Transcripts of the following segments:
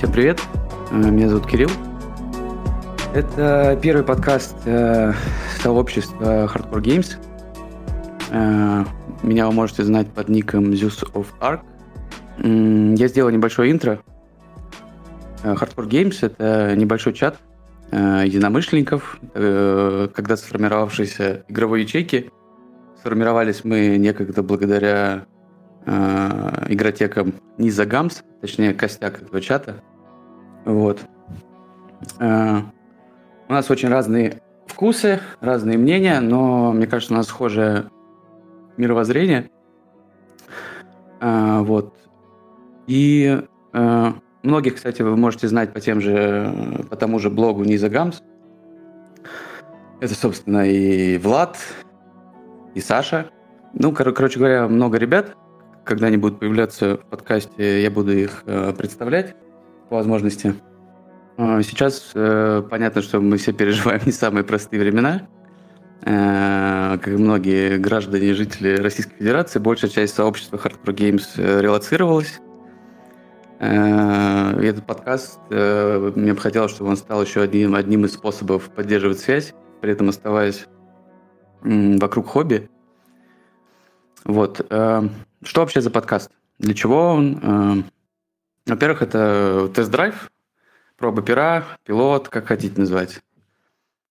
Всем привет, э, меня зовут Кирилл. Это первый подкаст э, сообщества Hardcore Games. Э, меня вы можете знать под ником Zeus of Ark. Я сделал небольшое интро. Э, Hardcore Games — это небольшой чат э, единомышленников, э, когда сформировавшиеся игровой ячейки. Сформировались мы некогда благодаря э, игротекам Низа Гамс, точнее, костяк этого чата. Вот. Э, у нас очень разные вкусы, разные мнения, но мне кажется, у нас схожее мировоззрение. А, вот. И а, многих, кстати, вы можете знать по тем же, по тому же блогу Низа Гамс. Это, собственно, и Влад, и Саша. Ну, кор- короче говоря, много ребят. Когда они будут появляться в подкасте, я буду их э, представлять по возможности. А, сейчас э, понятно, что мы все переживаем не самые простые времена. Э, как и многие граждане и жители Российской Федерации, большая часть сообщества Hardcore Games э, релацировалась. Э, этот подкаст, э, мне бы хотелось, чтобы он стал еще одним, одним из способов поддерживать связь, при этом оставаясь вокруг хобби. Вот. Э, что вообще за подкаст? Для чего он? Э, во-первых, это тест-драйв, проба пера, пилот, как хотите назвать.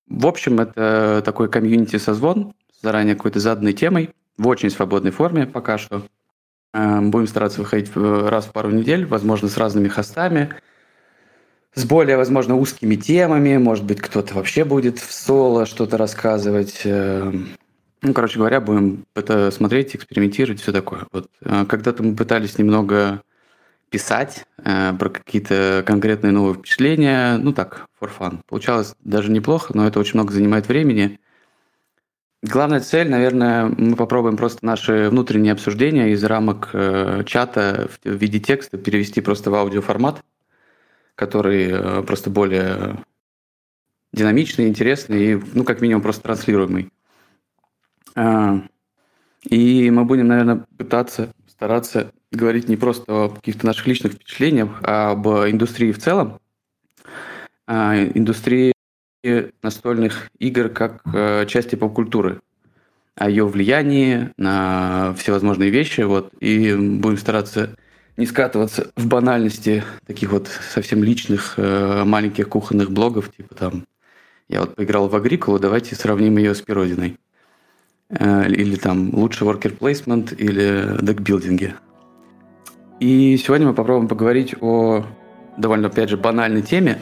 В общем, это такой комьюнити-созвон с заранее какой-то заданной темой в очень свободной форме пока что. Э, Будем стараться выходить в- раз в пару недель, возможно, с разными хостами, с более, возможно, узкими темами. Может быть, кто-то вообще будет в соло что-то рассказывать. Э, Ну, короче говоря, будем это смотреть, экспериментировать, все такое. Вот. Э, Когда-то мы пытались немного писать э, про какие-то конкретные новые впечатления. Ну так, for fun. Получалось даже неплохо, но это очень много занимает времени. Главная цель, наверное, мы попробуем просто наши внутренние обсуждения из рамок э, чата в виде текста перевести просто в аудиоформат, который э, просто более динамичный, интересный и, ну, как минимум, просто транслируемый. А, И мы будем, наверное, пытаться, стараться говорить не просто о каких-то наших личных впечатлениях, а об индустрии в целом. А, Индустрии настольных игр как э, части поп-культуры, о ее влиянии на всевозможные вещи. Вот, и будем стараться не скатываться в банальности таких вот совсем личных э, маленьких кухонных блогов, типа там я вот поиграл в Агриколу, давайте сравним ее с Пиродиной. Э, Или там лучший worker placement или декбилдинге. И сегодня мы попробуем поговорить о довольно, опять же, банальной теме,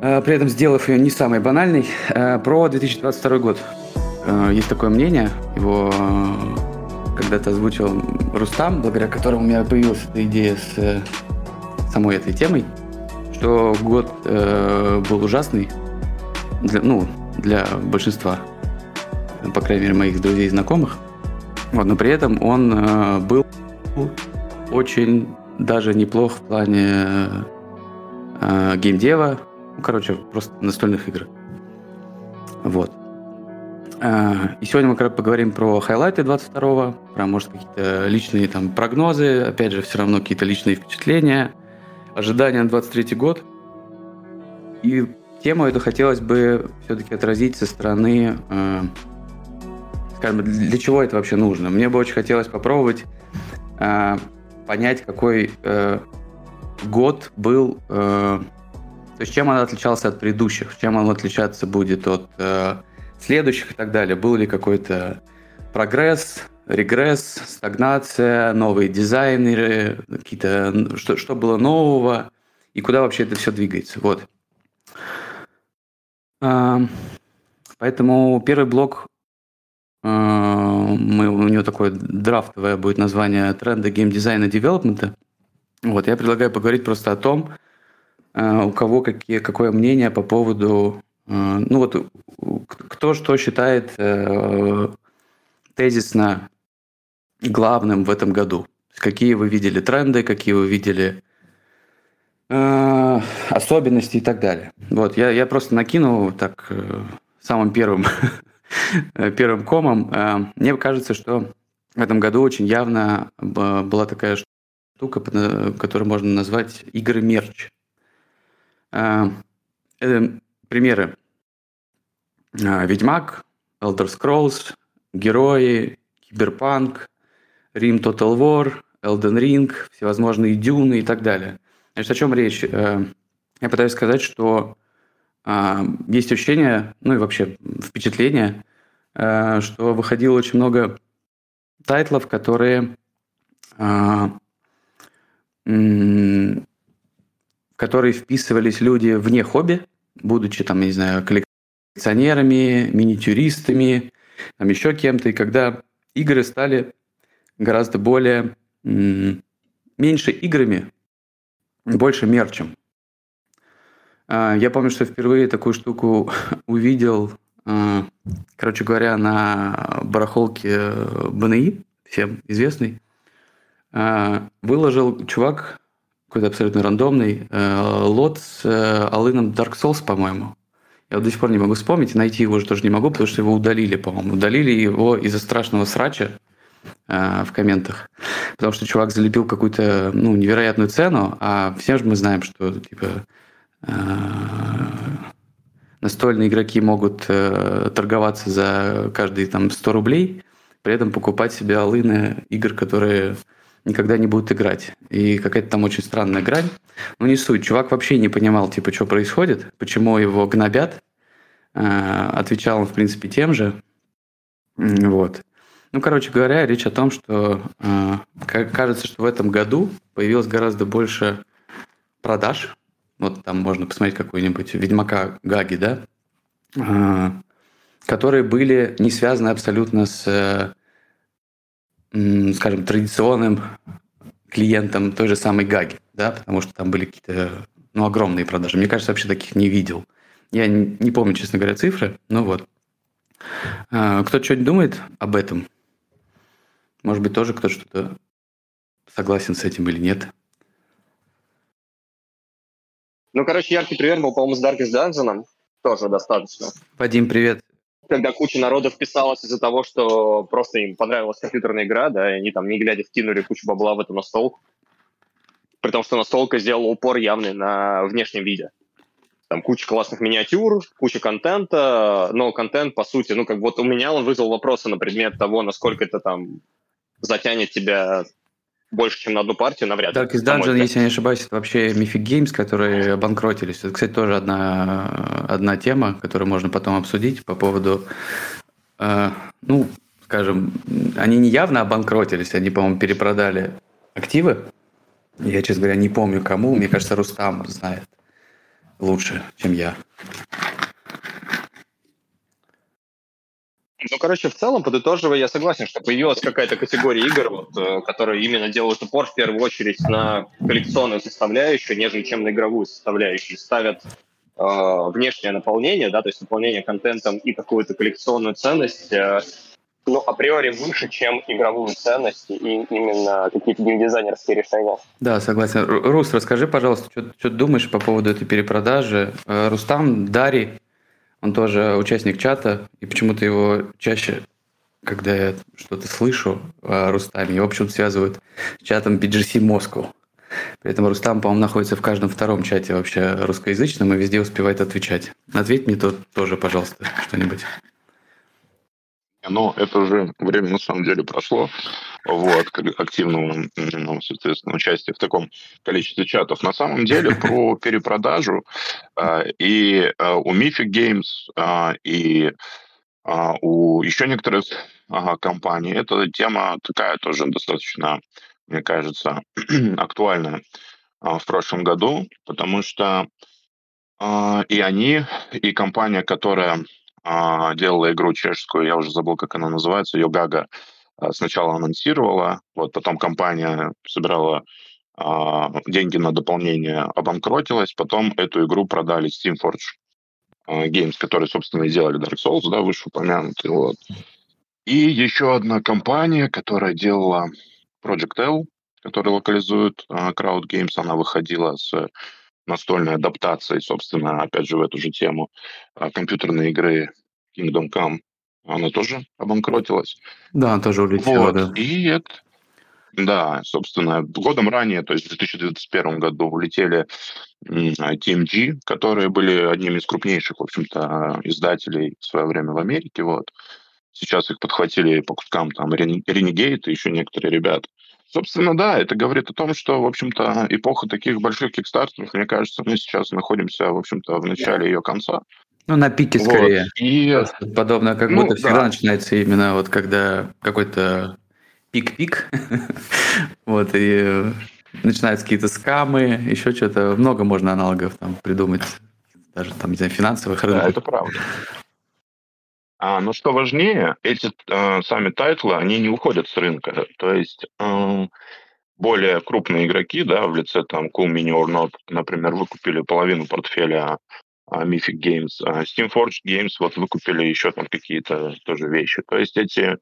э, при этом сделав ее не самой банальной, э, про 2022 год. Э, Есть такое мнение, его когда-то озвучил Рустам, благодаря которому у меня появилась эта идея с э, самой этой темой, что год э, был ужасный, для, ну, для большинства, по крайней мере, моих друзей и знакомых. Вот, но при этом он э, был очень даже неплох в плане э, геймдева, ну, короче, просто настольных игр. Вот. Э, И сегодня мы как раз поговорим про хайлайты 22-го, про, может, какие-то личные там прогнозы, опять же, все равно какие-то личные впечатления, ожидания на 23 год. И тему эту хотелось бы все-таки отразить со стороны, э, скажем, для чего это вообще нужно. Мне бы очень хотелось попробовать э, понять, какой э, год был, э, то есть чем он отличался от предыдущих, чем он отличаться будет от э, следующих и так далее. Был ли какой-то прогресс, регресс, стагнация, новые дизайнеры, какие-то что, что было нового и куда вообще это все двигается. Вот. Поэтому первый блок мы, у него такое драфтовое будет название тренды геймдизайна и девелопмента. Вот, я предлагаю поговорить просто о том, а, у кого какие, какое мнение по поводу, а, ну вот, кто что считает э, тезисно главным в этом году. Какие вы видели тренды, какие вы видели э, особенности и так далее. Вот, я, я просто накину так э, самым первым, э, первым комом. Э, Мне кажется, что в этом году очень явно б- была такая штука, которую можно назвать игры мерч. Примеры. Ведьмак, Elder Scrolls, Герои, Киберпанк, Рим Total War, Elden Ring, всевозможные дюны и так далее. Значит, о чем речь? Э, я пытаюсь сказать, что есть ощущение, ну и вообще впечатление, э, что выходило очень много тайтлов, которые а, в которые вписывались люди вне хобби, будучи там, не знаю, коллекционерами, миниатюристами, там еще кем-то, и когда игры стали гораздо более меньше играми, больше мерчем. А, я помню, что впервые такую штуку увидел, а, короче говоря, на барахолке БНИ, всем известный. А, выложил чувак, какой-то абсолютно рандомный, лот с Алыном Dark Souls, по-моему. Я до сих пор не могу вспомнить, найти его уже тоже не могу, потому что его удалили, по-моему. Удалили его из-за страшного срача, Э, в комментах. Потому что чувак залепил какую-то ну, невероятную цену, а все же мы знаем, что типа э, настольные игроки могут э, торговаться за каждые там 100 рублей, при этом покупать себе алыны игр, которые никогда не будут играть. И какая-то там очень странная грань. Ну, не суть. Чувак вообще не понимал, типа, что происходит, почему его гнобят. Отвечал он, в принципе, тем же. Вот. Ну, короче говоря, речь о том, что э, кажется, что в этом году появилось гораздо больше продаж. Вот там можно посмотреть какой-нибудь Ведьмака Гаги, да, э, которые были не связаны абсолютно с, э, скажем, традиционным клиентом той же самой Гаги, да, потому что там были какие-то, ну, огромные продажи. Мне кажется, вообще таких не видел. Я не, помню, честно говоря, цифры, но вот. Э, кто что-нибудь думает об этом? Может быть, тоже кто-то согласен с этим или нет. Ну, короче, яркий пример был, по-моему, с Darkest Dungeon. Тоже достаточно. Вадим, привет. Когда куча народа вписалась из-за того, что просто им понравилась компьютерная игра, да, и они там, не глядя, вкинули кучу бабла в эту настолку. При том, что настолка сделала упор явный на внешнем виде. Там куча классных миниатюр, куча контента, но контент, по сути, ну, как вот у меня он вызвал вопросы на предмет того, насколько это там затянет тебя больше, чем на одну партию, навряд ли. Darkest Dungeon, если я не ошибаюсь, это вообще Mythic Games, которые обанкротились. Это, кстати, тоже одна, одна тема, которую можно потом обсудить по поводу, э, ну, скажем, они не явно обанкротились, они, по-моему, перепродали активы. Я, честно говоря, не помню кому. Мне кажется, Рустам знает лучше, чем я. Ну, короче, в целом, подытоживая, я согласен, что появилась какая-то категория игр, вот, э, которые именно делают упор в первую очередь на коллекционную составляющую, нежели чем на игровую составляющую. Ставят э, внешнее наполнение, да, то есть наполнение контентом и какую-то коллекционную ценность, э, ну, априори выше, чем игровую ценность и именно какие-то геймдизайнерские решения. Да, согласен. Рус, расскажи, пожалуйста, что, ты думаешь по поводу этой перепродажи? Э, Рустам, Дарий, он тоже участник чата, и почему-то его чаще, когда я что-то слышу о Рустаме, его почему-то связывают с чатом BGC Moscow. При этом Рустам, по-моему, находится в каждом втором чате вообще русскоязычном и везде успевает отвечать. Ответь мне тут тоже, пожалуйста, что-нибудь. Но это уже время на самом деле прошло вот, активного, ну, соответственно, участия в таком количестве чатов. На самом деле про перепродажу а, и а, у Mythic Games, а, и у еще некоторых компаний эта тема такая тоже достаточно, мне кажется, актуальная в прошлом году, потому что и они, и компания, которая а, делала игру чешскую, я уже забыл, как она называется, ее Гага а, сначала анонсировала, вот потом компания собирала а, деньги на дополнение, обанкротилась, потом эту игру продали Steamforge Games, которые, собственно, и делали Dark Souls, да, вышеупомянутый, вот. И еще одна компания, которая делала Project L, которая локализует uh, Crowd Games, она выходила с настольной адаптацией, собственно, опять же, в эту же тему а, компьютерной игры Kingdom Come, она тоже обанкротилась. Да, она тоже улетела, вот. да. И это, Да, собственно, годом ранее, то есть в 2021 году, улетели TMG, которые были одними из крупнейших, в общем-то, издателей в свое время в Америке. Вот. Сейчас их подхватили по кускам там Renegade и еще некоторые ребята. Собственно, да, это говорит о том, что, в общем-то, эпоха таких больших кикстартеров, мне кажется, мы сейчас находимся, в общем-то, в начале ее конца. Ну, на пике вот. скорее. И... Подобно, как ну, будто всегда да. начинается именно вот когда какой-то пик-пик, вот, и начинаются какие-то скамы, еще что-то. Много можно аналогов там придумать, даже там, не знаю, финансовых. Да, это правда. А, но что важнее, эти э, сами тайтлы, они не уходят с рынка. То есть э, более крупные игроки, да, в лице там Cool Mini or Not, например, выкупили половину портфеля э, Mythic Games, э, Steamforged Games вот выкупили еще там какие-то тоже вещи. То есть эти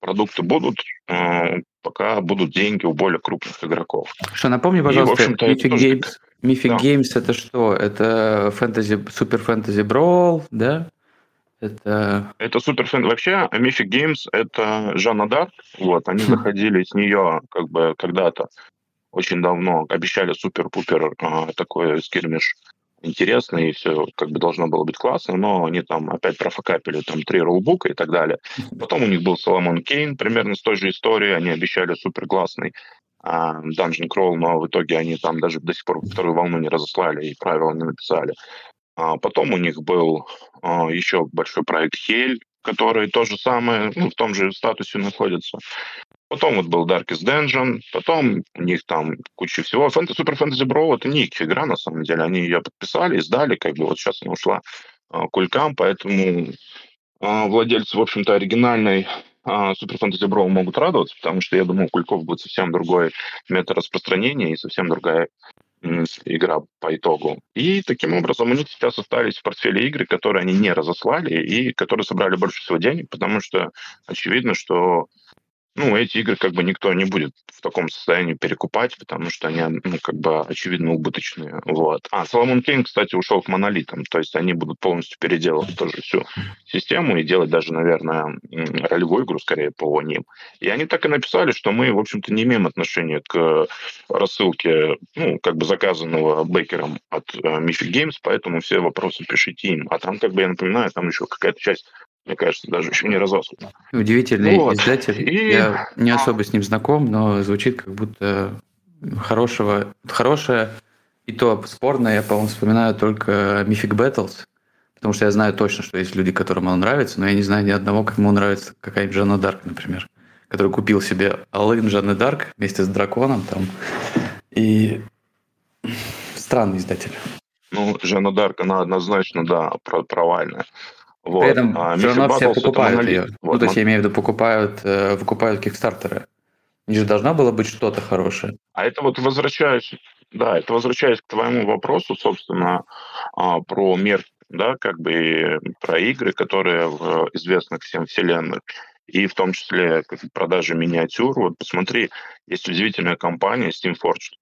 продукты будут, э, пока будут деньги у более крупных игроков. Что, напомни, пожалуйста, И, Mythic Games, Mythic да. Games это что? Это фэнтези, супер фэнтези брол, да? Это... Это супер фэн. Вообще, Mythic Games — это Жанна Дарк. Вот, они заходили с нее как бы когда-то очень давно, обещали супер-пупер а, такой скирмиш интересный, и все как бы должно было быть классно, но они там опять профокапили там три рулбука и так далее. Потом у них был Соломон Кейн, примерно с той же историей, они обещали супер классный а, Dungeon Crawl, но в итоге они там даже до сих пор вторую волну не разослали и правила не написали. А потом у них был еще большой проект Хель, который то же самое, ну, в том же статусе находится. Потом вот был Darkest Dungeon, потом у них там куча всего. Фэнтези, Super Fantasy Brawl это не их игра, на самом деле. Они ее подписали, издали, как бы вот сейчас она ушла а, кулькам, поэтому а, владельцы, в общем-то, оригинальной а, Super Fantasy Brawl могут радоваться, потому что, я думаю, у Кульков будет совсем другой метод распространения и совсем другая игра по итогу. И таким образом у них сейчас остались в портфеле игры, которые они не разослали и которые собрали больше всего денег, потому что очевидно, что ну, эти игры как бы никто не будет в таком состоянии перекупать, потому что они, ну, как бы, очевидно, убыточные. Вот. А, Соломон Кейн, кстати, ушел к монолитам, то есть они будут полностью переделывать тоже всю систему и делать даже, наверное, ролевую игру, скорее, по ним. И они так и написали, что мы, в общем-то, не имеем отношения к рассылке, ну, как бы заказанного Бейкером от uh, Mythic Games, поэтому все вопросы пишите им. А там, как бы, я напоминаю, там еще какая-то часть мне кажется, даже еще не разослано. Удивительный вот. издатель. И... Я не особо с ним знаком, но звучит как будто хорошего, хорошее, и то спорное, я, по-моему, вспоминаю только Mythic Battles, потому что я знаю точно, что есть люди, которым он нравится, но я не зная ни одного, как ему нравится какая-нибудь Жанна Дарк, например, который купил себе Алын Жанны Дарк вместе с драконом там, и странный издатель. Ну, Жанна Дарк, она однозначно, да, провальная. Вот. При этом а, все равно все покупают ее. Вот, ну, то есть я имею в виду, покупают, э, выкупают кикстартеры. Не же должно было быть что-то хорошее. А это вот возвращаюсь, да, это возвращаясь к твоему вопросу, собственно, а, про мир, да, как бы про игры, которые в известных всем вселенных и в том числе продажи миниатюр. Вот посмотри, есть удивительная компания Steamforged,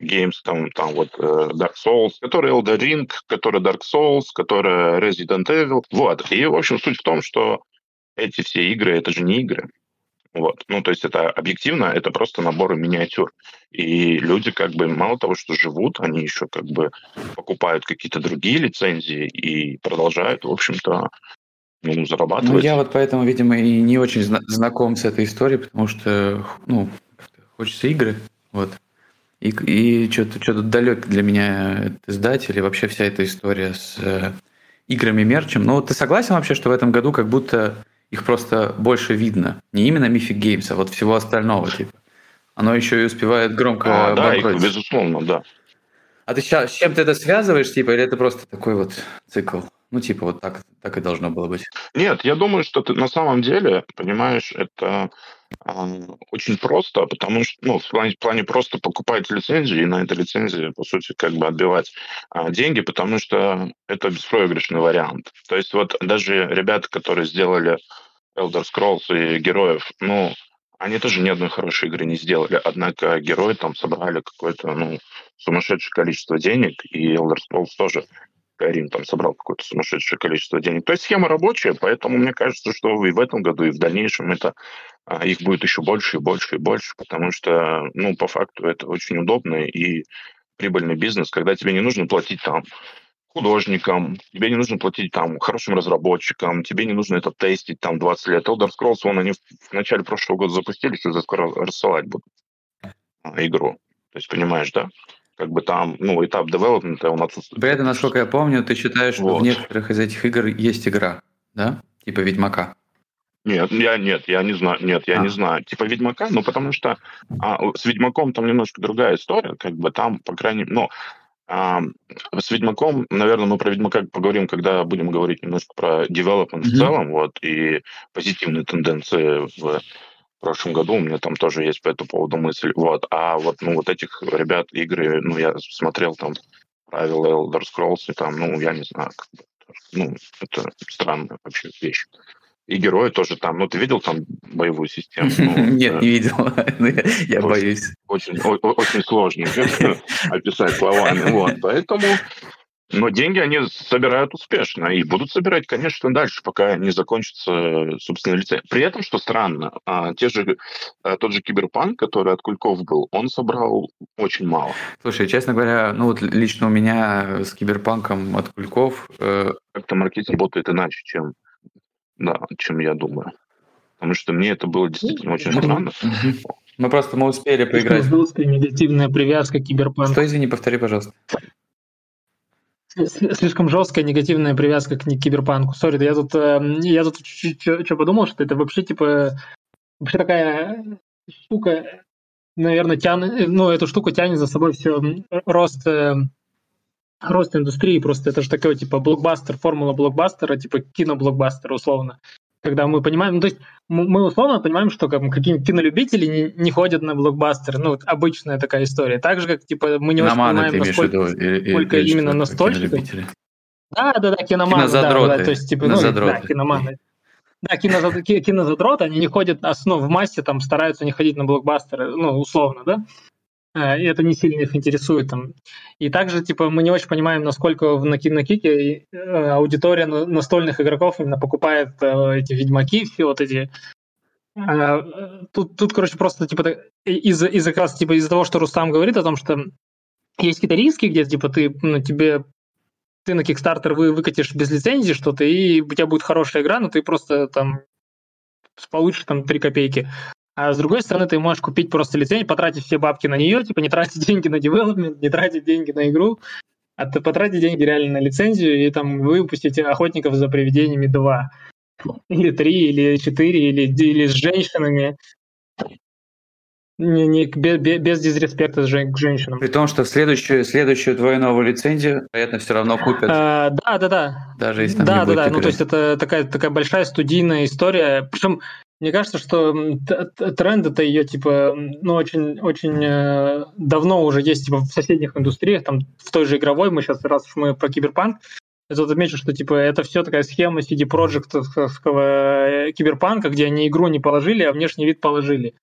Games, там, там вот э, Dark Souls, который Elder Ring, который Dark Souls, который Resident Evil. Вот. И, в общем, суть в том, что эти все игры, это же не игры. Вот. Ну, то есть это объективно, это просто наборы миниатюр. И люди как бы мало того, что живут, они еще как бы покупают какие-то другие лицензии и продолжают, в общем-то, ну, зарабатывать. Ну, я вот поэтому, видимо, и не очень зна- знаком с этой историей, потому что, ну, хочется игры, вот. И, и что-то что далек для меня издатель и вообще вся эта история с э, играми мерчем. Но ты согласен вообще, что в этом году как будто их просто больше видно? Не именно Mythic Games, а вот всего остального типа. Оно еще и успевает громко а, Да, их, безусловно, да. А ты с чем ты это связываешь, типа, или это просто такой вот цикл? Ну, типа, вот так, так и должно было быть. Нет, я думаю, что ты на самом деле, понимаешь, это очень просто, потому что, ну, в плане, в плане просто покупать лицензию и на этой лицензии, по сути, как бы отбивать а, деньги, потому что это беспроигрышный вариант. То есть вот даже ребята, которые сделали Elder Scrolls и героев, ну, они тоже ни одной хорошей игры не сделали, однако герои там собрали какое-то, ну, сумасшедшее количество денег, и Elder Scrolls тоже Skyrim там собрал какое-то сумасшедшее количество денег. То есть схема рабочая, поэтому мне кажется, что и в этом году, и в дальнейшем это а, их будет еще больше и больше и больше, потому что, ну, по факту это очень удобно и прибыльный бизнес, когда тебе не нужно платить там художникам, тебе не нужно платить там хорошим разработчикам, тебе не нужно это тестить там 20 лет. Elder Scrolls, вон они в начале прошлого года запустились, уже скоро рассылать будут а, игру. То есть, понимаешь, да? Как бы там, ну, этап девелопмента, он отсутствует. При этом, насколько я помню, ты считаешь, что вот. в некоторых из этих игр есть игра, да? Типа Ведьмака. Нет, я нет, я не знаю, нет, я а. не знаю. Типа Ведьмака, ну потому что а, с Ведьмаком там немножко другая история, как бы там, по крайней мере, ну, а, с Ведьмаком, наверное, мы про Ведьмака поговорим, когда будем говорить немножко про девелопмент mm-hmm. в целом, вот, и позитивные тенденции в прошлом году. У меня там тоже есть по этому поводу мысль. Вот. А вот, ну, вот этих ребят игры, ну, я смотрел там правила Elder Scrolls, и там, ну, я не знаю, как бы, ну, это странная вообще вещь и герои тоже там. Ну, ты видел там боевую систему? Ну, Нет, не видел. Ну, я боюсь. Очень очень сложно описать словами. Вот, поэтому... Но деньги они собирают успешно и будут собирать, конечно, дальше, пока не закончится, собственно, лицензия. При этом, что странно, а, те же, а, тот же Киберпанк, который от Кульков был, он собрал очень мало. Слушай, честно говоря, ну вот лично у меня с Киберпанком от Кульков... Э... Как-то маркетинг работает иначе, чем да, чем я думаю. Потому что мне это было действительно очень странно. Мы просто мы успели поиграть. Жесткая негативная привязка к киберпанку. Что, извини, повтори, пожалуйста. Слишком жесткая негативная привязка к киберпанку. Sorry, я тут, эм, я тут что подумал, что это вообще типа вообще такая штука, наверное, тянет, ну, эту штуку тянет за собой все рост эм, рост индустрии, просто это же такой, типа, блокбастер, формула блокбастера, типа киноблокбастера, условно. Когда мы понимаем, ну, то есть мы условно понимаем, что как, какие-нибудь кинолюбители не, не ходят на блокбастеры, ну, вот обычная такая история. Так же, как, типа, мы не очень понимаем, насколько, или, сколько или, именно настольщиков. Да, да, да, киноманы, да, да, то есть, типа, ну, да, киноманы. Да, кинозад... кинозадроты, они не ходят, ну, в массе там стараются не ходить на блокбастеры, ну, условно, да? Э, и это не сильно их интересует. Там. И также, типа, мы не очень понимаем, насколько в, на, на Кике э, аудитория настольных игроков именно покупает э, эти ведьмаки, все вот эти Тут, тут, короче, просто типа из-за из как раз типа из-за того, что Рустам говорит о том, что есть какие-то риски, где типа ты ну, тебе ты на Kickstarter вы выкатишь без лицензии что-то, и у тебя будет хорошая игра, но ты просто там получишь там 3 копейки. А с другой стороны, ты можешь купить просто лицензию, потратить все бабки на нее, типа не тратить деньги на девелопмент, не тратить деньги на игру, а ты потратить деньги реально на лицензию и там выпустить охотников за привидениями 2. Или 3, или 4, или, или с женщинами. Не, не, без, без дизреспекта к женщинам. При том, что следующую, следующую твою новую лицензию, вероятно, все равно купят. А, да, да, да. Даже если там Да, да, да. Ну, то есть это такая, такая большая студийная история. Причем мне кажется, что тренд это ее типа, ну очень, очень э, давно уже есть типа в соседних индустриях, там в той же игровой. Мы сейчас раз уж мы про киберпанк, я тут отмечу, что типа это все такая схема CD Projekt э, киберпанка, где они игру не положили, а внешний вид положили.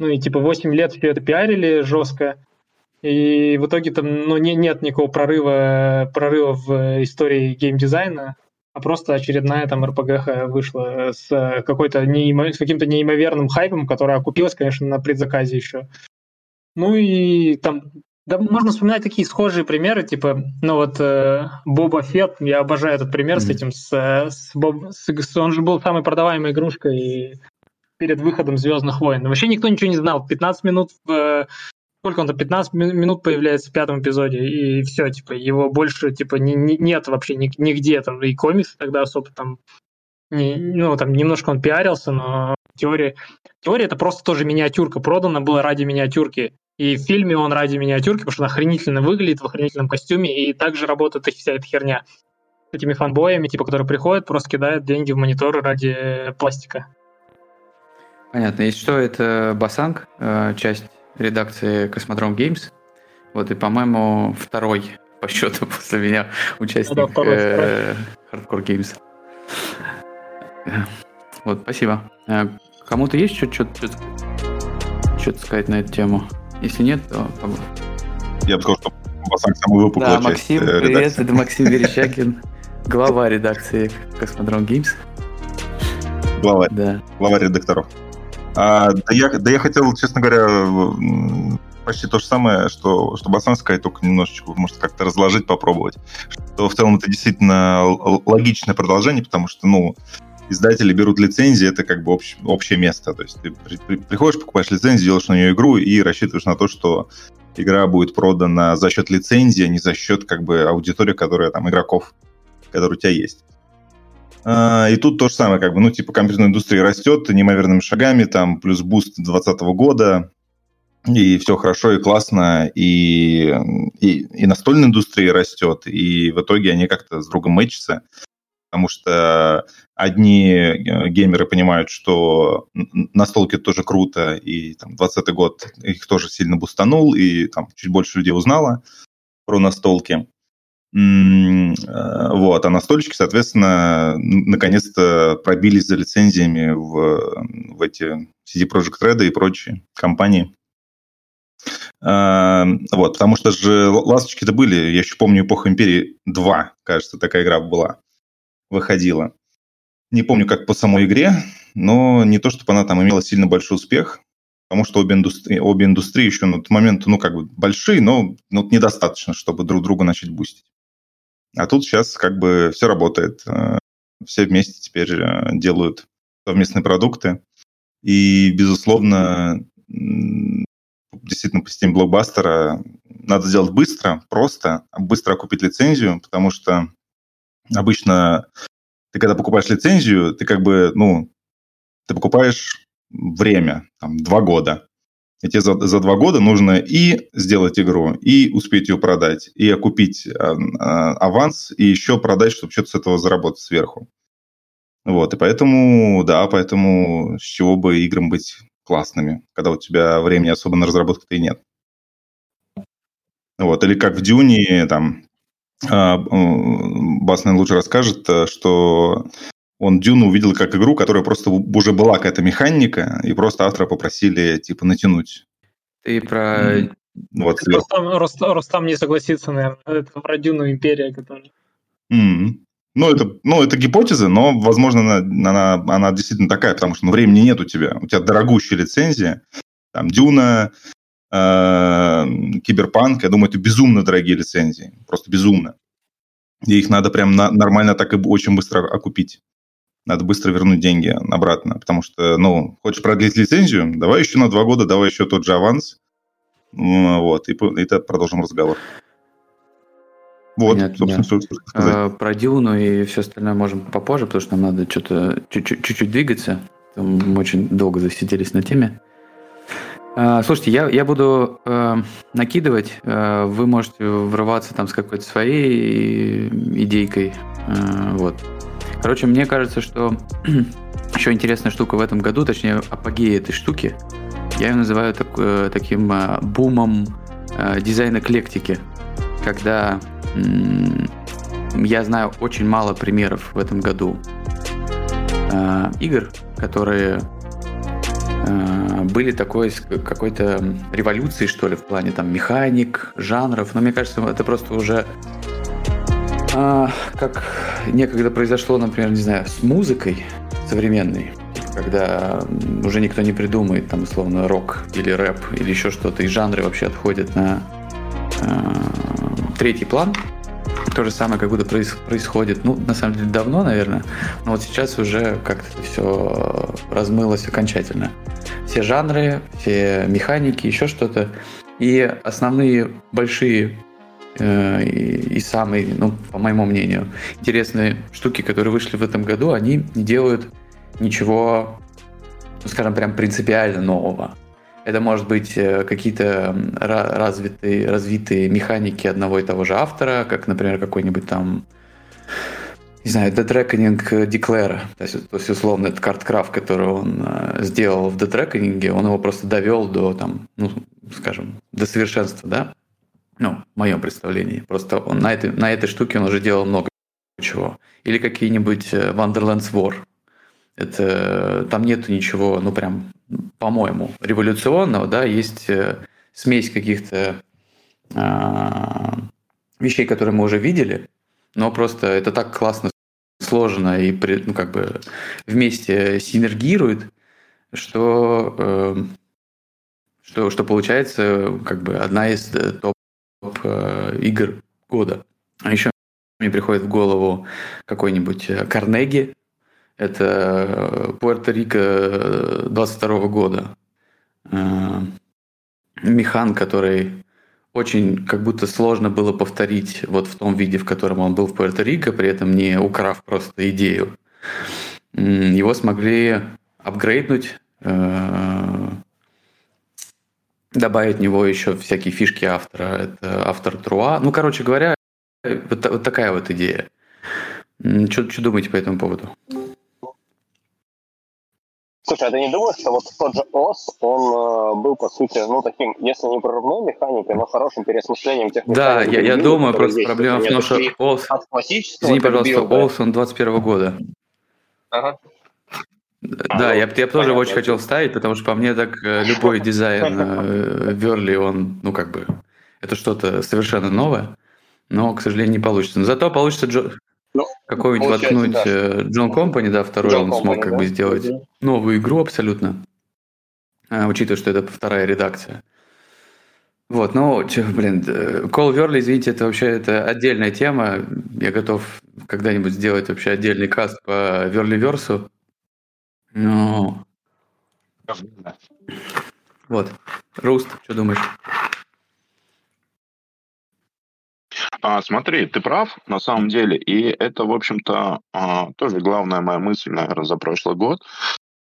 Ну и типа 8 лет все это пиарили жестко. И в итоге там ну, не, нет никакого прорыва, прорыва в истории геймдизайна а просто очередная там РПГ вышла с какой-то неимо... с каким-то неимоверным хайпом, которая окупилась, конечно, на предзаказе еще. Ну и там да, можно вспоминать такие схожие примеры, типа, ну вот э, Боба Фетт, я обожаю этот пример mm-hmm. с этим, с, с, Боб, с, он же был самой продаваемой игрушкой перед выходом Звездных войн. Вообще никто ничего не знал. 15 минут в сколько он то 15 минут появляется в пятом эпизоде, и все, типа, его больше, типа, не, не, нет вообще нигде, там, и комиксы тогда особо там, не, ну, там, немножко он пиарился, но теория, теория это просто тоже миниатюрка, продана была ради миниатюрки, и в фильме он ради миниатюрки, потому что он охренительно выглядит в охренительном костюме, и также работает вся эта херня с этими фанбоями, типа, которые приходят, просто кидают деньги в мониторы ради пластика. Понятно. Если что, это Басанг, э, часть редакции Космодром Games. Вот, и, по-моему, второй по счету после меня участник э, Hardcore Games. Вот, спасибо. Э, кому-то есть что-то что сказать на эту тему? Если нет, то... Я бы сказал, что Басак самый выпуклый Да, Максим, часть, э, привет, это Максим Верещакин, глава редакции Космодром Games. Глава, да. глава редакторов. А, да, я, да я хотел, честно говоря, почти то же самое, что, что Басан сказать, только немножечко, может, как-то разложить, попробовать. Что в целом это действительно логичное продолжение, потому что, ну, издатели берут лицензии, это как бы общ, общее место. То есть ты при, при, приходишь, покупаешь лицензию, делаешь на нее игру и рассчитываешь на то, что игра будет продана за счет лицензии, а не за счет как бы аудитории, которая там игроков, которые у тебя есть. А, и тут то же самое, как бы, ну, типа, компьютерная индустрия растет неимоверными шагами, там, плюс буст 2020 года, и все хорошо и классно, и, и, и настольная индустрия растет, и в итоге они как-то с другом мэчатся, потому что одни геймеры понимают, что настолки тоже круто, и там 20 год их тоже сильно бустанул, и там чуть больше людей узнало про настолки. Э, вот, а настольщики, соответственно, наконец-то пробились за лицензиями в, в эти CD Projekt Red и прочие компании. Э, вот, потому что же ласточки-то были, я еще помню эпоху Империи 2, кажется, такая игра была, выходила. Не помню, как по самой игре, но не то, чтобы она там имела сильно большой успех, потому что обе индустрии, обе индустрии еще на тот момент, ну, как бы большие, но ну, недостаточно, чтобы друг друга начать бустить. А тут сейчас как бы все работает. Э, все вместе теперь э, делают совместные продукты. И, безусловно, действительно по системе блокбастера надо сделать быстро, просто, быстро купить лицензию, потому что обычно ты когда покупаешь лицензию, ты как бы, ну, ты покупаешь время, там, два года. И тебе за, за два года нужно и сделать игру, и успеть ее продать, и окупить а, а, аванс, и еще продать, чтобы что-то с этого заработать сверху. Вот, и поэтому, да, поэтому с чего бы играм быть классными, когда у тебя времени особо на разработку-то и нет. Вот, или как в Дюне, там, а, Бас, наверное, лучше расскажет, э, что он Дюну увидел как игру, которая просто уже была какая-то механика, и просто автора попросили, типа, натянуть. Ты про... Mm. Вот, Рустам, Рустам, Рустам не согласится, наверное. Это про Дюну Империя, которая... Mm. Ну, это, ну, это гипотеза, но, возможно, она, она, она действительно такая, потому что ну, времени нет у тебя. У тебя дорогущая лицензия. Там Дюна, э, Киберпанк, я думаю, это безумно дорогие лицензии. Просто безумно. И их надо прям на, нормально так и очень быстро окупить надо быстро вернуть деньги обратно, потому что, ну, хочешь продлить лицензию, давай еще на два года, давай еще тот же аванс, вот, и, и продолжим разговор. Вот, Понятно, собственно, что сказать. А, про Дюну и все остальное можем попозже, потому что нам надо что-то чуть-чуть двигаться. мы очень долго засиделись на теме. А, слушайте, я, я буду э, накидывать, э, вы можете врываться там с какой-то своей идейкой. Э, вот. Короче, мне кажется, что еще интересная штука в этом году, точнее, апогея этой штуки, я ее называю так, э, таким э, бумом э, дизайна эклектики, когда я знаю очень мало примеров в этом году игр, которые были такой какой-то революции, что ли, в плане там механик, жанров. Но мне кажется, это просто уже а, как некогда произошло, например, не знаю, с музыкой современной, когда уже никто не придумает, там, условно, рок или рэп или еще что-то, и жанры вообще отходят на э, третий план. То же самое как будто проис- происходит, ну, на самом деле, давно, наверное, но вот сейчас уже как-то все размылось окончательно. Все жанры, все механики, еще что-то. И основные большие и, и самые, ну, по моему мнению, интересные штуки, которые вышли в этом году, они не делают ничего, ну, скажем, прям принципиально нового. Это может быть э, какие-то развитые, развитые механики одного и того же автора, как, например, какой-нибудь там, не знаю, Dead Reckoning Declare. То есть, то есть условно, этот карткрафт, который он э, сделал в Reckoning, он его просто довел до, там, ну, скажем, до совершенства, да? Ну, в моем представлении. Просто он на, этой, на этой штуке он уже делал много чего. Или какие-нибудь э, Wonderlands War. Это, там нету ничего, ну прям, по-моему, революционного, да, есть э, смесь каких-то а, вещей, которые мы уже видели, но просто это так классно сложено и ну, как бы вместе синергирует, что, э, что, что получается как бы одна из топ, э, игр года. А еще мне приходит в голову какой-нибудь Карнеги. Это Пуэрто-Рико 22 года. Механ, который очень как будто сложно было повторить вот в том виде, в котором он был в Пуэрто-Рико, при этом не украв просто идею. Его смогли апгрейднуть, э, добавить в него еще всякие фишки автора. Это автор Труа. Ну, короче говоря, вот, вот такая вот идея. Что думаете по этому поводу? Слушай, а ты не думаешь, что вот тот же ОС, он э, был, по сути, ну, таким, если не прорывной механикой, но хорошим переосмыслением тех Да, я, я думаю, просто есть. проблема в том, что ОС... От классического Извини, пожалуйста, ОС, он 21 года. Ага. Да, а, я, я тоже очень хотел вставить, потому что по мне так э, любой дизайн э, Верли, он, ну, как бы, это что-то совершенно новое, но, к сожалению, не получится. Но зато получится Джо... Ну, Какой-нибудь воткнуть да. Э, Джон Компани, да, второй John он Company, смог как да? бы сделать да. новую игру абсолютно, а, учитывая, что это вторая редакция. Вот, ну, блин, Call Верли, извините, это вообще это отдельная тема. Я готов когда-нибудь сделать вообще отдельный каст по Верли Версу. Ну, вот. Руст, что думаешь? А, смотри, ты прав, на самом деле, и это, в общем-то, а, тоже главная моя мысль, наверное, за прошлый год.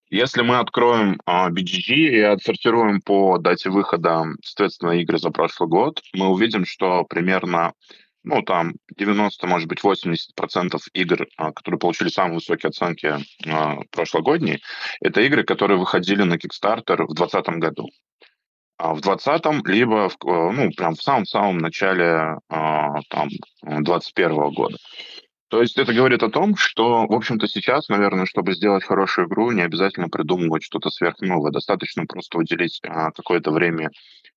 Если мы откроем а, BGG и отсортируем по дате выхода, соответственно, игры за прошлый год, мы увидим, что примерно, ну, там, 90, может быть, 80% игр, а, которые получили самые высокие оценки а, прошлогодние, это игры, которые выходили на Kickstarter в 2020 году а в 20-м, либо в, ну, прям в самом-самом начале там, 21 года. То есть это говорит о том, что, в общем-то, сейчас, наверное, чтобы сделать хорошую игру, не обязательно придумывать что-то сверхновое. Достаточно просто уделить а, какое-то время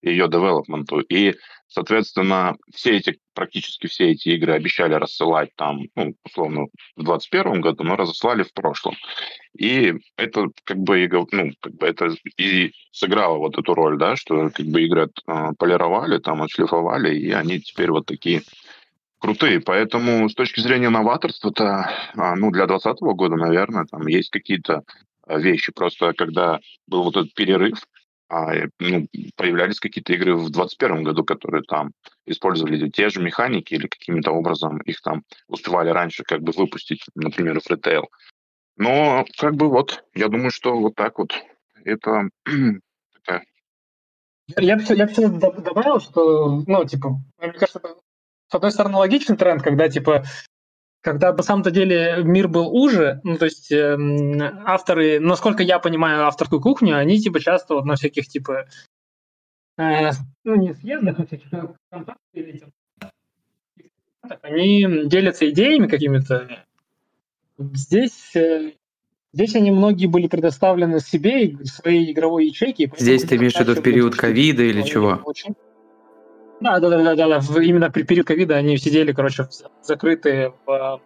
ее девелопменту. И, соответственно, все эти, практически все эти игры обещали рассылать там, ну, условно, в 2021 году, но разослали в прошлом. И это как бы, ну, как бы это и сыграло вот эту роль, да, что как бы игры э, полировали, там, отшлифовали, и они теперь вот такие крутые. Поэтому с точки зрения новаторства-то, а, ну, для 2020 года, наверное, там есть какие-то а, вещи. Просто когда был вот этот перерыв, а, ну, появлялись какие-то игры в 2021 году, которые там использовали те же механики или каким-то образом их там успевали раньше как бы выпустить, например, в ритейл. Но как бы вот, я думаю, что вот так вот это я бы, я бы добавил, что, ну, типа, мне кажется, с одной стороны, логичный тренд, когда, типа, когда на самом-то деле мир был уже, ну, то есть э, авторы, насколько я понимаю авторскую кухню, они, типа, часто вот на всяких, типа, э, ну, не съездах, а всяких или, они делятся идеями какими-то. Здесь э, Здесь они многие были предоставлены себе, своей игровой ячейке. Здесь ты имеешь в виду в период ковида или чего? Очень. Да, да, да, да, да. Именно при период ковида они сидели, короче, закрытые в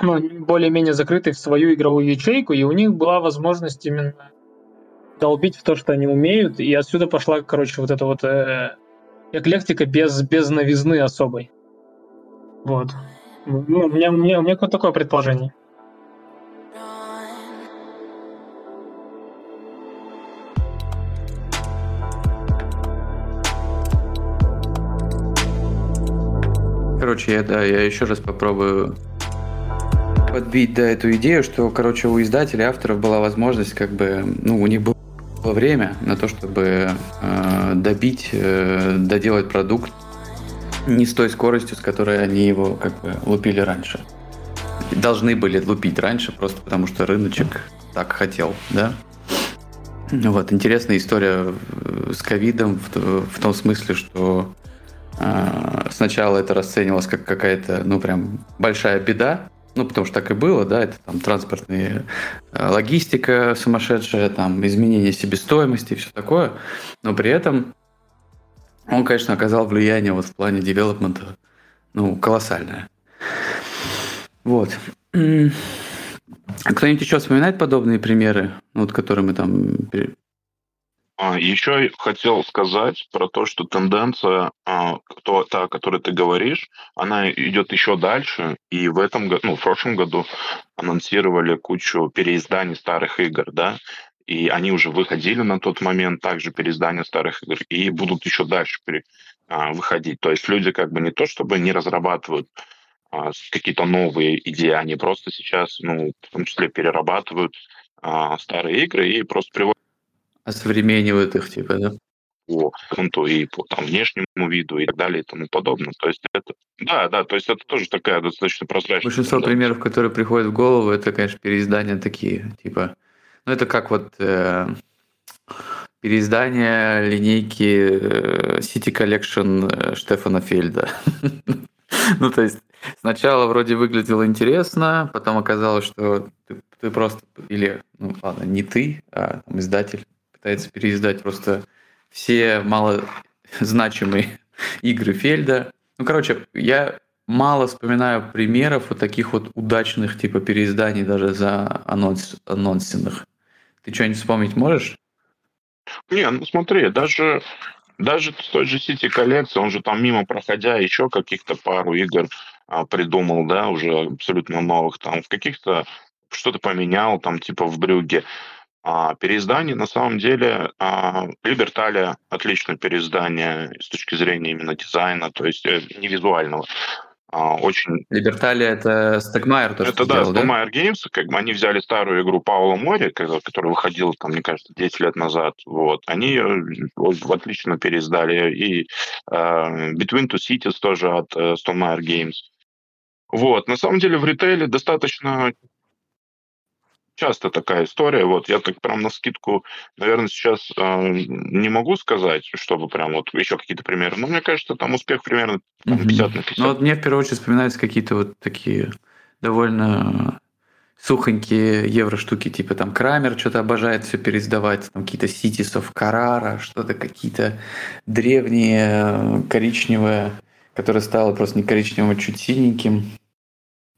ну, более-менее закрытые в свою игровую ячейку, и у них была возможность именно долбить в то, что они умеют, и отсюда пошла, короче, вот эта вот э, эклектика без, без новизны особой. Вот. Ну, у меня, у меня, у меня такое предположение. Короче, я, да, я еще раз попробую подбить, да, эту идею, что, короче, у издателей, авторов была возможность, как бы, ну, у них было время на то, чтобы э, добить, э, доделать продукт не с той скоростью, с которой они его, как бы, лупили раньше. Должны были лупить раньше, просто потому что рыночек так хотел, да? Вот, интересная история с ковидом в, в том смысле, что сначала это расценивалось как какая-то, ну, прям большая беда, ну, потому что так и было, да, это там транспортная э, логистика сумасшедшая, там изменение себестоимости и все такое, но при этом он, конечно, оказал влияние вот в плане девелопмента, ну, колоссальное. Вот. А кто-нибудь еще вспоминает подобные примеры, ну, вот, которые мы там... А, еще хотел сказать про то, что тенденция, а, кто, та, о которой ты говоришь, она идет еще дальше. И в этом году, ну, в прошлом году анонсировали кучу переизданий старых игр, да, и они уже выходили на тот момент, также переиздания старых игр, и будут еще дальше пере, а, выходить. То есть люди как бы не то, чтобы не разрабатывают а, какие-то новые идеи, они просто сейчас, ну, в том числе перерабатывают а, старые игры и просто приводят... Осовременивают их, типа, да? по фронту и по там, внешнему виду и так далее и тому подобное. То есть это, да, да, то есть это тоже такая достаточно прозрачная. Большинство примеров, которые приходят в голову, это, конечно, переиздания такие, типа, ну это как вот э, переиздание линейки э, City Collection э, Штефана Фельда. ну то есть Сначала вроде выглядело интересно, потом оказалось, что ты, ты просто, или, ну ладно, не ты, а там, издатель пытается переиздать просто все малозначимые игры Фельда. Ну, короче, я мало вспоминаю примеров вот таких вот удачных типа переизданий даже за анонс, анонсенных. Ты что-нибудь вспомнить можешь? Не, ну смотри, даже даже с той же City коллекции, он же там мимо проходя еще каких-то пару игр а, придумал, да, уже абсолютно новых, там в каких-то что-то поменял, там типа в Брюге. А переиздание на самом деле а, Либерталия отличное переиздание с точки зрения именно дизайна, то есть э, не визуального. А, очень... Либерталия это Стегмайер то, Это да, Стегмайер да? Games, как бы они взяли старую игру Паула Мори, которая выходила там, мне кажется, 10 лет назад, вот, они отлично переиздали, и uh, Between Two Cities тоже от Stone Games. Вот, на самом деле в ритейле достаточно часто такая история. Вот я так прям на скидку, наверное, сейчас э, не могу сказать, чтобы прям вот еще какие-то примеры. Но мне кажется, там успех примерно там, 50 на 50. Ну вот мне в первую очередь вспоминаются какие-то вот такие довольно сухонькие евро штуки, типа там Крамер что-то обожает все пересдавать, там какие-то of Carrara, что-то какие-то древние коричневые, которое стало просто не коричневым, а чуть синеньким.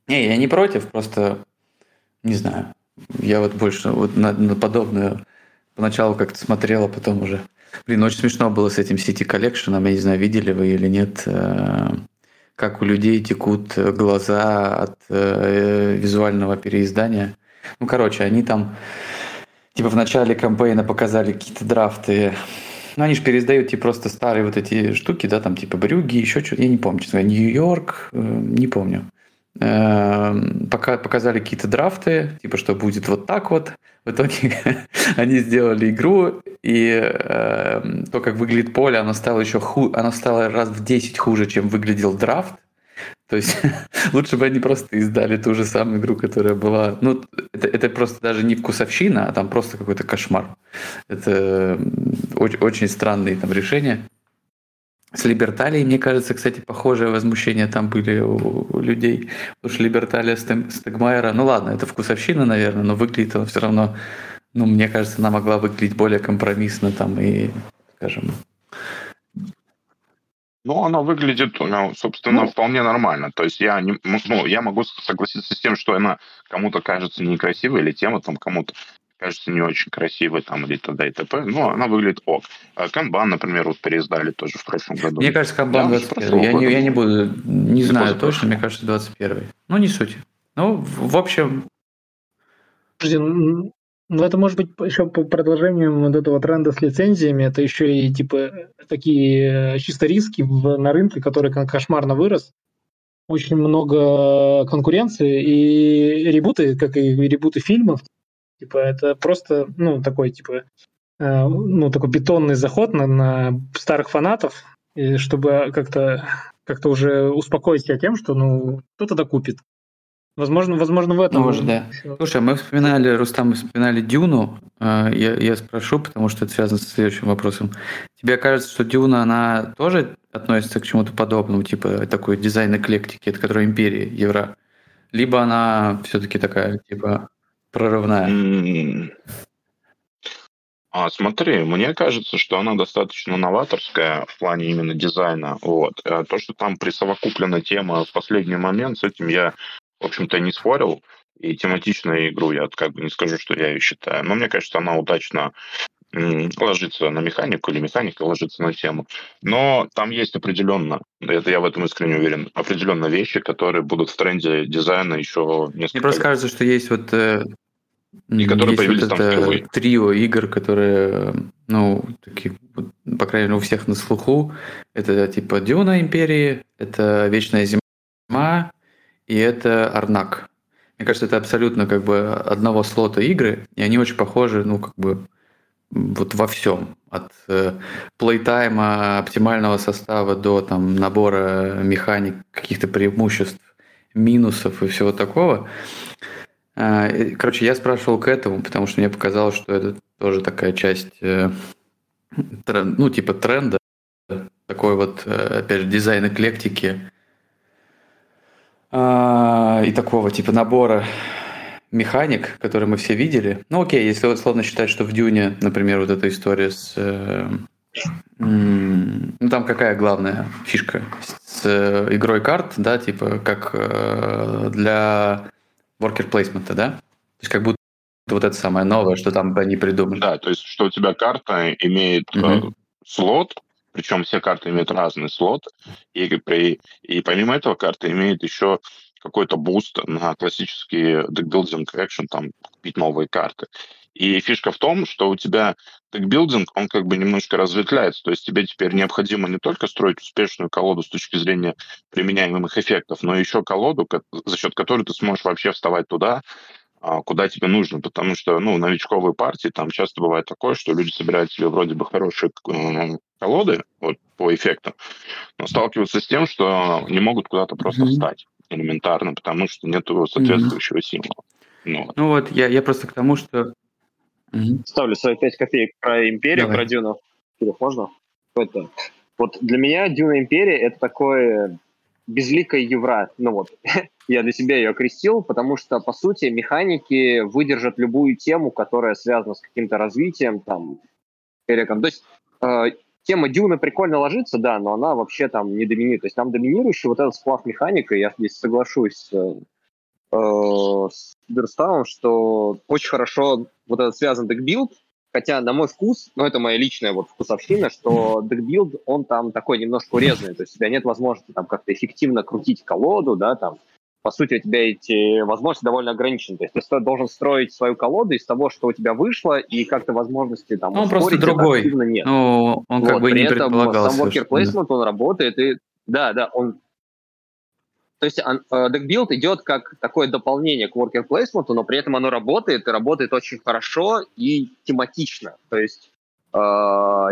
Не, я не против, просто не знаю. Я вот больше вот на, на подобное поначалу как-то смотрел, а потом уже... Блин, очень смешно было с этим City Collection, я не знаю, видели вы или нет, э, как у людей текут глаза от э, визуального переиздания. Ну, короче, они там типа в начале кампейна показали какие-то драфты ну, они же переиздают типа просто старые вот эти штуки, да, там типа брюги, еще что-то, я не помню, честно Нью-Йорк, э, не помню. Эм, пока показали какие-то драфты, типа, что будет вот так вот. В итоге они сделали игру, и э, то, как выглядит поле, оно стало еще ху... оно стало раз в 10 хуже, чем выглядел драфт. То есть лучше бы они просто издали ту же самую игру, которая была... Ну, это, это просто даже не вкусовщина, а там просто какой-то кошмар. Это очень, очень странные там решения. С Либерталией, мне кажется, кстати, похожие возмущения там были у, людей. Потому что Либерталия Стегмайера, ну ладно, это вкусовщина, наверное, но выглядит он все равно, ну, мне кажется, она могла выглядеть более компромиссно там и, скажем... Ну, она выглядит, собственно, ну, вполне нормально. То есть я, не, ну, я могу согласиться с тем, что она кому-то кажется некрасивой, или тема там кому-то кажется не очень красивой, там, или т.д. и т.п., но она выглядит ок. А Канбан, например, вот переиздали тоже в прошлом году. Мне кажется, Канбан да, 21 я не, я не буду, не знаю точно, мне кажется, 21 Ну, не суть. Ну, в общем... Ну, это может быть еще по продолжением вот этого тренда с лицензиями. Это еще и типа такие э, чисто риски в, на рынке, который кошмарно вырос. Очень много конкуренции и ребуты, как и ребуты фильмов, Типа это просто, ну, такой, типа, э, ну, такой бетонный заход на, на старых фанатов, и чтобы как-то как-то уже успокоить себя тем, что, ну, кто-то докупит. Возможно, возможно, в этом. Может, да. Слушай, мы вспоминали, Рустам, мы вспоминали Дюну. Э, я, я спрошу, потому что это связано с следующим вопросом. Тебе кажется, что Дюна, она тоже относится к чему-то подобному, типа такой дизайн эклектики, это которая империя, евро? Либо она все-таки такая, типа, прорывная? А, смотри, мне кажется, что она достаточно новаторская в плане именно дизайна. Вот. А то, что там присовокуплена тема в последний момент, с этим я, в общем-то, не спорил. и тематичную игру. Я как бы не скажу, что я ее считаю. Но мне кажется, она удачно ложится на механику или механика ложится на тему. Но там есть определенно, это я в этом искренне уверен, определенно вещи, которые будут в тренде дизайна еще несколько Мне просто лет. кажется, что есть вот э, И которые есть появились вот там впервые. трио игр, которые, ну, такие, по крайней мере, у всех на слуху. Это типа Дюна Империи, это Вечная Зима и это Арнак. Мне кажется, это абсолютно как бы одного слота игры, и они очень похожи, ну, как бы вот во всем. От э, плейтайма, оптимального состава до там набора механик, каких-то преимуществ, минусов и всего такого. А, Короче, я спрашивал к этому, потому что мне показалось, что это тоже такая часть, э, ну, типа тренда, такой вот, э, опять же, дизайн эклектики а, и такого типа набора механик, которые мы все видели. Ну, окей, если условно считать, что в Дюне, например, вот эта история с... э, Ну, там какая главная фишка? С э, игрой карт, да, типа как э, для worker placement, да? То есть как будто вот это самое новое, что там они придумали. Да, то есть, что у тебя карта имеет э, Мгм. слот, причем все карты имеют разный слот, и, при, и помимо этого карта имеет еще какой-то буст на классические deckbuilding action, там, купить новые карты. И фишка в том, что у тебя deckbuilding, он как бы немножко разветвляется, то есть тебе теперь необходимо не только строить успешную колоду с точки зрения применяемых эффектов, но еще колоду, ко- за счет которой ты сможешь вообще вставать туда, а, куда тебе нужно, потому что, ну, новичковые партии, там часто бывает такое, что люди собирают себе вроде бы хорошие э, колоды вот, по эффекту, но сталкиваются с тем, что не могут куда-то просто встать элементарно, потому что нету соответствующего символа. Ну, вот. Ну вот, я, я просто к тому, что... Мгм. Ставлю свои 5 копеек про Империю, Давай. про Дюну. Можно? Это. Вот для меня Дюна Империя это такое безликая евра. Ну вот, я для себя ее окрестил, потому что, по сути, механики выдержат любую тему, которая связана с каким-то развитием, там, переком. То есть э, тема Дюна прикольно ложится, да, но она вообще там не доминирует. То есть там доминирующий вот этот сплав механика, я здесь соглашусь э, э, с Берставом, что очень хорошо вот этот связан декбилд, хотя на мой вкус, ну это моя личная вот вкусовщина, что декбилд, он там такой немножко урезанный, то есть у тебя нет возможности там как-то эффективно крутить колоду, да, там, по сути, у тебя эти возможности довольно ограничены. То есть ты должен строить свою колоду из того, что у тебя вышло, и как-то возможности там Ну, он просто другой. нет. Ну, он как Вот, бы не этом сам worker placement, он работает, и да, да, он... То есть он, э, декбилд идет как такое дополнение к worker placement, но при этом оно работает, и работает очень хорошо и тематично. То есть э,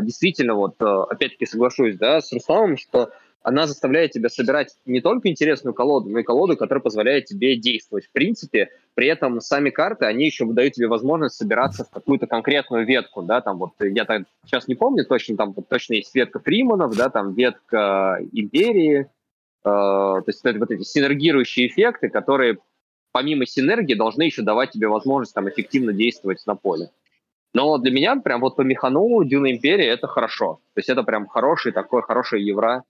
действительно, вот э, опять-таки соглашусь да, с Русланом, что она заставляет тебя собирать не только интересную колоду, но и колоду, которая позволяет тебе действовать. В принципе, при этом сами карты, они еще выдают тебе возможность собираться в какую-то конкретную ветку, да, там вот я так сейчас не помню точно, там вот точно есть ветка Фриманов, да, там ветка Империи, э, то есть это вот эти синергирующие эффекты, которые помимо синергии должны еще давать тебе возможность там эффективно действовать на поле. Но для меня прям вот по механу Дюна Империя это хорошо. То есть это прям хороший такой, хорошая евра.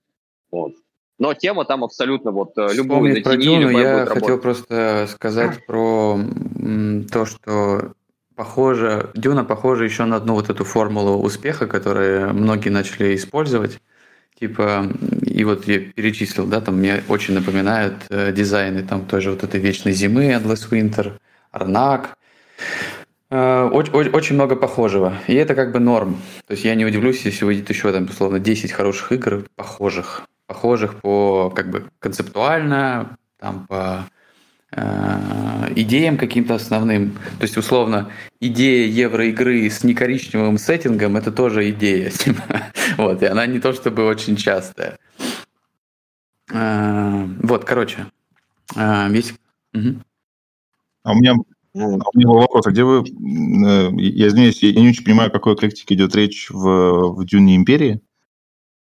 Вот. Но тема там абсолютно вот э, любую Вспомнив про Дюну, я хотел работать. просто сказать про то, что похоже, Дюна похожа еще на одну вот эту формулу успеха, которую многие начали использовать. Типа, и вот я перечислил, да, там мне очень напоминают э, дизайны там тоже вот этой вечной зимы, Endless Winter, Арнак. Э, оч- оч- очень много похожего. И это как бы норм. То есть я не удивлюсь, если выйдет еще там, условно, 10 хороших игр похожих. Похожих по как бы концептуально, там по э, идеям каким-то основным. То есть, условно, идея евроигры с некоричневым сеттингом это тоже идея. типа. Вот, и она не то чтобы очень частая. Э, Вот, короче. э, Есть... А у меня, а у меня был вопрос, а где вы... э, Я извиняюсь, я не очень понимаю, о какой эклектике идет речь в, в Дюне Империи.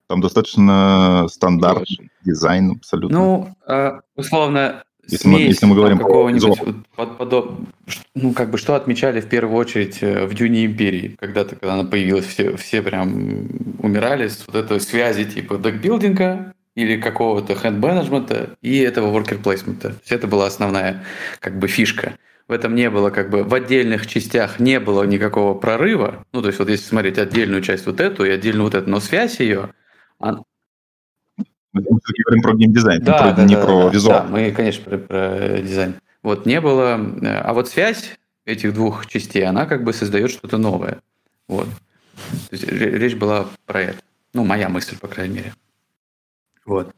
Там достаточно стандартный дизайн абсолютно. Ну, э, условно, Если мы- смесь если мы говорим какого-нибудь, вот под- подоб- ш- ну, как бы, что отмечали в первую очередь э, в Дюне Империи, когда-то, когда она появилась, все, все прям умирали с вот этой связи типа декбилдинга или какого-то хенд-менеджмента и этого есть это была основная как бы фишка. в этом не было как бы в отдельных частях не было никакого прорыва. Ну, то есть вот если смотреть отдельную часть вот эту и отдельно вот эту, но связь ее... Он... Мы говорим про геймдизайн, да, про, да, не да, про да, визуал. Да, мы, конечно, про, про дизайн. Вот не было... А вот связь этих двух частей, она как бы создает что-то новое. Вот. То есть речь была про это. Ну, моя мысль, по крайней мере. Вот.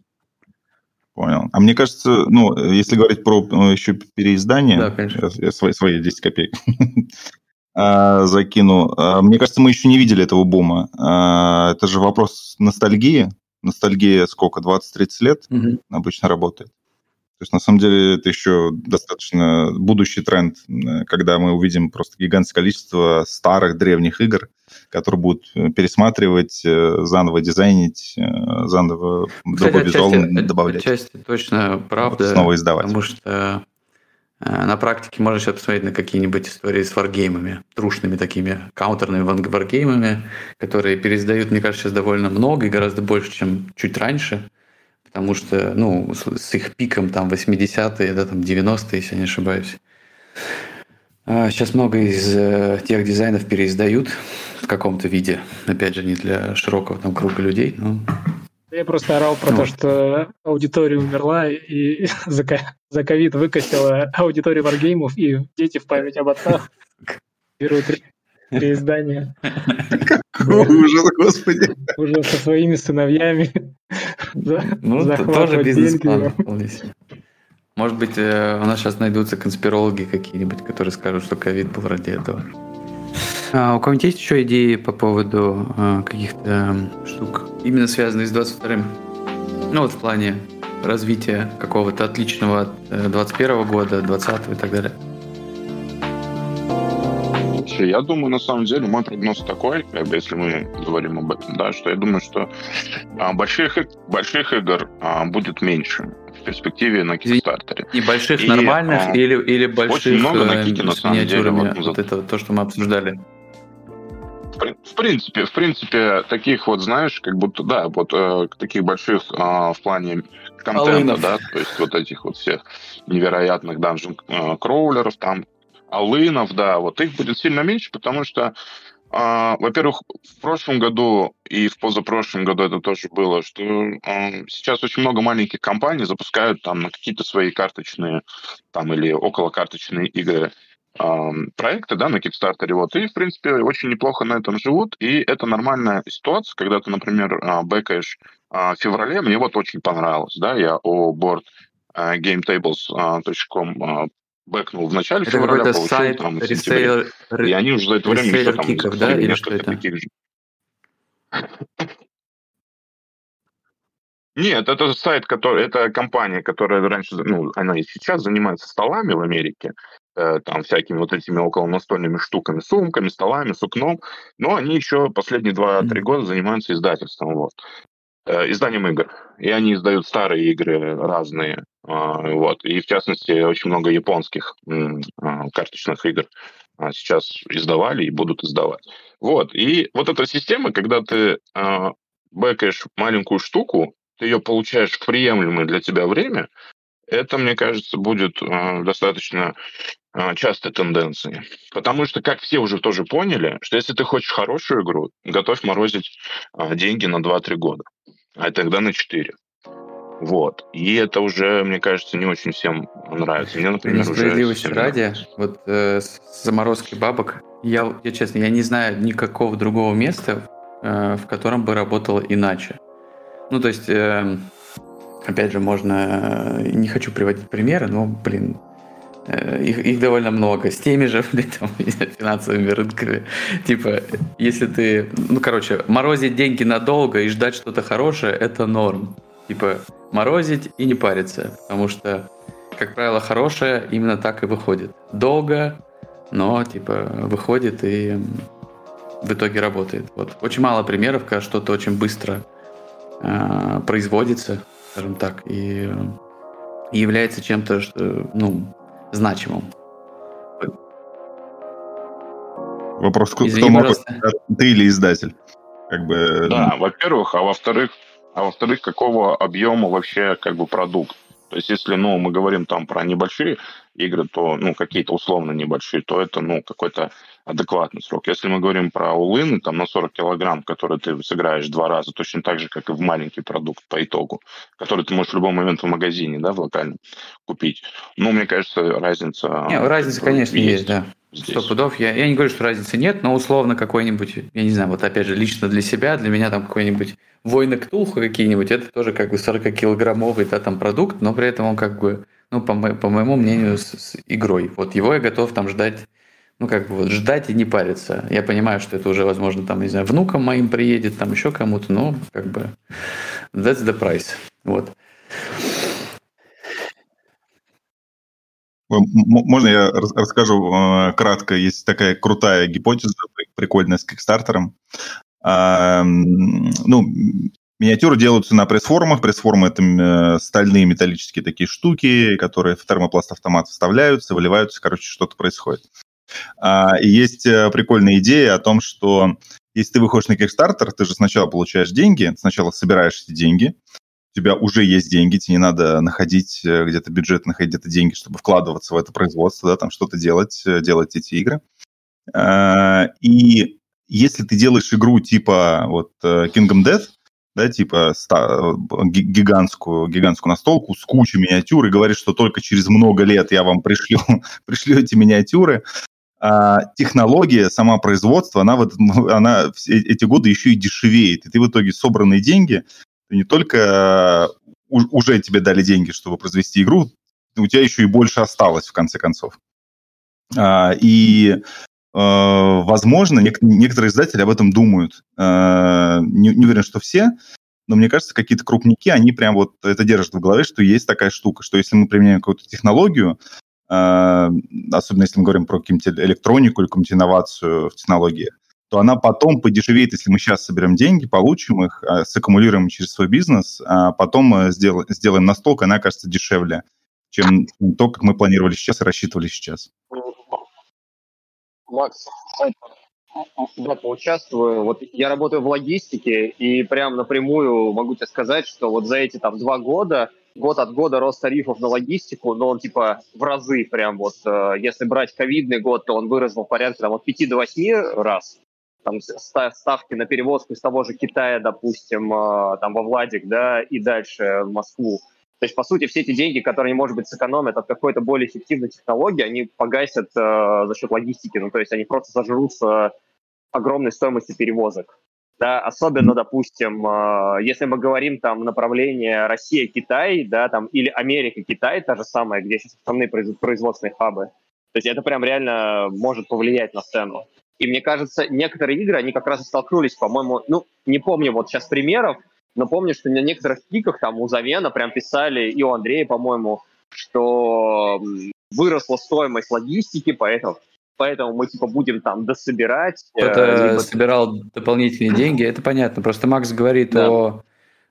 Понял. А мне кажется, ну, если говорить про ну, еще переиздание, да, конечно. я свои, свои 10 копеек а, закину. А, мне кажется, мы еще не видели этого бума. А, это же вопрос ностальгии. Ностальгия сколько? 20-30 лет Мгм. обычно работает. То есть, на самом деле, это еще достаточно будущий тренд, э, когда мы увидим просто гигантское количество старых древних игр, которые будут э, пересматривать, э, заново дизайнить, э, заново другой Кстати, визуал отчасти, добавлять. отчасти точно правда. Снова издавать. Потому что э, на практике можно сейчас посмотреть на какие-нибудь истории с варгеймами, трушными такими каунтерными варгеймами, которые переиздают, мне кажется, сейчас довольно много и гораздо больше, чем чуть раньше. Потому что, ну, с, с их пиком там 80-е, да, там 90-е, если я не ошибаюсь. А Сейчас много из э, тех дизайнов переиздают в каком-то виде. Опять же, не для широкого там круга людей, но Я просто орал про Ну. то, что аудитория умерла и за ко- за ковид выкосила аудиторию варгеймов, и дети в память об отцах берут ре- переиздание Ужас, господи. уже со своими сыновьями. Ну, тоже бизнес-план. Может быть, э, у нас сейчас найдутся конспирологи какие-нибудь, которые скажут, что ковид был ради этого. А у кого-нибудь есть еще идеи по поводу э, каких-то штук, именно связанных с 22-м? Ну вот в плане развития какого-то отличного от э, 21 года, 20 и так далее. Слушай, Я думаю, на самом деле, мой прогноз такой, как бы, если мы говорим об этом, да, что я думаю, что а, больших, больших игр а, будет меньше в перспективе на. Кикстартере. И больших И, нормальных а, или, или больших много на э, Кике, на с самом деле, вот, Вот это то, что мы обсуждали. В при- В принципе, в принципе, таких вот, знаешь, как будто, да, вот э, таких больших а, в плане контента, Алынов. да, то есть вот этих вот всех невероятных данжен э, кроулеров, там, алынов, да, вот их будет сильно меньше, потому что, а, во-первых, в прошлом году и в позапрошлом году это тоже было, что а, сейчас очень много маленьких компаний запускают там на какие-то свои карточные там или околокарточные игры ам, проекты, да, на Kickstarter, вот, и, в принципе, очень неплохо на этом живут, и это нормальная ситуация, когда ты, например, а, бэкаешь а, в феврале, мне вот очень понравилось, да, я о а, gametables.com а, бэкнул в начале Это февраля, получил сайт там в сентябре. ресейлер, И они уже за это время еще там киков, да, или что это? таких же. Нет, это сайт, который, это компания, которая раньше, ну, она и сейчас занимается столами в Америке, э, там всякими вот этими около настольными штуками, сумками, столами, сукном, но они еще последние 2-3 Мгм. года занимаются издательством, вот, изданием игр. И они издают старые игры разные, а, вот, и в частности очень много японских а, карточных игр а, сейчас издавали и будут издавать. Вот, и вот эта система, когда ты бэкаешь маленькую штуку, ты ее получаешь в приемлемое для тебя время, это, мне кажется, будет достаточно частой тенденцией. Потому что, как все уже тоже поняли, что если ты хочешь хорошую игру, готовь морозить деньги на 2-3 года, а тогда на 4. Вот. И это уже, мне кажется, не очень всем нравится. Мне, например, уже ради, нравится. вот э, с заморозкой бабок, я, я честно, я не знаю никакого другого места, э, в котором бы работало иначе. Ну, то есть, э, опять же, можно... э, Не хочу приводить примеры, но, блин, их, их довольно много. С теми же, блин, там, финансовыми рынками. Типа, если ты... Ну, короче, морозить деньги надолго и ждать что-то хорошее, это норм. Типа, морозить и не париться. Потому что как правило, хорошее именно так и выходит. Долго, но типа выходит и в итоге работает. Вот. Очень мало примеров, когда что-то очень быстро э, производится, скажем так, и, э, и является чем-то, что, ну, значимым. Вопрос, кто Извини, мог, пожалуйста. ты или издатель? Как бы, Да, во-первых, а во-вторых, а во-вторых, какого объема вообще как бы продукт? То есть, если, ну, мы говорим там про небольшие, игры, то, ну, какие-то условно небольшие, то это, ну, какой-то адекватный срок. Если мы говорим про улыны, там, на 40 килограмм, которые ты сыграешь два раза, точно так же, как и в маленький продукт по итогу, который ты можешь в любой момент в магазине, да, в локальном купить. Ну, мне кажется, разница... Не, разница, конечно, есть, есть да. Сто пудов. Я, я не говорю, что разницы нет, но условно какой-нибудь, я не знаю, вот опять же, лично для себя, для меня там какой-нибудь войны Ктулху какие-нибудь, это тоже как бы 40-килограммовый да, там продукт, но при этом он как бы, ну, по, по моему мнению, с, с игрой. Вот его я готов там ждать ну, как бы вот ждать и не париться. Я понимаю, что это уже, возможно, там, не знаю, внукам моим приедет, там еще кому-то, но как бы that's the price. Вот. Можно я расскажу э, кратко? Есть такая крутая гипотеза, прикольная с Кикстартером. Ну, миниатюры делаются на пресс-формах. Пресс-формы – это э, стальные металлические такие штуки, которые в термопласт автомат вставляются, выливаются, короче, что-то происходит. А, есть э, прикольная идея о том, что если ты выходишь на Kickstarter, ты же сначала получаешь деньги, сначала собираешь эти деньги, у тебя уже есть деньги, тебе не надо находить э, где-то бюджет, находить где-то деньги, чтобы вкладываться в это производство, да, там что-то делать, э, делать эти игры. А, и если ты делаешь игру типа вот Kingdom Death, да, типа гигантскую, гигантскую настолку с кучей миниатюр и говоришь, что только через много лет я вам пришлю, пришлю эти миниатюры, а технология, сама производство, она, вот, она эти годы еще и дешевеет. И ты в итоге собранные деньги, не только уже тебе дали деньги, чтобы произвести игру, у тебя еще и больше осталось, в конце концов. А, и э, возможно, некоторые издатели об этом думают. Э, не, не уверен, что все, но мне кажется, какие-то крупники, они прям вот это держат в голове, что есть такая штука, что если мы применяем какую-то технологию, Э, особенно если мы говорим про какую-нибудь электронику или какую-нибудь инновацию в технологии, то она потом подешевеет, если мы сейчас соберем деньги, получим их, э, саккумулируем через свой бизнес, а потом сделаем, сделаем настолько, она окажется дешевле, чем то, как мы планировали сейчас и рассчитывали сейчас. Макс, да, поучаствую. Вот я работаю в логистике, и прям напрямую могу тебе сказать, что вот за эти там два года год от года рост тарифов на логистику, но он типа в разы прям вот, э, если брать ковидный год, то он вырос в порядке там, от 5 до 8 раз. Там ставки на перевозку из того же Китая, допустим, э, там во Владик, да, и дальше в Москву. То есть, по сути, все эти деньги, которые, может быть, сэкономят от какой-то более эффективной технологии, они погасят э, за счет логистики. Ну, то есть они просто зажрутся огромной стоимости перевозок. Да, особенно, допустим, э, если мы говорим там направление Россия-Китай, да, там, или Америка-Китай, та же самая, где сейчас основные производственные хабы. То есть это прям реально может повлиять на цену. И мне кажется, некоторые игры, они как раз и столкнулись, по-моему, ну, не помню вот сейчас примеров, но помню, что на некоторых пиках там у Завена прям писали, и у Андрея, по-моему, что выросла стоимость логистики, поэтому поэтому мы типа будем там дособирать. Э, Кто-то либо... собирал дополнительные деньги, это понятно. Просто Макс говорит да. о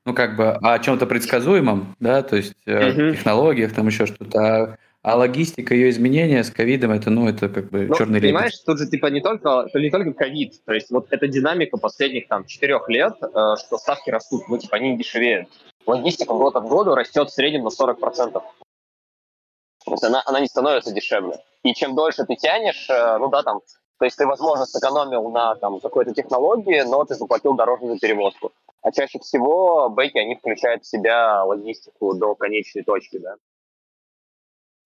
ну как бы о чем-то предсказуемом, да, то есть угу. технологиях, там еще что-то. А, а логистика, ее изменения с ковидом, это, ну, это как бы ну, черный лебедь. Понимаешь, тут же типа не только, не только ковид, то есть вот эта динамика последних там четырех лет, э, что ставки растут, ну типа они не дешевеют. Логистика год от года растет в среднем на 40%. То есть она, она не становится дешевле. И чем дольше ты тянешь, э, ну да, там, то есть ты, возможно, сэкономил на там, какой-то технологии, но ты заплатил дороже за перевозку. А чаще всего бэки, они включают в себя логистику до конечной точки, да.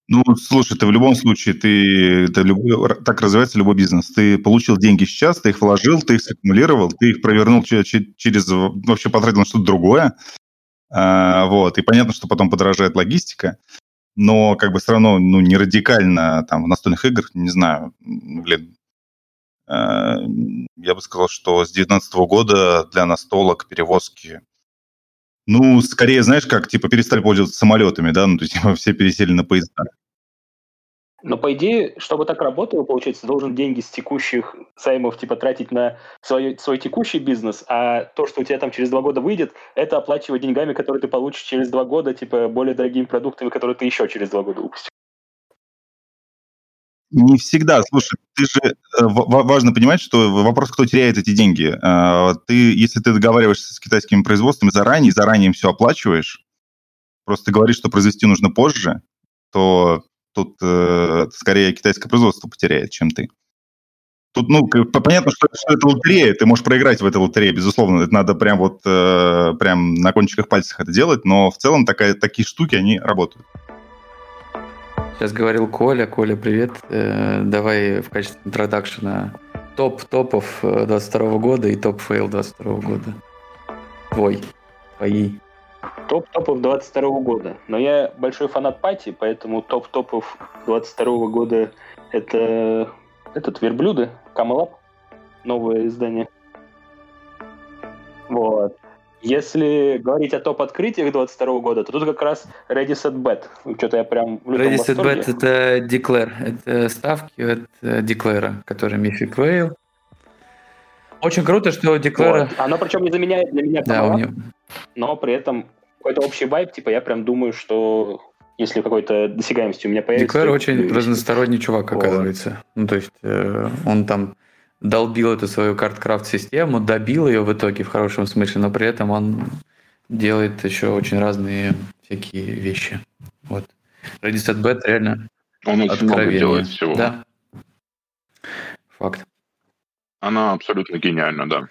Ну, слушай, ты в любом случае, ты, это любой, так развивается любой бизнес. Ты получил деньги сейчас, ты их вложил, ты их саккумулировал, ты их провернул через, вообще потратил на что-то другое. А, вот, и понятно, что потом подорожает логистика но как бы все равно ну, не радикально там в настольных играх, не знаю, блин, э, я бы сказал, что с 2019 года для настолок перевозки, ну, скорее, знаешь, как, типа, перестали пользоваться самолетами, да, ну, то есть типа, все пересели на поезда. Но по идее, чтобы так работало, получается, должен деньги с текущих займов типа тратить на свой, свой текущий бизнес, а то, что у тебя там через два года выйдет, это оплачивать деньгами, которые ты получишь через два года, типа более дорогими продуктами, которые ты еще через два года выпустишь. Не всегда. Слушай, ты же э, важно понимать, что вопрос, кто теряет эти деньги. А, ты, если ты договариваешься с китайскими производствами заранее, заранее им все оплачиваешь, просто говоришь, что произвести нужно позже, то тут э, скорее китайское производство потеряет, чем ты. Тут, ну, понятно, что, что это лотерея, ты можешь проиграть в этой лотерее, безусловно, это надо прям вот, э, прям на кончиках пальцев это делать, но в целом такая, такие штуки, они работают. Сейчас говорил Коля. Коля, привет. Э, давай в качестве introduction а топ топов 22 э, года и топ fail 22 года. Твой. Твои. Топ топов 22 года. Но я большой фанат пати, поэтому топ топов 22 года это этот верблюды, Камелап, новое издание. Вот. Если говорить о топ-открытиях 22 года, то тут как раз Ready Set Bet. Что-то я прям Ready Set Bet — это Declare. Это ставки от Declare, который Мифик Вейл. Очень круто, что Declare... Вот. Оно причем не заменяет для меня да, у него... но при этом какой-то общий вайб, типа я прям думаю, что если какой-то досягаемости у меня появится... Declare очень разносторонний чувак, оказывается. Вот. Ну, то есть э, он там долбил эту свою карткрафт-систему, добил ее в итоге в хорошем смысле, но при этом он делает еще очень разные всякие вещи. Вот. Ready Set Bet реально Он очень много делает всего. Да. Факт. Она абсолютно гениальна, да.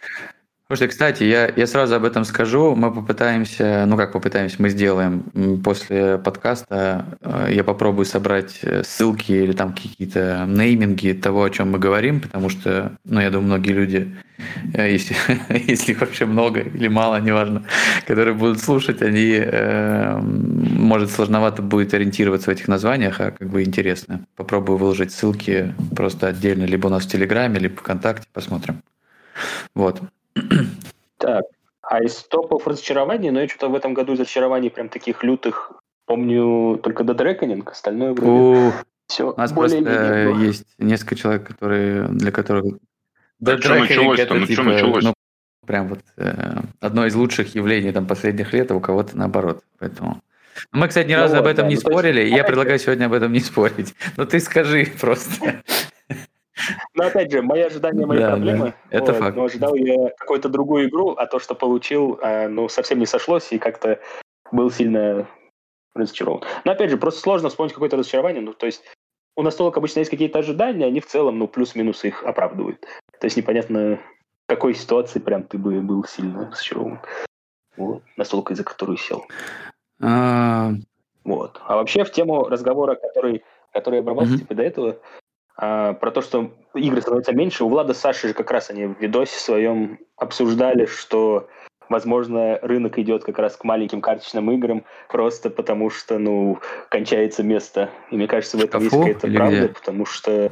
Слушайте, кстати, я, я сразу об этом скажу. Мы попытаемся, ну как попытаемся, мы сделаем после подкаста, э, я попробую собрать э, ссылки или там какие-то нейминги того, о чем мы говорим, потому что, ну я думаю, многие люди, э, если, если их вообще много или мало, неважно, которые будут слушать, они, может, сложновато будет ориентироваться в этих названиях, а как бы интересно. Попробую выложить ссылки просто отдельно, либо у нас в Телеграме, либо ВКонтакте, посмотрим. Вот. Так, а из топов разочарований, но ну, я что-то в этом году из разочарований прям таких лютых помню только Reckoning, остальное вроде все У нас просто было. есть несколько человек, которые, для которых да Reckoning это ну, типа, началось? ну, прям вот э, одно из лучших явлений там последних лет, а у кого-то наоборот. Поэтому мы, кстати, ни ну разу вот, об этом да, не ну, спорили, есть, я предлагаю сегодня об этом не спорить. Но ты скажи просто. Но опять же, мои ожидания, мои да, проблемы. Да. Это вот, факт. Но ожидал я какую-то другую игру, а то, что получил, э, ну, совсем не сошлось, и как-то был сильно разочарован. Но опять же, просто сложно вспомнить какое-то разочарование. Ну, то есть у настолок обычно есть какие-то ожидания, они в целом, ну, плюс-минус их оправдывают. То есть непонятно, в какой ситуации прям ты бы был сильно разочарован. Вот, настолка, из-за которую сел. А... Вот. А вообще в тему разговора, который, который я обрабатывал, типа, до этого, а, про то, что игры становятся меньше. У Влада с Сашей же как раз они в видосе своем обсуждали, что, возможно, рынок идет как раз к маленьким карточным играм, просто потому что, ну, кончается место. И мне кажется, в этом есть какая-то правда, где? потому что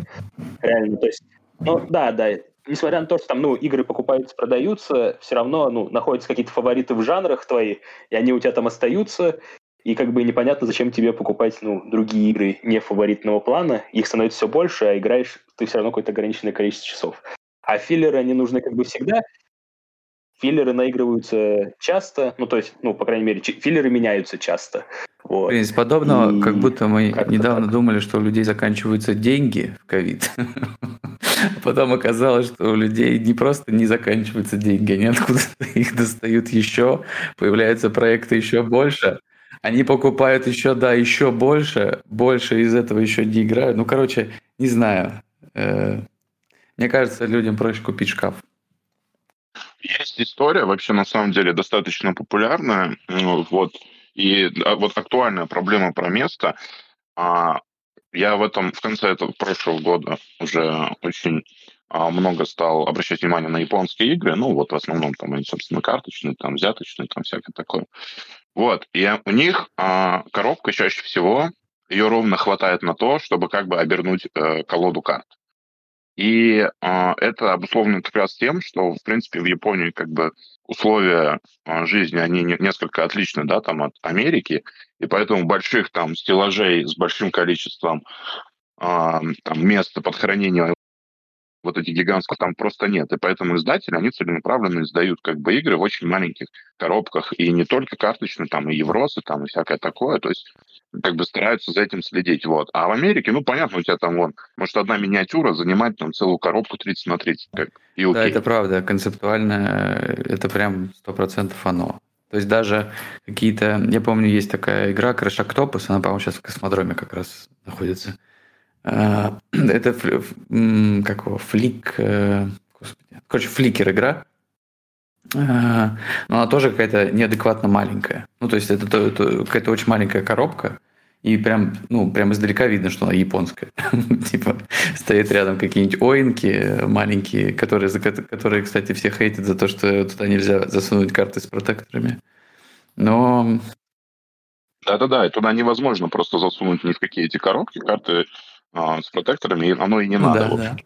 реально, то есть, ну, да, да, несмотря на то, что там, ну, игры покупаются, продаются, все равно, ну, находятся какие-то фавориты в жанрах твои, и они у тебя там остаются, и как бы непонятно, зачем тебе покупать ну, другие игры не фаворитного плана. Их становится все больше, а играешь ты все равно какое-то ограниченное количество часов. А филлеры, они нужны как бы всегда. Филлеры наигрываются часто, ну, то есть, ну, по крайней мере, филлеры меняются часто. Вот. Блин, подобного, и... как будто мы как недавно так. думали, что у людей заканчиваются деньги в ковид. Потом оказалось, что у людей не просто не заканчиваются деньги, они откуда-то их достают еще, появляются проекты еще больше. Они покупают еще, да, еще больше, больше из этого еще не играют. Ну, короче, не знаю. Э, мне кажется, людям проще купить шкаф. Есть история, вообще на самом деле достаточно популярная, ну, вот, и а, вот актуальная проблема про место. А, я в этом в конце этого прошлого года уже очень а, много стал обращать внимание на японские игры, ну вот в основном там они, собственно, карточные, там взяточные, там всякое такое. Вот, и у них а, коробка чаще всего, ее ровно хватает на то, чтобы как бы обернуть э, колоду карт. И э, это обусловлено как раз тем, что, в принципе, в Японии как бы условия э, жизни, они не, несколько отличны, да, там от Америки, и поэтому больших там стеллажей с большим количеством э, там, места под хранение вот этих гигантских там просто нет. И поэтому издатели, они целенаправленно издают как бы игры в очень маленьких коробках. И не только карточные, там и евросы, там и всякое такое. То есть как бы стараются за этим следить. Вот. А в Америке, ну, понятно, у тебя там вон, может, одна миниатюра занимать там целую коробку 30 на 30, как и Да, это правда. Концептуально э, это прям 100% оно. То есть даже какие-то... Я помню, есть такая игра Crash Octopus, она, по-моему, сейчас в космодроме как раз находится. А, это как его, флик... Э, господи. Короче, фликер игра. А, но она тоже какая-то неадекватно маленькая. Ну, то есть это, это какая-то очень маленькая коробка, и прям, ну, прям издалека видно, что она японская. типа, стоит рядом какие-нибудь оинки маленькие, которые, которые, кстати, все хейтят за то, что туда нельзя засунуть карты с протекторами. Но... Да-да-да, и туда невозможно просто засунуть ни в какие эти коробки, карты а, с протекторами, и оно и не надо, да, да.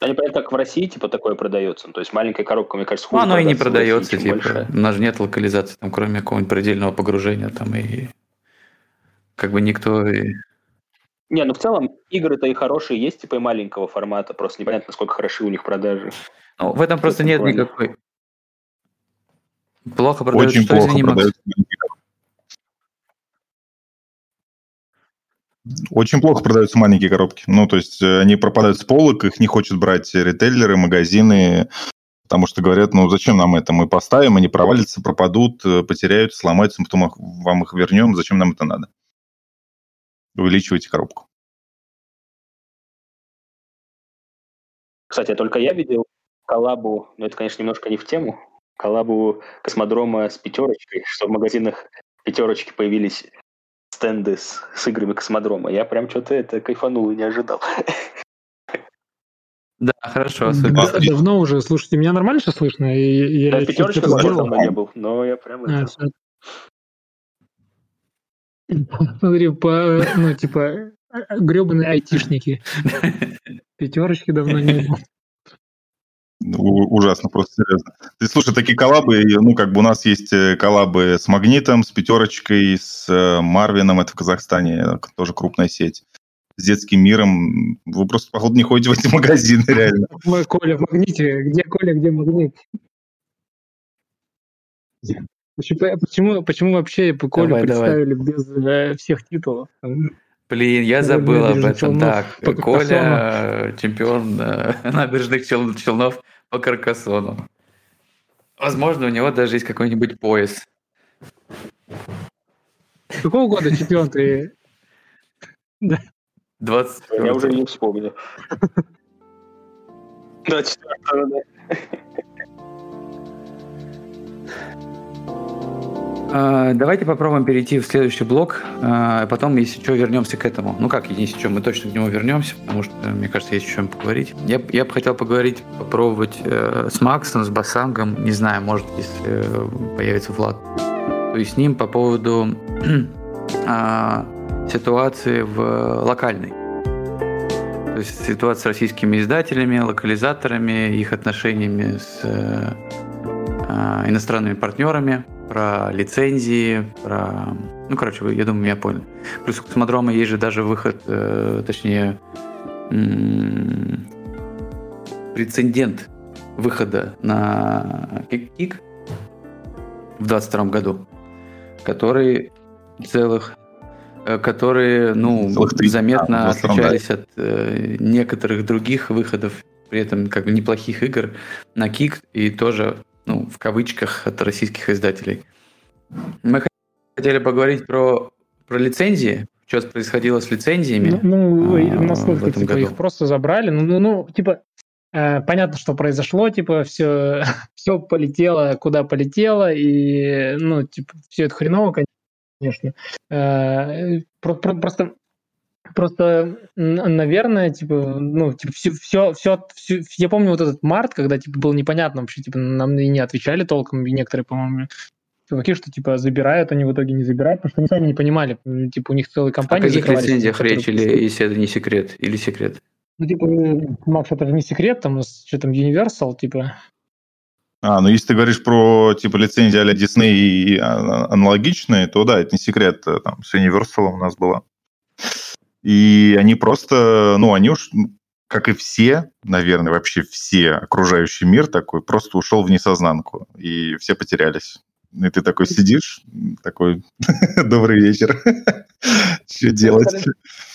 Они понятно, как в России, типа, такое продается. То есть маленькая коробка, мне кажется, хуже Ну, оно и не продается, России, типа. Большая. У нас же нет локализации, там, кроме какого-нибудь предельного погружения, там, и как бы никто... Не, ну в целом игры-то и хорошие есть, типа и маленького формата, просто непонятно, насколько хороши у них продажи. Ну, в этом просто нет плане. никакой... Плохо продаются, Очень что, плохо извини, продаются Очень плохо продаются маленькие коробки. Ну, то есть э, они пропадают с полок, их не хочут брать ритейлеры, магазины, потому что говорят, ну, зачем нам это? Мы поставим, они провалятся, пропадут, э, потеряются, сломаются, потом вам их вернем, зачем нам это надо? увеличивайте коробку. Кстати, только я видел коллабу, но это, конечно, немножко не в тему, коллабу космодрома с пятерочкой, что в магазинах пятерочки появились стенды с, с играми космодрома. Я прям что-то это кайфанул и не ожидал. Да, хорошо. Да, давно уже. Слушайте, меня нормально сейчас слышно? Я, да, пятерочка давно не был, но я прям... А, это... Смотри, по, ну, типа, гребаные айтишники. Пятерочки давно не было. Ужасно, просто серьезно. Ты слушай, такие коллабы, ну, как бы у нас есть э, коллабы с Магнитом, с Пятерочкой, с э, Марвином, это в Казахстане, э, тоже крупная сеть. С детским миром. Вы просто, походу, не ходите в эти магазины, реально. Коля в Магните. Где Коля, где Магнит? Почему, почему вообще Колю давай, представили давай. без э, всех титулов? Блин, я забыл об этом. Так, по Коля чемпион э, набережных чел, челнов по Каркасону. Возможно, у него даже есть какой-нибудь пояс. Какого года чемпион ты? 20. Я уже не вспомню. Да, четвертого, да. А, давайте попробуем перейти в следующий блок, а потом, если что, вернемся к этому. Ну как, если что, мы точно к нему вернемся, потому что, мне кажется, есть о чем поговорить. Я, я бы хотел поговорить, попробовать э, с Максом, с Басангом, не знаю, может, если э, появится Влад. То есть с ним по поводу э, ситуации в локальной. То есть ситуация с российскими издателями, локализаторами, их отношениями с э, э, иностранными партнерами – про лицензии, про... Ну, короче, я думаю, меня поняли. Плюс у Космодрома есть же даже выход, э, точнее, м- прецедент выхода на Кик в 22 году, который целых э, которые, ну, заметно отличались от э, некоторых других выходов, при этом как бы неплохих игр на Кик и тоже ну, в кавычках, от российских издателей. Мы хотели поговорить про, про лицензии, что происходило с лицензиями. Ну, ну а, насколько типа, году. их просто забрали. Ну, ну, ну типа, э, понятно, что произошло, типа, все, все полетело, куда полетело, и, ну, типа, все это хреново, конечно. Э, про, про, просто Просто, наверное, типа, ну, типа, все, все, все, все, я помню вот этот март, когда, типа, было непонятно вообще, типа, нам и не отвечали толком, и некоторые, по-моему, чуваки, что, типа, забирают, они в итоге не забирают, потому что они сами не понимали, типа, у них целая компания. О каких лицензиях речь, или если это не секрет, или секрет? Ну, типа, Макс, это же не секрет, там, что там, Universal, типа, а, ну если ты говоришь про типа лицензии а-ля Disney и а, аналогичные, то да, это не секрет. Там с Universal у нас была. И они просто, ну, они уж, как и все, наверное, вообще все, окружающий мир такой, просто ушел в несознанку, и все потерялись. И ты такой сидишь, такой, добрый вечер, что делать?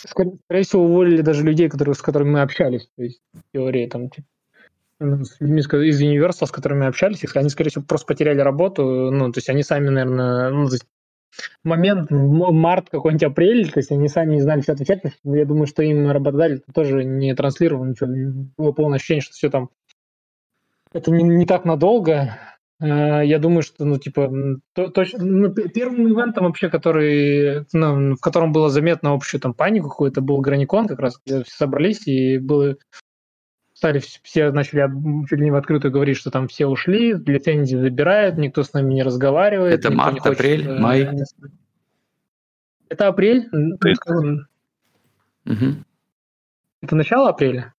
Скорее, всего, уволили даже людей, которые, с которыми мы общались, то есть, в теории, там, типа, с людьми из Universal, с которыми общались, они, скорее всего, просто потеряли работу, ну, то есть они сами, наверное, ну, то есть момент март, какой-нибудь апрель, то есть они сами не знали, что отвечать, я думаю, что им работодатель тоже не транслировал ничего, было полное ощущение, что все там это не, не так надолго. Э, я думаю, что, ну, типа, то, точно, ну, первым ивентом вообще, который, ну, в котором было заметно общую там панику какую-то, был Граникон, как раз, где все собрались, и было стали все начали чуть ли не в открытую говорить, что там все ушли, лицензии забирают, никто с нами не разговаривает. Это март, хочет, апрель, э, май. Это апрель. Угу. Это начало апреля?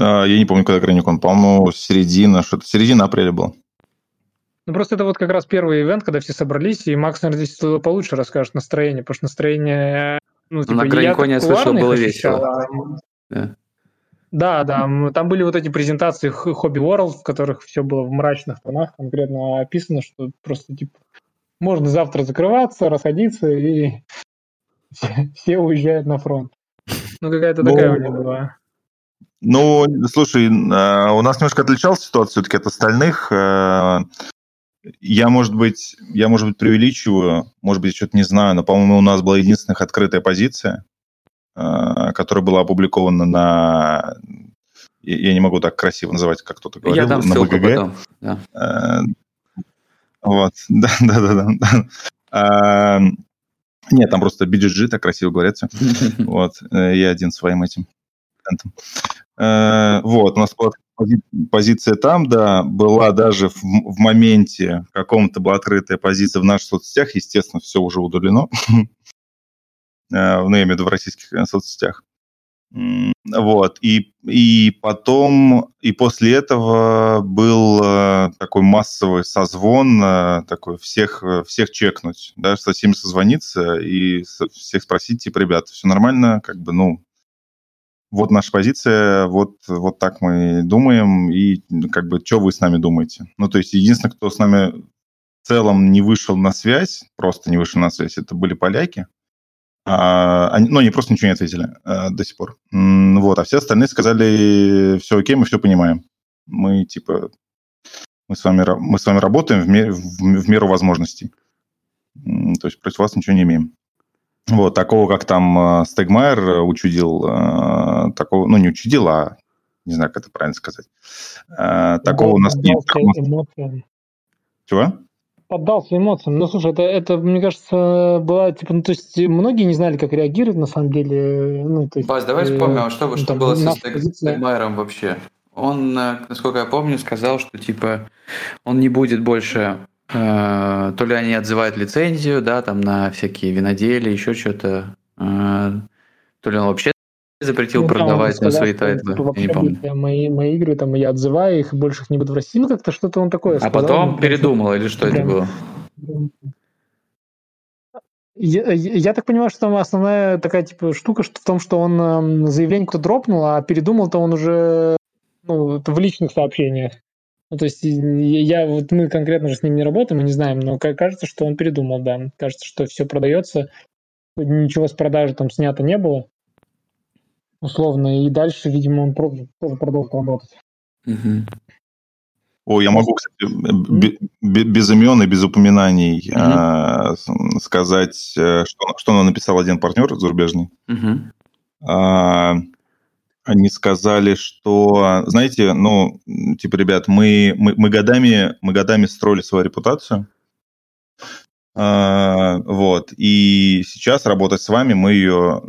А, я не помню, когда Граникон. По-моему, середина, что-то середина апреля был. Ну, просто это вот как раз первый ивент, когда все собрались, и Макс, наверное, здесь получше расскажет настроение, потому что настроение... Ну, типа, на Граниконе я слышал, было весело. А... Да. Да, да, там были вот эти презентации Hobby World, в которых все было в мрачных тонах, конкретно описано, что просто типа можно завтра закрываться, расходиться, и все, все уезжают на фронт. Ну, какая-то ну, такая у них была. Ну, слушай, а, у нас немножко отличалась ситуация все-таки от остальных. А, я, может быть, я, может быть, преувеличиваю, может быть, что-то не знаю, но, по-моему, у нас была единственная открытая позиция. Э, которая была опубликована на... Я не могу так красиво называть, как кто-то говорил, Я дам на БГГ. Потом. Да. Э, вот, да, да, да, да. Нет, там просто BGG так красиво говорится. Вот, э, я один своим этим Вот, у нас была позиция там, да, была даже в, в моменте каком-то была открытая позиция в наших соцсетях, естественно, все уже удалено. Э, ну, я имею в виду в российских э, соцсетях. Вот, и, и потом, и после этого был э, такой массовый созвон, такой всех, всех чекнуть, да, со всеми созвониться и всех спросить, типа, ребята, все нормально, как бы, ну, вот наша позиция, вот, вот так мы думаем, и как бы, что вы с нами думаете? Ну, то есть, единственное, кто с нами в целом не вышел на связь, просто не вышел на связь, это были поляки, они, ну, они просто ничего не ответили а, до сих пор. Вот, а все остальные сказали, все окей, мы все понимаем. Мы, типа, мы с вами, мы с вами работаем в, мер, в, в меру возможностей. То есть против вас ничего не имеем. Вот, такого, как там Стегмайер учудил, такого, ну, не учудил, а не знаю, как это правильно сказать. Такого у нас нет. Чего? Поддался эмоциям. Ну, слушай, это, это, мне кажется, была, типа, ну, то есть многие не знали, как реагировать, на самом деле. Ну, то есть, Баз, давай вспомним, а что, ну, что было со Стегмайером вообще? Он, э, насколько я помню, сказал, что, типа, он не будет больше э, то ли они отзывают лицензию, да, там на всякие виноделия, еще что-то, э, то ли он вообще запретил ну, продавать на свои тайтлы. Я не помню. Мои, мои игры, там, я отзываю их, больше их не буду в России. Ну, как-то что-то он такое А сказал, потом ну, передумал, или что прям... это было? Я, я так понимаю, что там основная такая типа штука что в том, что он э, заявление-то дропнул, а передумал-то он уже ну, в личных сообщениях. Ну, то есть я вот мы конкретно же с ним не работаем, мы не знаем, но кажется, что он передумал, да. Кажется, что все продается, ничего с продажи там снято не было условно, и дальше, видимо, он тоже продолжит работать. Угу. О, я могу, кстати, без имен и без упоминаний угу. сказать, э, что, что нам написал один партнер зарубежный. Угу. Они сказали, что, знаете, ну, типа, ребят, мы, мы, мы, годами, мы годами строили свою репутацию, вот, и сейчас работать с вами мы ее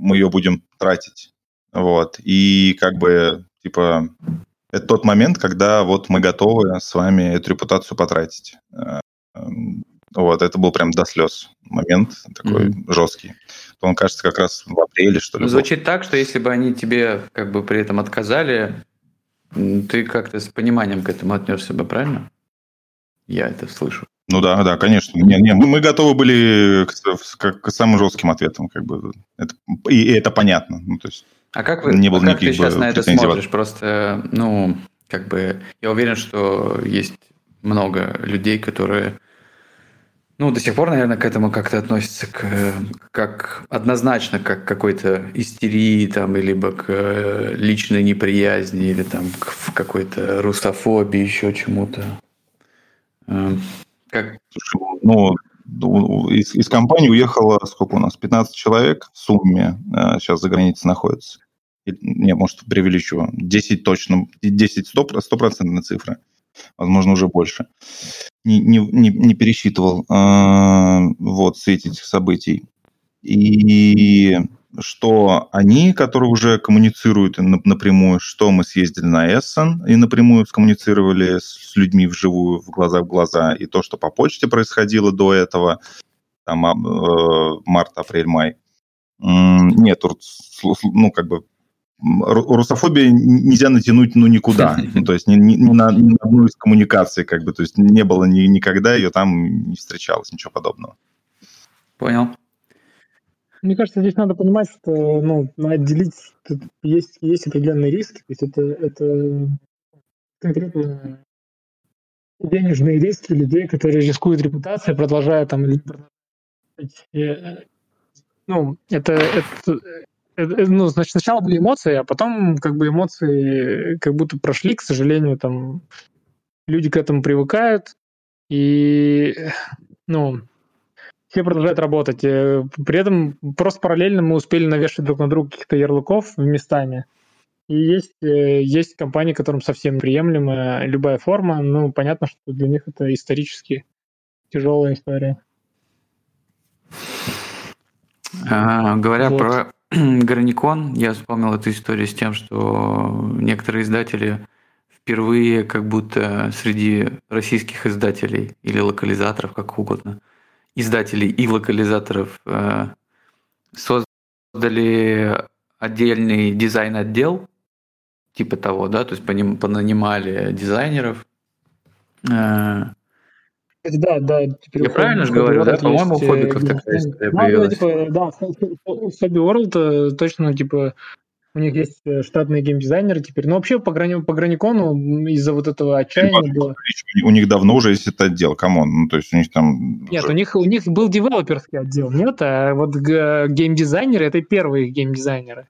мы ее будем тратить. Вот. И как бы, типа, это тот момент, когда вот мы готовы с вами эту репутацию потратить. Э, вот, это был прям до слез момент такой mm-hmm. жесткий. Он, кажется, как раз в апреле, что ли. Звучит был. так, что если бы они тебе как бы при этом отказали, ты как-то с пониманием к этому отнесся бы, правильно? Я это слышу. Ну да, да, конечно. Не, не, мы, готовы были к, к, к самым жестким ответам, как бы. Это, и, и это понятно. Ну, то есть а как вы, не было а как ты сейчас на это смотришь? Просто, ну, как бы, я уверен, что есть много людей, которые ну, до сих пор, наверное, к этому как-то относится к, как однозначно как к какой-то истерии там, либо к э, личной неприязни, или там к какой-то русофобии, еще чему-то. Э, как... Ну, из, из компании уехало, сколько у нас, 15 человек в сумме сейчас за границей находится. Не, может, преувеличиваю. 10 точно, 10 стопроцентные цифры возможно, уже больше. Не, не, не, не пересчитывал э, вот с этих событий. И что они, которые уже коммуницируют напрямую, что мы съездили на Эссен и напрямую скоммуницировали с людьми вживую, в глаза в глаза, и то, что по почте происходило до этого, там, э, март, апрель, май. Нет, ну, как бы русофобия нельзя натянуть ну никуда, ну, то есть ни, ни, ни, на, ни на одну из коммуникаций, как бы, то есть не было ни, никогда, ее там не встречалось, ничего подобного. Понял. Мне кажется, здесь надо понимать, что ну, отделить есть, есть определенные риски, то есть это, это конкретно денежные риски людей, которые рискуют репутацией, продолжая там э, ну, это, это Э, э, ну, значит, сначала были эмоции, а потом как бы эмоции как будто прошли, к сожалению, там люди к этому привыкают, и, ну, все продолжают работать. Э, при этом просто параллельно мы успели навешать друг на друга каких-то ярлыков местами. И есть, есть компании, которым совсем приемлема любая форма. Ну, понятно, что для них это исторически тяжелая история. А, говоря вот. про Граникон, я вспомнил эту историю с тем, что некоторые издатели впервые как будто среди российских издателей или локализаторов, как угодно, издателей и локализаторов э, создали отдельный дизайн-отдел, типа того, да, то есть понанимали дизайнеров, э, да, да. Теперь Я правильно же говорю, да? По-моему, у Хоббиков такая история да, появилась. Типа, да, Hobby World точно, типа, у них есть э, штатные геймдизайнеры теперь. Но вообще по, грани, по Граникону из-за вот этого отчаяния было... У них давно уже есть этот отдел, come on. Ну, то есть у них там... Нет, уже... у них, у них был девелоперский отдел, нет? А вот геймдизайнеры — это первые геймдизайнеры.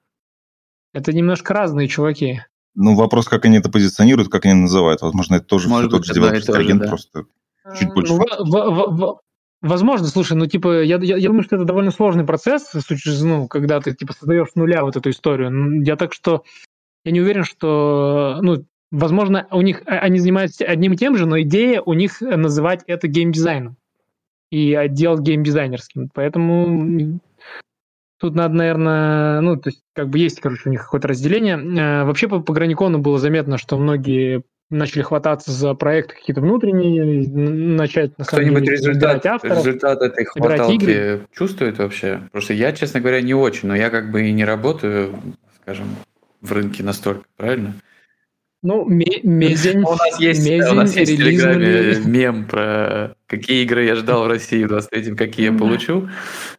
Это немножко разные чуваки. Ну, вопрос, как они это позиционируют, как они называют. Возможно, это тоже Может все тот же девелоперский агент, да. просто чуть э, больше. Ну, возможно, слушай, ну типа, я, я, я думаю, что это довольно сложный процесс, ну, когда ты типа создаешь с нуля вот эту историю. Я так что я не уверен, что, ну, возможно, у них а, они занимаются одним и тем же, но идея у них называть это геймдизайном и отдел геймдизайнерским. Поэтому Тут надо, наверное, ну, то есть, как бы есть, короче, у них какое-то разделение. Э, вообще по, по Граникону было заметно, что многие начали хвататься за проекты какие-то внутренние, начать на самом деле результат, авторов, результат этой хваталки игры. чувствует вообще? Просто я, честно говоря, не очень, но я как бы и не работаю, скажем, в рынке настолько, правильно? Ну, мезень, у нас есть, мезень, у нас есть в Телеграме мем про какие игры я ждал в России в 23-м, какие я получу.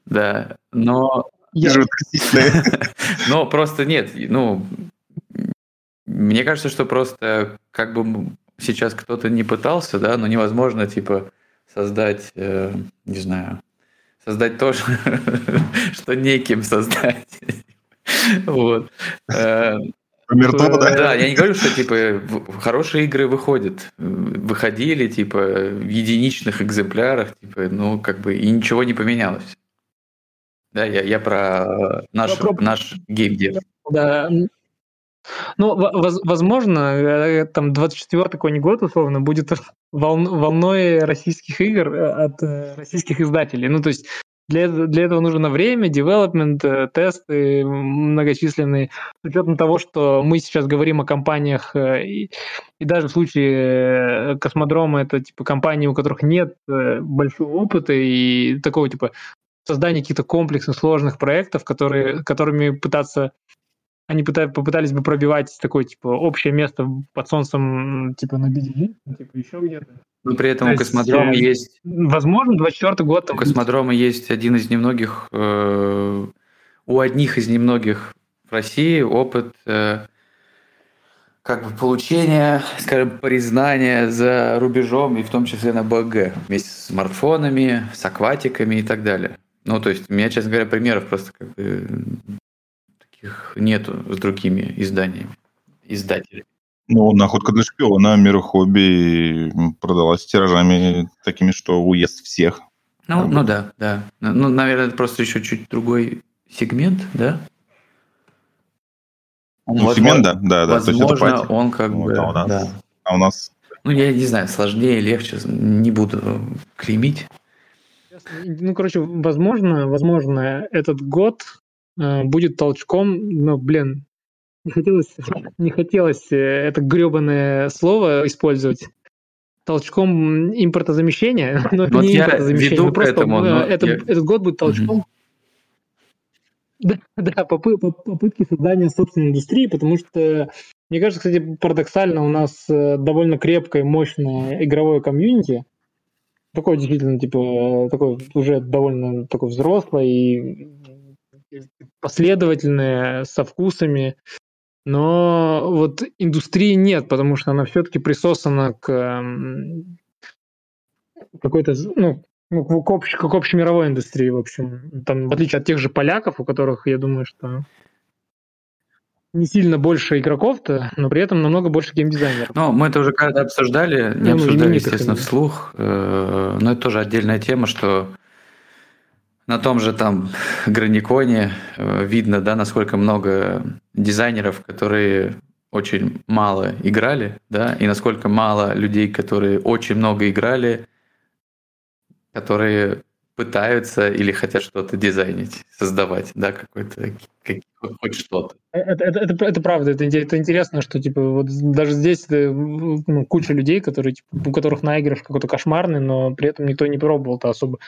Да, но... Я... Но просто нет, ну, мне кажется, что просто как бы сейчас кто-то не пытался, да, но невозможно, типа, создать, э, не знаю, создать то, что неким создать. Вот. Э, Мертво, да? Да, я не говорю, что типа хорошие игры выходят, выходили типа в единичных экземплярах, типа, ну как бы и ничего не поменялось. Да, я, я про наш, наш геймдев. Да, ну, возможно, э, там 24 какой-нибудь год, условно, будет волной российских игр э, от э, российских издателей. Ну, то есть для, для этого нужно время, девелопмент, тесты многочисленные. С учетом того, что мы сейчас говорим о компаниях, и, и даже в случае Космодрома, это типа компании, у которых нет большого опыта и такого типа создания каких-то комплексных, сложных проектов, которые, которыми пытаться они пытались, попытались бы пробивать такое, типа, общее место под солнцем, типа, на BDG, типа, еще где-то. Но при этом То у космодрома есть... Возможно, 24 год. У космодрома есть один из немногих, э, у одних из немногих в России опыт э, как бы получение, скажем, признания за рубежом, и в том числе на БГ, вместе с смартфонами, с акватиками и так далее. Ну, то есть, у меня, честно говоря, примеров просто как бы таких нету с другими изданиями, издателями. Ну, находка для шпиона мира хобби продалась тиражами такими, что уезд всех. Ну, ну да, да. Ну, наверное, это просто еще чуть другой сегмент, да? Ну, возможно, сегмент, да, да, да. Возможно, То есть это он как вот, бы... А у нас, да. а у нас... Ну, я не знаю, сложнее, легче, не буду клеймить. Ну, короче, возможно, возможно, этот год будет толчком, но, блин, не хотелось, не хотелось э, это гребаное слово использовать. Толчком импортозамещения, но это вот не импортозамещение, веду просто этому, э, это, я... этот год будет толчком. Угу. Да, да попы, попытки создания собственной индустрии, потому что, мне кажется, кстати, парадоксально, у нас э, довольно крепкое, мощное игровое комьюнити, такое действительно, типа, такое уже довольно такое взрослое и последовательное, со вкусами, но вот индустрии нет, потому что она все-таки присосана к какой-то, ну, ну, к, общ, к общемировой индустрии, в общем. Там, в отличие от тех же поляков, у которых, я думаю, что не сильно больше игроков-то, но при этом намного больше геймдизайнеров. Ну, мы это уже когда обсуждали, не ну, обсуждали, естественно, вслух, э, но это тоже отдельная тема, что на том же там Граниконе э, видно, да, насколько много дизайнеров, которые очень мало играли, да, и насколько мало людей, которые очень много играли, которые пытаются или хотят что-то дизайнить, создавать, да, какой-то хоть что-то. Это, это, это, это правда, это, это интересно, что типа вот даже здесь э, ну, куча людей, которые, типа, у которых наигрыш какой-то кошмарный, но при этом никто не пробовал-то особо.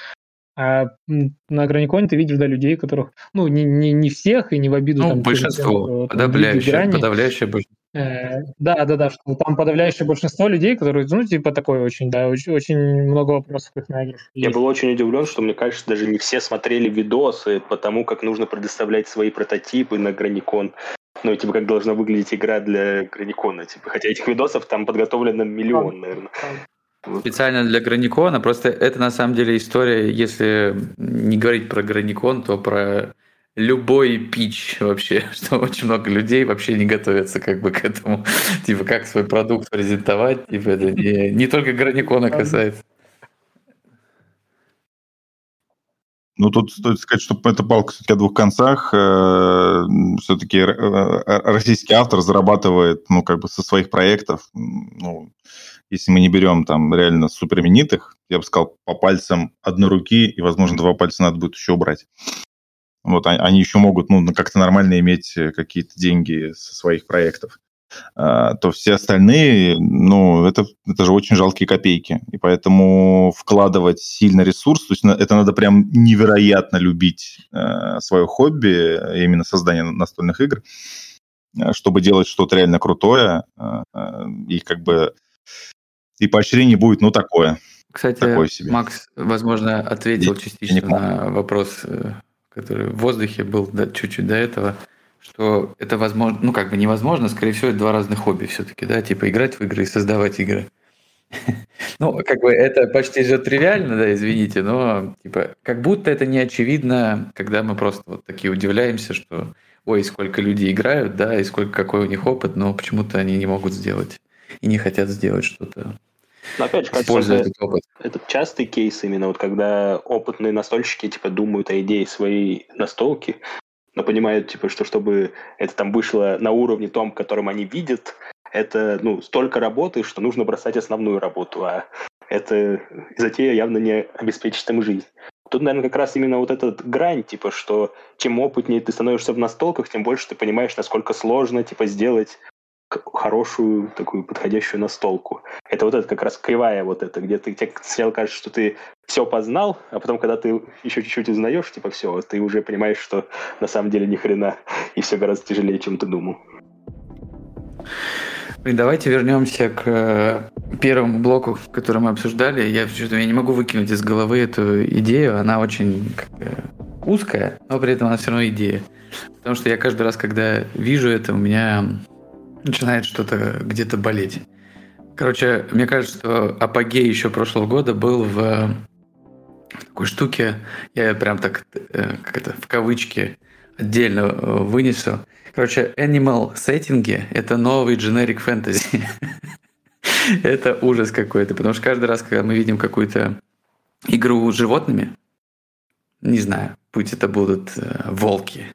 А на Граниконе ты видишь, да, людей, которых, ну, не, не, не всех и не в обиду. Ну, там, большинство, тем, подавляющее, подавляющее большинство. Э, да, да, да, что там подавляющее большинство людей, которые, ну, типа, такое очень, да, очень, очень много вопросов их наигрыш. Я был очень удивлен, что, мне кажется, даже не все смотрели видосы по тому, как нужно предоставлять свои прототипы на Граникон. Ну, типа, как должна выглядеть игра для Граникона, типа. Хотя этих видосов там подготовлено миллион, наверное. Специально для Граникона. Просто это на самом деле история, если не говорить про Граникон, то про любой пич вообще, что очень много людей вообще не готовятся как бы к этому, типа как свой продукт презентовать, типа это не, не только Граникона касается. Ну, тут стоит сказать, что эта палка все-таки о двух концах. Э, все-таки э, российский автор зарабатывает, ну, как бы со своих проектов, ну, если мы не берем там реально суперименитых, я бы сказал, по пальцам одной руки, и, возможно, два пальца надо будет еще убрать. Вот они еще могут, ну, как-то нормально иметь э, какие-то деньги со своих проектов. А, то все остальные, ну, это, это же очень жалкие копейки. И поэтому вкладывать сильно ресурс, то есть это надо прям невероятно любить э, свое хобби, именно создание настольных игр, э, чтобы делать что-то реально крутое. И как бы и поощрение будет, ну, такое. Кстати, такое себе. Макс, возможно, ответил частично на вопрос, э, который в воздухе был да, чуть-чуть до этого, что это возможно, ну, как бы невозможно, скорее всего, это два разных хобби все-таки, да, типа играть в игры и создавать игры. Ну, как бы это почти же тривиально, да, извините, но типа как будто это не очевидно, когда мы просто вот такие удивляемся, что ой, сколько людей играют, да, и сколько какой у них опыт, но почему-то они не могут сделать и не хотят сделать что-то но опять же, кажется, этот, опыт. это частый кейс именно, вот когда опытные настольщики типа думают о идее своей настолки, но понимают, типа, что чтобы это там вышло на уровне том, которым они видят, это ну, столько работы, что нужно бросать основную работу, а это затея явно не обеспечит им жизнь. Тут, наверное, как раз именно вот этот грань, типа, что чем опытнее ты становишься в настолках, тем больше ты понимаешь, насколько сложно, типа, сделать хорошую, такую подходящую настолку. Это вот это как раз кривая вот это, где ты тебе сначала кажется, что ты все познал, а потом, когда ты еще чуть-чуть узнаешь, типа все, ты уже понимаешь, что на самом деле ни хрена, и все гораздо тяжелее, чем ты думал. Давайте вернемся к э, первому блоку, который мы обсуждали. Я, я не могу выкинуть из головы эту идею. Она очень узкая, но при этом она все равно идея. Потому что я каждый раз, когда вижу это, у меня начинает что-то где-то болеть. Короче, мне кажется, что апогей еще прошлого года был в, в такой штуке, я прям так, э, как это, в кавычки отдельно э, вынесу. Короче, animal сеттинги — это новый generic fantasy. это ужас какой-то, потому что каждый раз, когда мы видим какую-то игру с животными, не знаю, пусть это будут э, волки,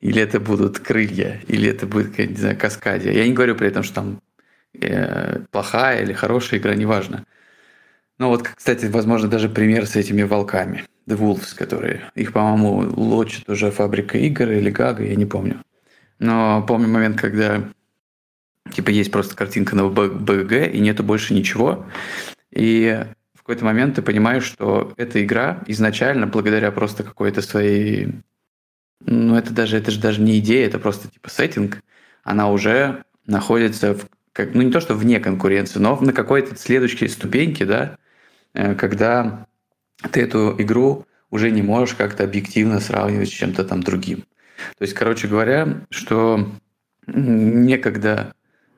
или это будут крылья, или это будет, не знаю, каскадия. Я не говорю при этом, что там э, плохая или хорошая игра, неважно. Ну вот, кстати, возможно, даже пример с этими волками. The Wolves, которые... Их, по-моему, лочит уже фабрика игр или Гага, я не помню. Но помню момент, когда типа есть просто картинка на БГ, и нету больше ничего. И в какой-то момент ты понимаешь, что эта игра изначально, благодаря просто какой-то своей... Ну, это даже, это же даже не идея, это просто типа сеттинг. Она уже находится в, как, ну не то что вне конкуренции, но на какой-то следующей ступеньке, да, э, когда ты эту игру уже не можешь как-то объективно сравнивать с чем-то там другим. То есть, короче говоря, что некогда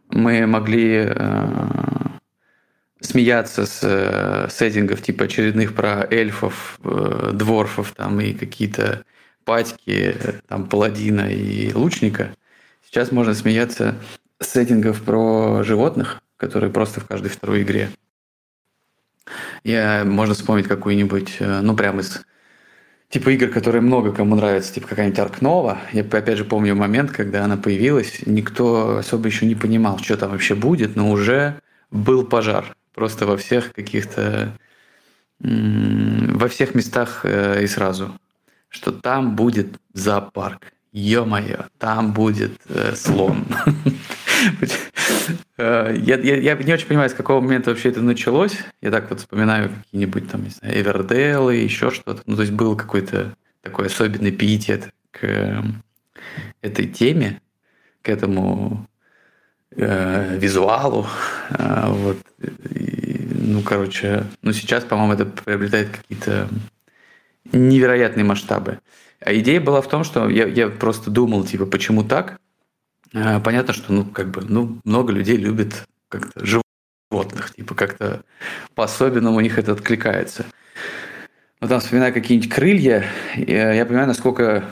мы могли э, смеяться с э, сеттингов типа очередных про эльфов, э, дворфов там и какие-то патьки, э, там паладина и лучника. Сейчас можно смеяться с сеттингов про животных, которые просто в каждой второй игре. Я, можно вспомнить какую-нибудь, э, ну, прям из типа игр, которые много кому нравятся, типа какая-нибудь Аркнова. Я опять же помню момент, когда она появилась, никто особо еще не понимал, что там вообще будет, но уже был пожар. Просто во всех каких-то во всех местах э, и сразу, что там будет зоопарк. Ё-моё, там будет э, слон. Э, я, не очень понимаю, с какого момента вообще это началось. Я так вот вспоминаю какие-нибудь там, не знаю, Эверделы, еще что-то. Ну, то есть был какой-то такой особенный пиетет к эм, этой теме, к этому э, визуалу. Э, вот. Ну, короче, ну сейчас, по-моему, это приобретает какие-то невероятные масштабы. А идея была в том, что я, я просто думал, типа, почему так? А, понятно, что, ну, как бы, ну, много людей любит как-то животных, типа, как-то по-особенному у них это откликается. Ну, там, вспоминая какие-нибудь крылья, я, я понимаю, насколько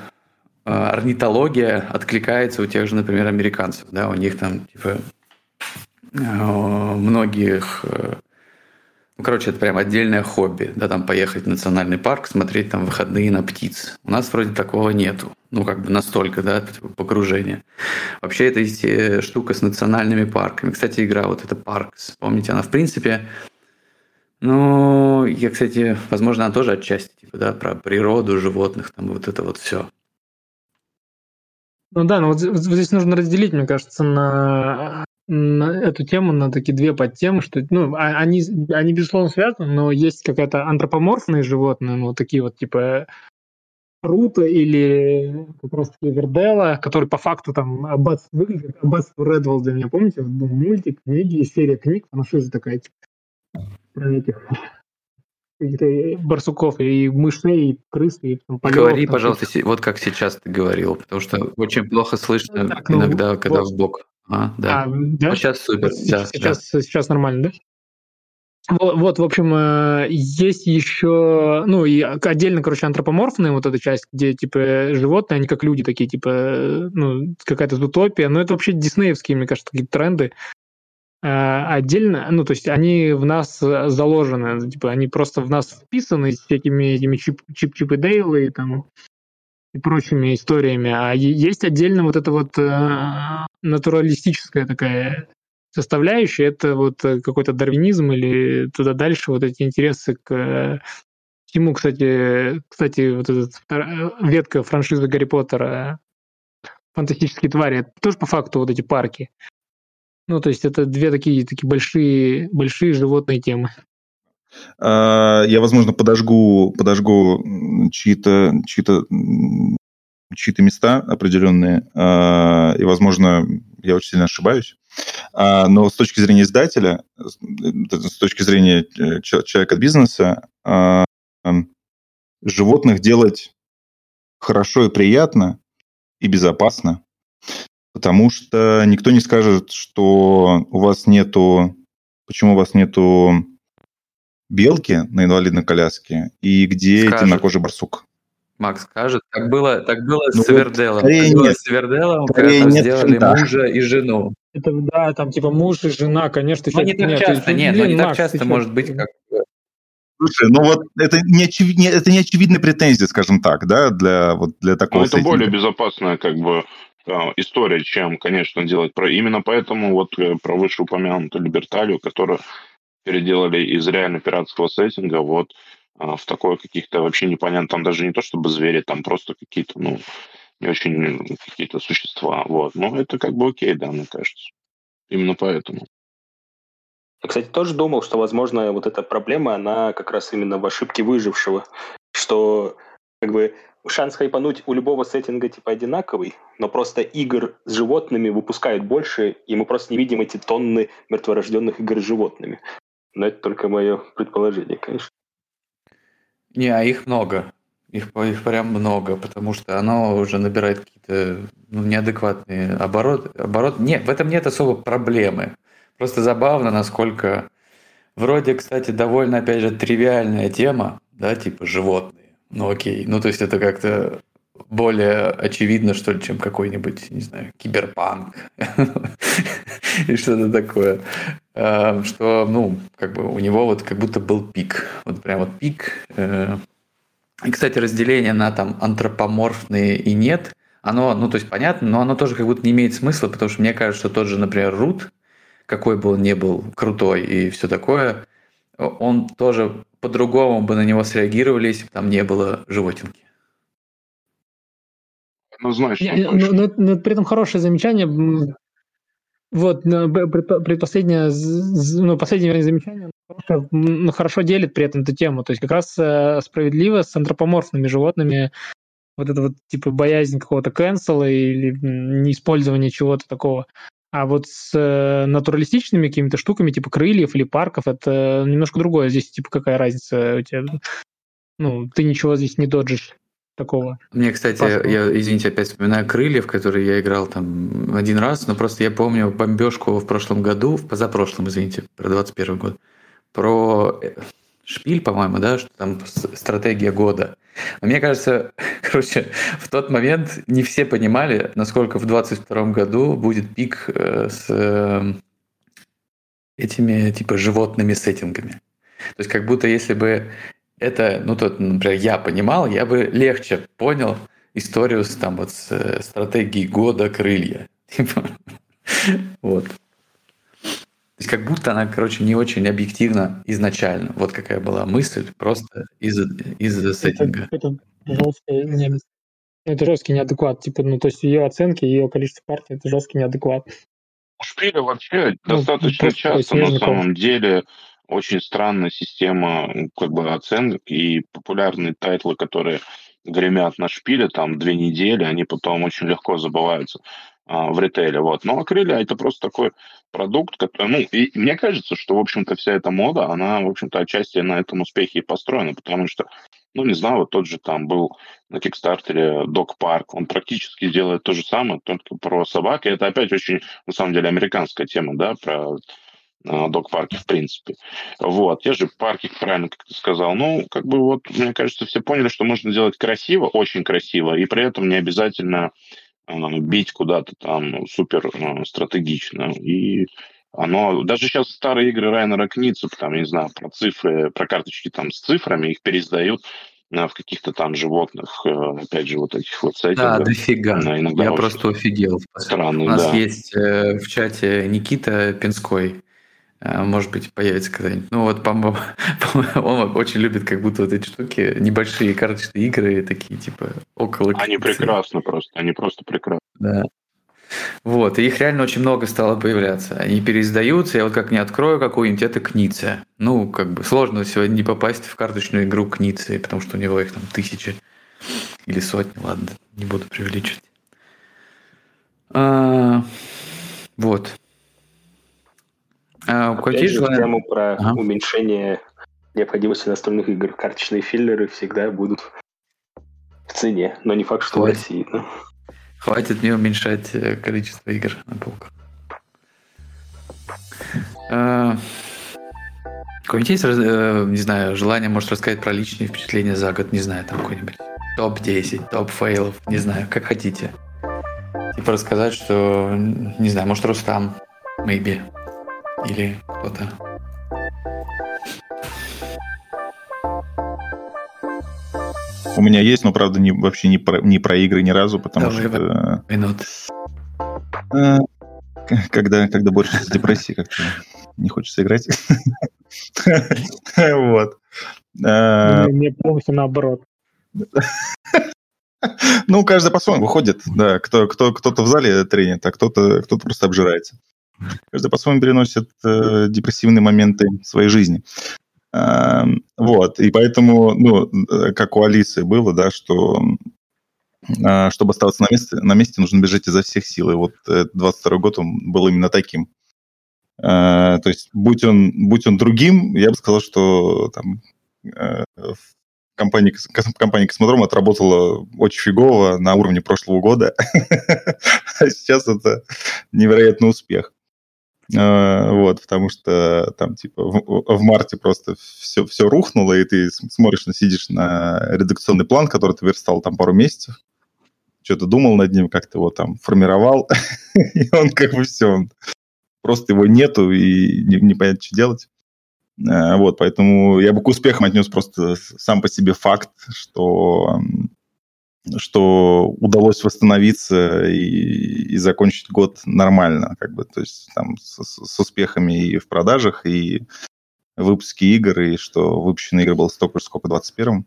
а, орнитология откликается у тех же, например, американцев, да, у них там, типа, а, многих ну, короче, это прям отдельное хобби, да, там поехать в национальный парк, смотреть там выходные на птиц. У нас вроде такого нету, ну, как бы настолько, да, погружение. Вообще, это э, штука с национальными парками. Кстати, игра вот эта Паркс, помните, она, в принципе, ну, я, кстати, возможно, она тоже отчасти, типа, да, про природу животных, там, вот это вот все. Ну да, но вот здесь нужно разделить, мне кажется, на на эту тему на такие две подтемы, что ну, а, они, они безусловно связаны, но есть какая-то антропоморфные животные, ну, такие вот типа Рута или как раз таки Вердела, который по факту там аббатство выглядит, аббатство Редволда, меня помните, был мультик, книги, серия книг, франшиза такая, типа, про этих барсуков и мышей, и крыс, и там, полев, Говори, там, пожалуйста, вот как сейчас ты говорил, потому что очень плохо слышно так, ну, иногда, ну, когда вот. в бок. А, да. А, да? Ну, сейчас супер. Да, сейчас, да. сейчас нормально, да? Вот, вот, в общем, э, есть еще, ну, и отдельно, короче, антропоморфная вот эта часть, где, типа, животные, они как люди такие, типа, ну, какая-то утопия, но это вообще диснеевские, мне кажется, какие-то тренды. А отдельно, ну, то есть они в нас заложены, типа, они просто в нас вписаны с всякими этими чип-чип и Дейлы и там и прочими историями. А есть отдельно вот эта вот э, натуралистическая такая составляющая, это вот э, какой-то дарвинизм или туда дальше вот эти интересы к э, всему, кстати, кстати, вот эта э, ветка франшизы Гарри Поттера фантастические твари, это тоже по факту вот эти парки. Ну, то есть это две такие, такие большие, большие животные темы. А, я, возможно, подожгу, подожгу чьи-то чьи чьи-то места определенные, а, и, возможно, я очень сильно ошибаюсь. А, но с точки зрения издателя, с точки зрения э, человека бизнеса, животных делать хорошо и приятно и безопасно, потому что никто не скажет, что у вас нету... Почему у вас нету белки на инвалидной коляске и где Скажет. темнокожий барсук? Макс скажет, так было, так было Ну с Верделом. скорее так было нет. с Верделом, Скорее когда там нет, сделали да. мужа и жену. Это, да, там типа муж и жена, конечно. Ну, не так нет, часто, нет, ну, блин, не так Макс, часто ты чё? может быть, как... Слушай, ну вот это не, очевид- не- это не очевидная претензия, скажем так, да, для, вот, для Ну, такого это сеттинга. более безопасная как бы э, история, чем, конечно, делать про... Именно поэтому вот э, про вышеупомянутую Либерталию, которую переделали из реально пиратского сеттинга вот а, в такое каких-то вообще непонятно, там даже не то чтобы звери, там просто какие-то, ну, не очень какие-то существа, вот. Но это как бы окей, да, мне кажется. Именно поэтому. Я, кстати, тоже думал, что, возможно, вот эта проблема, она как раз именно в ошибке выжившего, что как бы шанс хайпануть у любого сеттинга типа одинаковый, но просто игр с животными выпускают больше, и мы просто не видим эти тонны мертворожденных игр с животными. Но это только мое предположение, конечно. Не, а их много. Их, их прям много, потому что оно уже набирает какие-то ну, неадекватные обороты. Оборот... Нет, в этом нет особо проблемы. Просто забавно, насколько... Вроде, кстати, довольно, опять же, тривиальная тема, да, типа животные. Ну окей, ну то есть это как-то более очевидно, что ли, чем какой-нибудь, не знаю, киберпанк и что-то такое. Э, Что, ну, как бы у него вот как будто был пик. Вот прям вот пик. э. И, кстати, разделение на там антропоморфные и нет, оно, ну, то есть понятно, но оно тоже как будто не имеет смысла, потому что мне кажется, что тот же, например, Рут, какой бы он ни был крутой и все такое, он тоже по-другому бы на него среагировали, если бы там не было животинки. Ну, знаешь, не, точно. но, но- но при этом хорошее замечание. Вот, предпоследнее, ну, последнее вернее, замечание, хорошо, ну, хорошо делит при этом эту тему. То есть как раз э, справедливо с антропоморфными животными вот это вот типа боязнь какого-то cancel или неиспользование чего-то такого. А вот с э, натуралистичными какими-то штуками, типа крыльев или парков, это немножко другое. Здесь, типа, какая разница у тебя? Ну, ты ничего здесь не доджишь такого. Мне, кстати, я, извините, опять вспоминаю «Крылья», в которые я играл там один раз, но просто я помню бомбежку в прошлом году, в позапрошлом, извините, про 21 год, про э, шпиль, по-моему, да, что там стратегия года. Но мне кажется, короче, в тот момент не все понимали, насколько в 22 году будет пик э, с э, этими, типа, животными сеттингами. То есть как будто если бы это, ну, тот, например, я понимал, я бы легче понял историю с, там, вот, с э, стратегией года крылья. Типа, Вот. То есть как будто она, короче, не очень объективна изначально. Вот какая была мысль, просто из-за из сеттинга. Это, это жесткий, не, это жесткий неадекват. Типа, ну, то есть ее оценки, ее количество партий это жесткий неадекват. У шпиля вообще Ну, достаточно часто на самом деле очень странная система как бы оценок и популярные тайтлы, которые гремят на шпиле там две недели, они потом очень легко забываются а, в ритейле. Вот. Но акрилия это просто такой продукт, который, ну, и мне кажется, что, в общем-то, вся эта мода, она, в общем-то, отчасти на этом успехе и построена, потому что, ну, не знаю, вот тот же там был на Кикстартере Док Парк, он практически делает то же самое, только про собак, и это опять очень на самом деле американская тема, да, про док-парки в принципе. Вот, те же парки, правильно, как ты сказал, ну, как бы вот, мне кажется, все поняли, что можно делать красиво, очень красиво, и при этом не обязательно а, бить куда-то там супер а, стратегично. И оно, даже сейчас старые игры Райнера Кница, там, я не знаю, про цифры, про карточки там с цифрами, их пересдают в каких-то там животных, э, опять же, вот этих вот Да, сеттингах. дофига. Да, Я просто офигел. Странный, У нас да. есть э, в чате Никита Пинской. Э, Может быть, появится когда-нибудь. Ну вот, по-моему, он очень любит как будто вот эти штуки, небольшие карточные игры, такие типа около... Они кницы. прекрасны просто, они просто прекрасны. Да. Вот, и их реально очень много стало появляться. Они переиздаются, я вот как не открою какую-нибудь, это Кница. Ну, как бы сложно сегодня не попасть в карточную игру Кницы, потому что у него их там тысячи или сотни, ладно, не буду преувеличивать. А, вот. А, Опять какие же, в желания? тему про Ага. уменьшение необходимости настольных игр. Карточные филлеры всегда будут в цене, но не факт, что в Хватит. России. да. Хватит мне уменьшать э, количество игр на полках. А, какое-нибудь есть, э, не знаю, желание, может, рассказать про личные впечатления за год, не знаю, там какой-нибудь топ-10, топ-фейлов, не знаю, как хотите. Типа рассказать, что, не знаю, может, Рустам, maybe, или кто-то. У меня есть, но, правда, не, вообще не про, не про игры ни разу, потому Давай, что... Минут. э, Когда, когда борешься с депрессией, как-то не хочется играть. Вот. Э, Мне полностью наоборот. Ну, каждый по-своему выходит. Да, кто, кто, кто-то в зале тренит, а кто-то, кто-то просто обжирается. Каждый по-своему переносит э, депрессивные моменты своей жизни. Э, вот, и поэтому, ну, э, как у Алисы было, да, что э, чтобы оставаться на месте, на месте, нужно бежать изо всех сил. И вот э, 22 год он был именно таким. Э, то есть, будь он, будь он другим, я бы сказал, что там э, компания, компания Космодром отработала очень фигово на уровне прошлого года. А сейчас это невероятный успех. Э, Вот, потому что там, типа, в, в марте просто все, все рухнуло, и ты смотришь, на, сидишь на редакционный план, который ты верстал там пару месяцев, что-то думал над ним, как-то его там формировал, и он как бы все, он, просто его нету, и не- непонятно, что делать. Э, Вот, поэтому я бы к успехам отнес просто сам по себе факт, что, что удалось восстановиться и, и закончить год нормально, как бы, то есть там с, с- успехами и в продажах, и выпуске игр, и что выпущенных игр было столько же, сколько в 21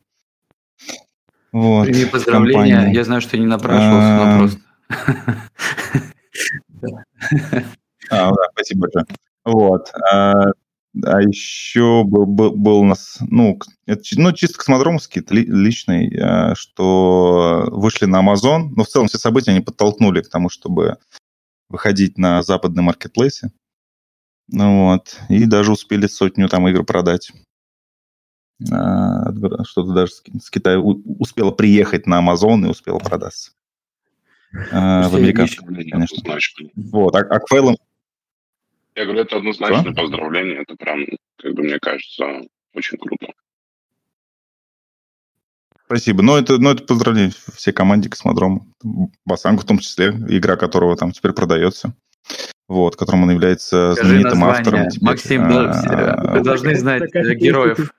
Вот, Прими поздравления. компании. Я знаю, что не напрашивался, но А, просто. А, да, спасибо большое. Вот. А, еще был, был, был у нас, ну, это, ну, чисто это ли- личный, а, что вышли на Amazon, но в целом все события они подтолкнули к тому, чтобы выходить на западные маркетплейсы. Ну вот. И даже успели сотню там игр продать. А, Что-то даже с Ки- с Китая у- успело приехать на Amazon и успело продаться. А, В американском, конечно. Вот. А, а к фейлам Я говорю, это однозначно поздравление. Это прям, как бы, мне кажется, очень круто. Спасибо. Ну, это, ну, это поздравление всей команде Космодрома. Басангу в том числе, игра которого там теперь продается. Вот, которым он является Скажи знаменитым название. автором. теперь. Максим, А, да, вы должны знать э, героев.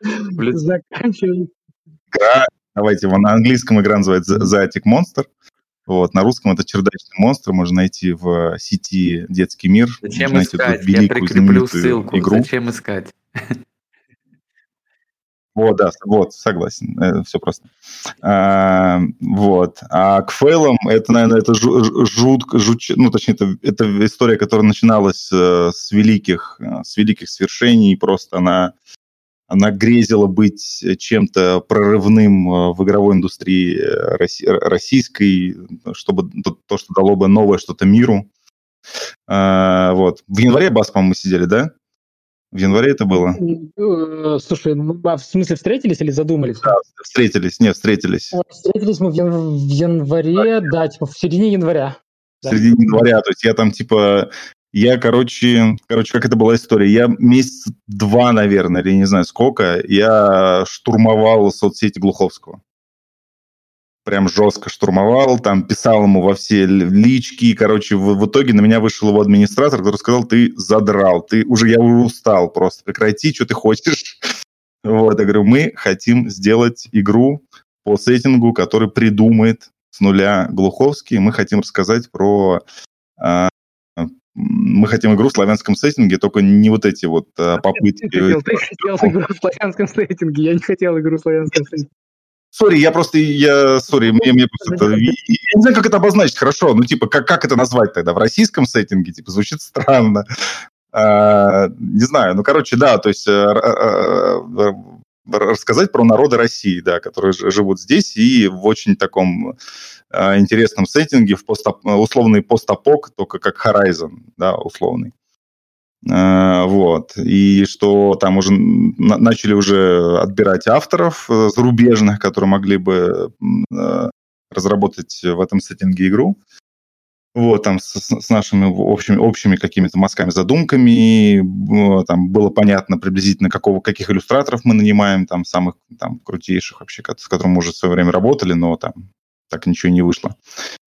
Игра, давайте его на английском игра называется The Attic Monster. Вот, на русском это чердачный монстр. Можно найти в сети «Детский мир». Зачем Можно искать? Я прикреплю ссылку. игру. Зачем искать? Вот, да, вот, согласен, все просто. А, вот. А к фейлам, это, наверное, это жу- жу- жутко, жуч- ну, точнее, это, это история, которая начиналась э, с великих, э, с великих свершений, просто она, она грезила быть чем-то прорывным э, в игровой индустрии э, росси- российской, чтобы то, то, что дало бы новое что-то миру. А, вот. В январе, Бас, по-моему, сидели, да? В январе это было? Э, Слушай, ну, а в смысле встретились или задумались? Встретились, нет, встретились. Э, Встретились мы в, ян- в январе, да, типа в середине января. в середине января. То есть я там типа... Я, короче, короче, как это была история? Я месяц два, наверное, или не знаю сколько, я штурмовал соцсети Глуховского. Прям жестко штурмовал, там писал ему во все ли- лички. Короче, в, в итоге на меня вышел его администратор, который сказал, ты задрал, ты уже, я уже устал просто, прекрати, что ты хочешь. Вот, я говорю, мы хотим сделать игру по сеттингу, который придумает с нуля Глуховский. Мы хотим рассказать про... мы хотим игру в славянском сеттинге, только не вот эти вот а, попытки... Ты хотел, ты хотел игру в славянском сеттинге, я не хотел игру в славянском сеттинге. Сори, я просто, я, сори, мне, мне просто это, я не знаю, как это обозначить хорошо, ну, типа, как, как это назвать тогда? В российском сеттинге, типа, звучит странно. А, не знаю, ну, короче, да, то есть э, э, рассказать про народы России, да, которые живут здесь и в очень таком интересном сеттинге, в постоп, условный постапок, только как Horizon, да, условный. Э, Вот. И что там уже на- начали уже отбирать авторов э, зарубежных, которые могли бы э, разработать в этом сеттинге игру. Вот, там с, с нашими общими, общими какими-то мазками, задумками. Там было понятно приблизительно, какого, каких иллюстраторов мы нанимаем, там самых там, крутейших вообще, с которыми мы уже в свое время работали, но там так ничего не вышло.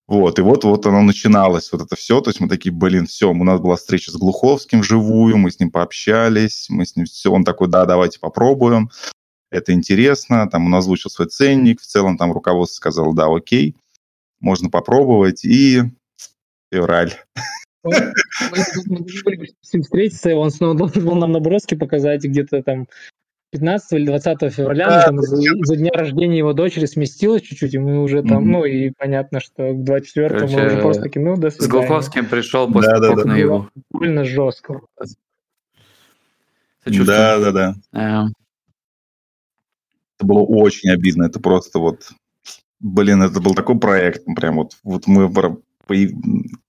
Вот, и вот, вот оно начиналось, вот это все. То есть мы такие, блин, все, у нас была встреча с Глуховским вживую, мы с ним пообщались, мы с ним все, он такой, да, давайте попробуем, это интересно, там он озвучил свой ценник, в целом там руководство сказало, да, окей, можно попробовать, и февраль. Мы с ним встретиться, он снова должен был нам наброски показать где-то там 15 или 20 февраля, да, там, за, за дня рождения его дочери сместилось чуть-чуть, и мы уже там, mm-hmm. ну, и понятно, что к 24 Короче, мы уже просто таки, ну, до свидания. С Глуховским пришел после да, да, да. его. Больно жестко. Да, да, да. Yeah. Это было очень обидно, это просто вот, блин, это был такой проект, прям вот, вот мы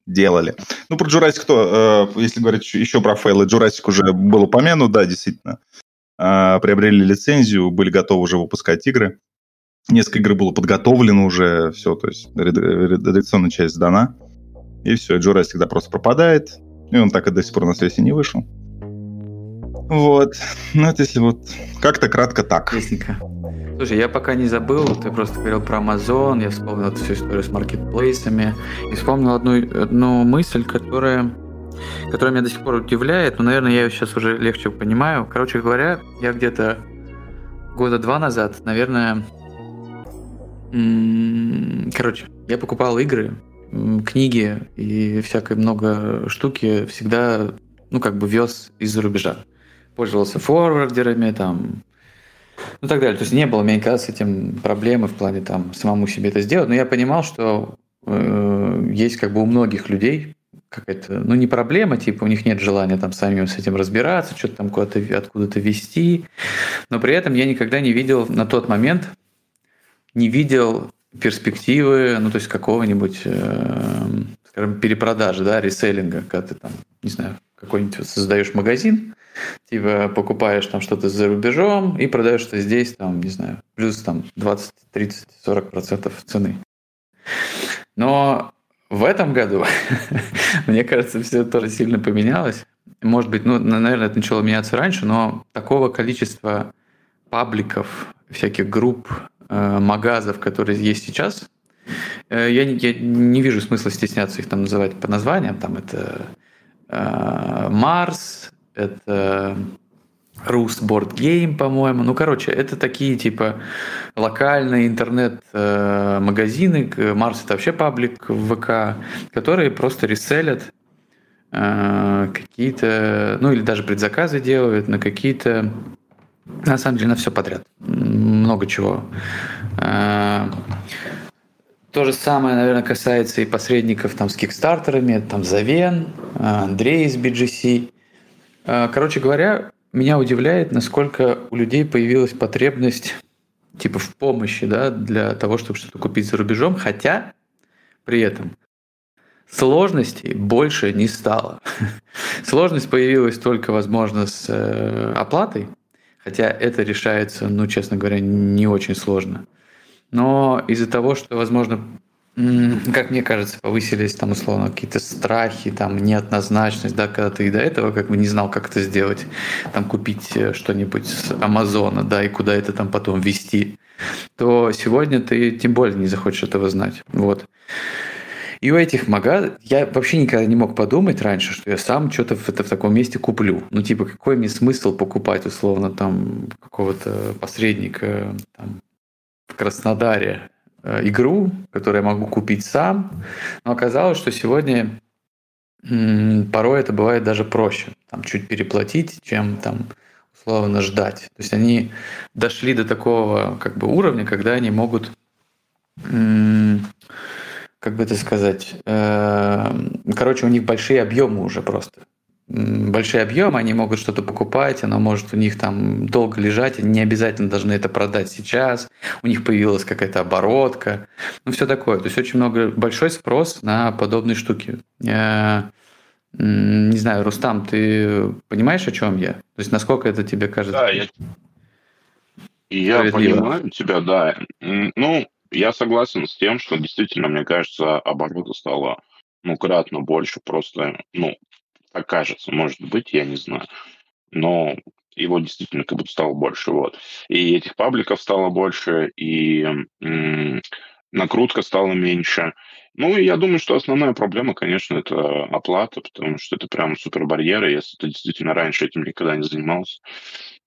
делали. Ну, про Jurassic, кто, э, если говорить еще про фейлы, Jurassic уже был упомянут, да, действительно. А, приобрели лицензию, были готовы уже выпускать игры. Несколько игр было подготовлено уже, все, то есть редакционная часть сдана. И все, Jurassic тогда просто пропадает. И он так и до сих пор на связи не вышел. Вот. Ну, это если вот как-то кратко так. Ясненько. Слушай, я пока не забыл, ты просто говорил про Amazon, я вспомнил эту всю историю с маркетплейсами, и вспомнил одну, одну мысль, которая которая меня до сих пор удивляет, но, наверное, я ее сейчас уже легче понимаю. Короче говоря, я где-то года два назад, наверное, короче, я покупал игры, книги и всякой много штуки всегда, ну, как бы вез из-за рубежа. Пользовался форвардерами, там, ну, так далее. То есть не было, мне кажется, с этим проблемы в плане там самому себе это сделать. Но я понимал, что э, есть как бы у многих людей какая-то, ну, не проблема, типа у них нет желания там самим с этим разбираться, что-то там куда-то откуда-то вести, но при этом я никогда не видел на тот момент, не видел перспективы, ну, то есть какого-нибудь, э, скажем, перепродажи, да, реселлинга, когда ты там, не знаю, какой-нибудь создаешь магазин, типа покупаешь там что-то за рубежом и продаешь что здесь, там, не знаю, плюс там 20, 30, 40 процентов цены. Но в этом году, мне кажется, все тоже сильно поменялось. Может быть, ну, наверное, это начало меняться раньше, но такого количества пабликов, всяких групп, э, магазов, которые есть сейчас, э, я, я не вижу смысла стесняться их там называть по названиям. Там это э, Марс, это Roost Board Game, по-моему. Ну, короче, это такие типа локальные интернет-магазины. Марс это вообще паблик в ВК, которые просто реселят э, какие-то, ну или даже предзаказы делают на какие-то, на самом деле на все подряд, много чего. Э, то же самое, наверное, касается и посредников там с кикстартерами, там Завен, Андрей из BGC. Э, короче говоря, меня удивляет, насколько у людей появилась потребность типа в помощи, да, для того, чтобы что-то купить за рубежом, хотя при этом сложностей больше не стало. Сложность появилась только, возможно, с э, оплатой, хотя это решается, ну, честно говоря, не очень сложно. Но из-за того, что, возможно, как мне кажется, повысились там условно какие-то страхи, там неоднозначность, да, когда ты и до этого как бы не знал, как это сделать, там купить э, что-нибудь с Амазона, да, и куда это там потом вести, то сегодня ты тем более не захочешь этого знать, вот. И у этих магазинов я вообще никогда не мог подумать раньше, что я сам что-то в, это, в таком месте куплю. Ну, типа, какой мне смысл покупать, условно, там, какого-то посредника там, в Краснодаре, игру, которую я могу купить сам, но оказалось, что сегодня порой это бывает даже проще, там чуть переплатить, чем там условно ждать. То есть они дошли до такого как бы уровня, когда они могут, как бы это сказать, э, короче, у них большие объемы уже просто большие объемы, они могут что-то покупать, оно может у них там долго лежать, они не обязательно должны это продать сейчас, у них появилась какая-то оборотка, ну все такое. То есть очень много, большой спрос на подобные штуки. Я, не знаю, Рустам, ты понимаешь, о чем я? То есть насколько это тебе кажется? Да, я, я понимаю тебя, да. Ну, я согласен с тем, что действительно, мне кажется, оборота стало ну, кратно больше, просто, ну, так кажется, может быть, я не знаю. Но его действительно как будто стало больше, вот. И этих пабликов стало больше, и м- накрутка стала меньше. Ну, и я думаю, что основная проблема, конечно, это оплата, потому что это прям супер барьеры. Если ты действительно раньше этим никогда не занимался,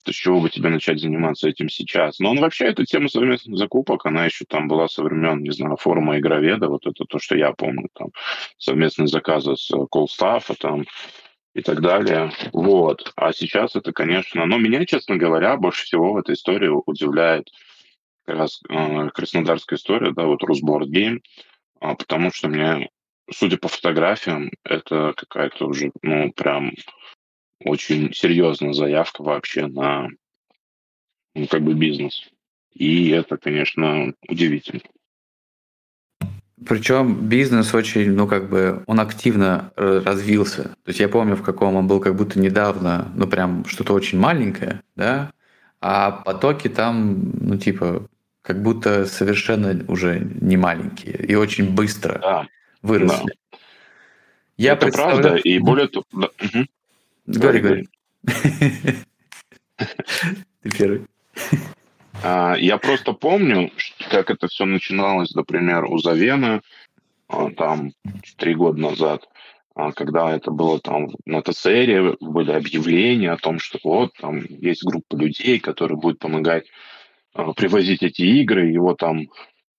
то с чего бы тебе начать заниматься этим сейчас? Но он вообще, эта тема совместных закупок, она еще там была со времен, не знаю, форума игроведа, вот это то, что я помню, там, совместные заказы с Колстафа, там, и так далее. Вот. А сейчас это, конечно... Но меня, честно говоря, больше всего в этой истории удивляет как раз э, краснодарская история, да, вот Русборд Гейм, э, потому что мне, судя по фотографиям, это какая-то уже, ну, прям очень серьезная заявка вообще на, ну, как бы бизнес. И это, конечно, удивительно. Причем бизнес очень, ну, как бы, он активно развился. То есть я помню, в каком он был как будто недавно, ну, прям что-то очень маленькое, да, а потоки там, ну, типа, как будто совершенно уже не маленькие и очень быстро да. выросли. Да. Я Это представляю... правда, и более того... Да. Угу. Говори, говори. Ты первый. А, я просто помню, как это все начиналось, например, у Завена, а, там, три года назад, а, когда это было там на ТСРе, были объявления о том, что вот там есть группа людей, которые будут помогать привозить эти игры, его там,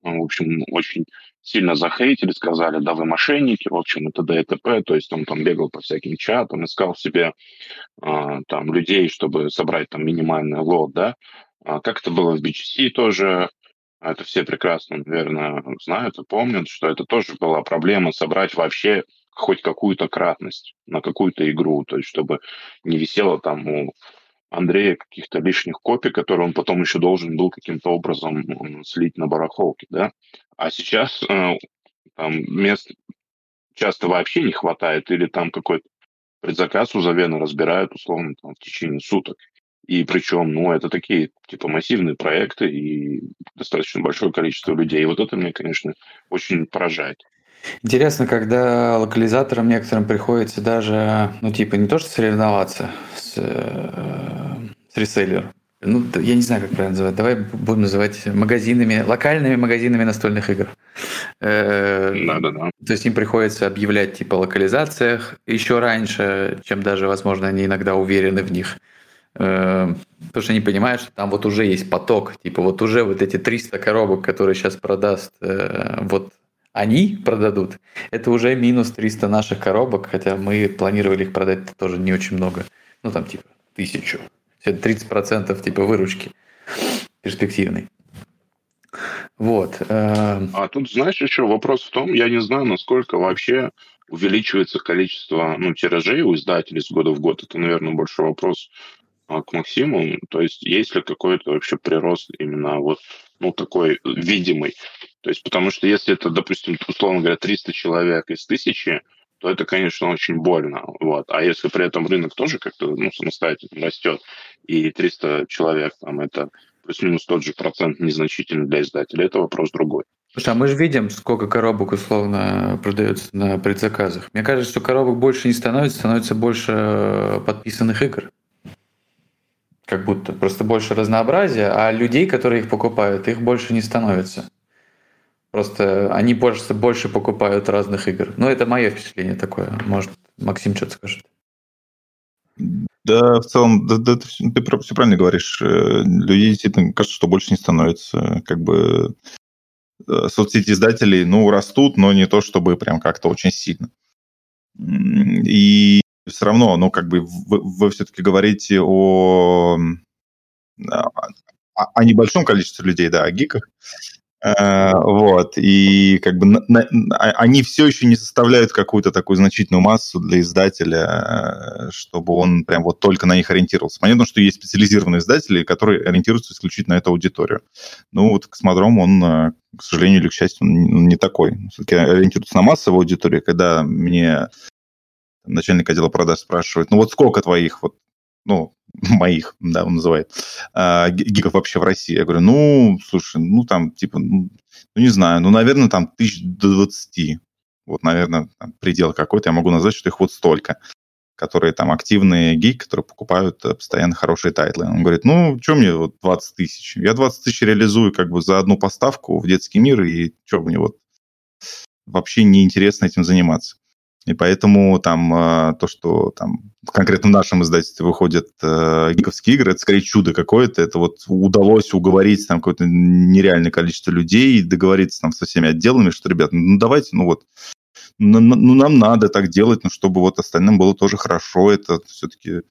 в общем, очень сильно захейтили, сказали, да вы мошенники, в общем, это ДТП, то есть он там бегал по всяким чатам, искал себе там людей, чтобы собрать там минимальный лот, да, а как это было в BGC тоже, это все прекрасно, наверное, знают и помнят, что это тоже была проблема собрать вообще хоть какую-то кратность на какую-то игру, то есть чтобы не висело там у Андрея каких-то лишних копий, которые он потом еще должен был каким-то образом слить на барахолке, да. А сейчас э, там мест часто вообще не хватает, или там какой-то предзаказ у Завена разбирают условно там, в течение суток. И причем, ну, это такие, типа, массивные проекты и достаточно большое количество людей. И вот это меня, конечно, очень поражает. Интересно, когда локализаторам некоторым приходится даже, ну, типа, не то что соревноваться с, э, с реселлером, ну, я не знаю, как правильно называть. Давай будем называть магазинами, локальными магазинами настольных игр. Да, да, да. То есть им приходится объявлять типа о локализациях еще раньше, чем даже, возможно, они иногда уверены в них. Э, потому что они понимают, что там вот уже есть поток, типа вот уже вот эти 300 коробок, которые сейчас продаст, э, вот они продадут, это уже минус 300 наших коробок, хотя мы планировали их продать тоже не очень много, ну там типа тысячу, это 30% типа выручки перспективной. Вот. Э, а тут, знаешь, еще вопрос в том, я не знаю, насколько вообще увеличивается количество ну, тиражей у издателей с года в год. Это, наверное, больше вопрос а, к Максиму. То есть есть ли какой-то вообще прирост именно вот ну, такой видимый? То есть потому что если это, допустим, условно говоря, 300 человек из тысячи, то это, конечно, очень больно. Вот. А если при этом рынок тоже как-то ну, самостоятельно растет, и 300 человек, там, это плюс-минус тот же процент незначительный для издателя, это вопрос другой. Слушай, а мы же видим, сколько коробок условно продается на предзаказах. Мне кажется, что коробок больше не становится, становится больше подписанных игр как будто просто больше разнообразия, а людей, которые их покупают, их больше не становится. Просто они больше, больше покупают разных игр. Ну, это мое впечатление такое. Может, Максим что-то скажет. Да, в целом, да, да, ты, ты все правильно говоришь. Э, людей действительно кажется, что больше не становится. Как бы э, соцсети издателей, ну, растут, но не то, чтобы прям как-то очень сильно. И все равно, ну, как бы вы, вы все-таки говорите о, о, о небольшом количестве людей, да, о гиках. Uh, вот, и как бы на, на, а, они все еще не составляют какую-то такую значительную массу для издателя, чтобы он прям вот только на них ориентировался. Понятно, что есть специализированные издатели, которые ориентируются исключительно на эту аудиторию. Ну вот Космодром, он, э, к сожалению или к счастью, он не такой. Все-таки ориентируется на массовую аудиторию, когда мне начальник отдела продаж спрашивает, ну вот сколько твоих вот ну, моих, да, он называет, э, гиков вообще в России. Я говорю, ну, слушай, ну, там, типа, ну, ну не знаю, ну, наверное, там тысяч до 20. Вот, наверное, там, предел какой-то, я могу назвать, что их вот столько которые там активные гики, которые покупают э, постоянно хорошие тайтлы. Он говорит, ну, что мне вот 20 тысяч? Я 20 тысяч реализую как бы за одну поставку в детский мир, и что мне вот вообще неинтересно этим заниматься. И поэтому там э, то, что там конкретно в нашем издательстве выходят э, гиковские игры, это скорее чудо какое-то. Это вот удалось уговорить там какое-то нереальное количество людей, договориться там со всеми отделами, что, ребят, ну давайте, ну вот, ну, нам надо так делать, ну, чтобы вот остальным было тоже хорошо. Это все-таки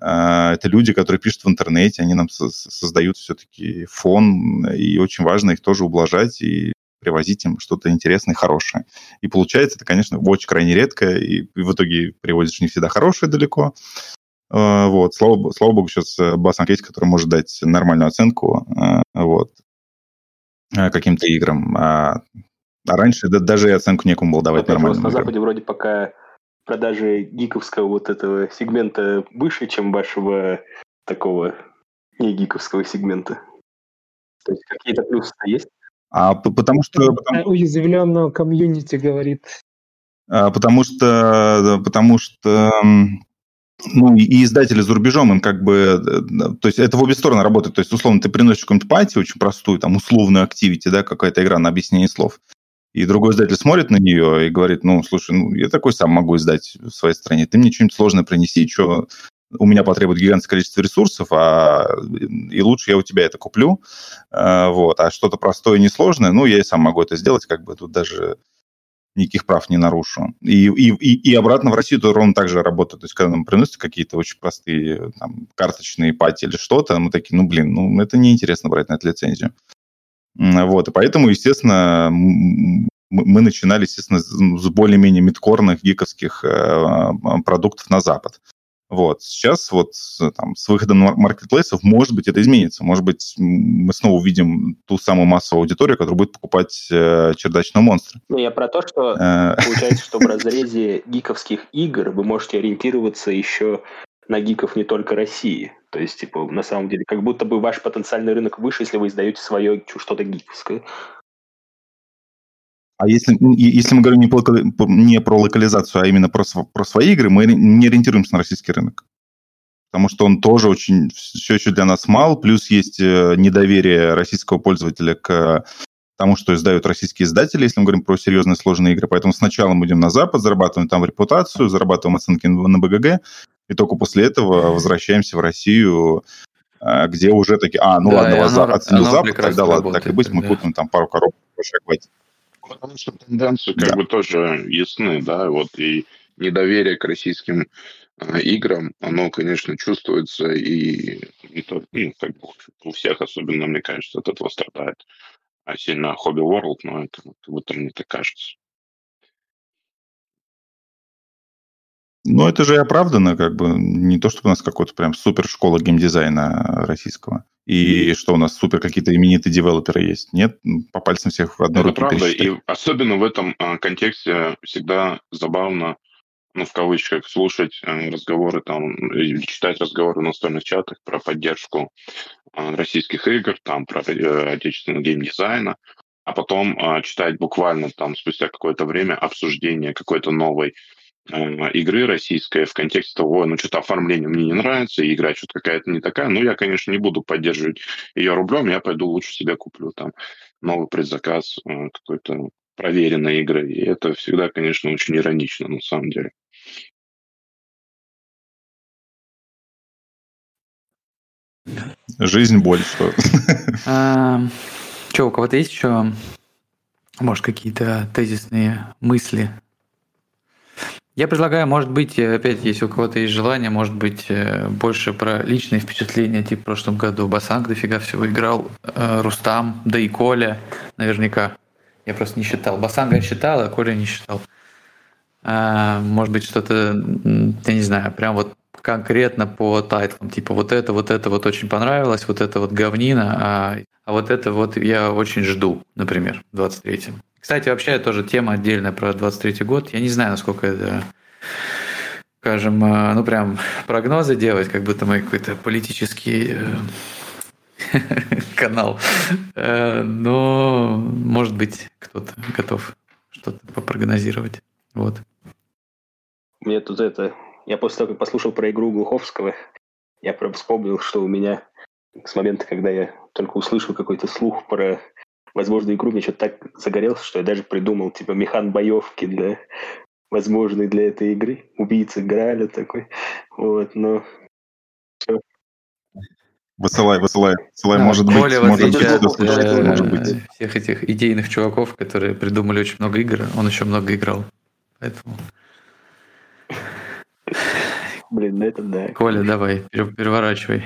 а, это люди, которые пишут в интернете, они нам создают все-таки фон, и очень важно их тоже ублажать и привозить им что-то интересное, хорошее. И получается это, конечно, очень крайне редко, и в итоге привозишь не всегда хорошее далеко. А, вот, слава, слава богу, сейчас э, Басан есть, который может дать нормальную оценку а, вот, э, каким-то играм. А раньше да, даже и оценку некому было давать нормально. На Западе вроде пока продажи гиковского вот этого сегмента выше, чем вашего такого не гиковского сегмента. То есть какие-то плюсы есть? А потому что... Потому... Уязвленного комьюнити говорит. А, потому что... Потому что ну, и издатели за рубежом, им как бы, э, то есть это в обе стороны работает. То есть, условно, ты приносишь какую-нибудь пати очень простую, там, условную активити, да, какая-то игра на объяснение слов. И другой издатель смотрит на нее и говорит, ну, слушай, ну, я такой сам могу издать в своей стране. Ты мне что-нибудь сложное принеси, что у меня потребует гигантское количество ресурсов, а и лучше я у тебя это куплю. А, вот. А что-то простое несложное, ну, я и сам могу это сделать, как бы тут даже никаких прав не нарушу. И, и, и, обратно в Россию то ровно так же работает. То есть, когда нам приносят какие-то очень простые там, карточные пати или что-то, мы такие, ну, блин, ну, это неинтересно брать на это лицензию. Вот, и поэтому, естественно, мы начинали, естественно, с более-менее мидкорных гиковских э, продуктов на Запад. Вот. Сейчас вот там, с выходом маркетплейсов, может быть, это изменится. Может быть, мы снова увидим ту самую массовую аудиторию, которая будет покупать э, чердачного монстра. Ну, я про то, что э. получается, что в разрезе гиковских игр вы можете ориентироваться еще на гиков не только России. То есть, типа, на самом деле, как будто бы ваш потенциальный рынок выше, если вы издаете свое что-то гиковское. А если, если мы говорим не, про, не про локализацию, а именно про, про свои игры, мы не ориентируемся на российский рынок. Потому что он тоже очень все еще для нас мал, плюс есть э, недоверие российского пользователя к тому, что издают российские издатели, если мы говорим про серьезные сложные игры. Поэтому сначала мы идем на Запад, зарабатываем там репутацию, зарабатываем оценки на БГГ, и только после этого возвращаемся в Россию, а, где уже такие, а, ну да, ладно, оно, оценил Запад, тогда ладно, так и быть, мы купим там пару коробок. Потому что тенденции как да. бы тоже ясны, да, вот и недоверие к российским э, играм, оно, конечно, чувствуется и, и то, ну, как бы, у всех, особенно, мне кажется, от этого страдает а сильно Hobby World, но это вот мне так кажется. Ну, это же и оправдано, как бы, не то, чтобы у нас какой-то прям супер школа геймдизайна российского. И что у нас супер какие-то именитые девелоперы есть. Нет, по пальцам всех в одной это руке правда, и особенно в этом а, контексте всегда забавно, ну, в кавычках, слушать а, разговоры там, читать разговоры в настольных чатах про поддержку а, российских игр, там, про э, отечественного геймдизайна, а потом читать буквально там спустя какое-то время обсуждение какой-то новой игры российской в контексте того, ну, что-то оформление мне не нравится, и игра что-то какая-то не такая. Ну, я, конечно, не буду поддерживать ее рублем, я пойду лучше себе куплю там новый предзаказ э, какой-то проверенной игры. И это всегда, конечно, очень иронично на самом деле. Жизнь больше. А, что, у кого-то есть еще, может, какие-то тезисные мысли я предлагаю, может быть, э, опять, если у кого-то есть желание, может быть, э, больше про личные впечатления, типа в прошлом году Басанг дофига всего играл, э, Рустам, да и Коля наверняка. Я просто не считал. Басанга я считал, а Коля не считал. А, может быть, что-то, я не знаю, прям вот конкретно по тайтлам, типа вот это, вот это вот очень понравилось, вот это вот говнина, а, а вот это вот я очень жду, например, в 23-м. Кстати, вообще тоже тема отдельная про 23 год. Я не знаю, насколько это скажем, э, ну прям прогнозы делать, как будто мы какой-то политический э, канал. Э, но, может быть, кто-то готов что-то попрогнозировать. Вот. Мне тут это... Я после того, как послушал про игру Глуховского, я прям вспомнил, что у меня с момента, когда я только услышал какой-то слух про возможную игру, мне что-то так загорелся, что я даже придумал, типа, механ боевки для возможный для этой игры. Убийца Граля такой. Вот, но... Высылай, высылай. Высылай, Да, может быть, может быть, э, может быть. всех этих идейных чуваков, которые придумали очень много игр, он еще много играл. Поэтому, Блин, ну это да. Коля, давай, пере- переворачивай.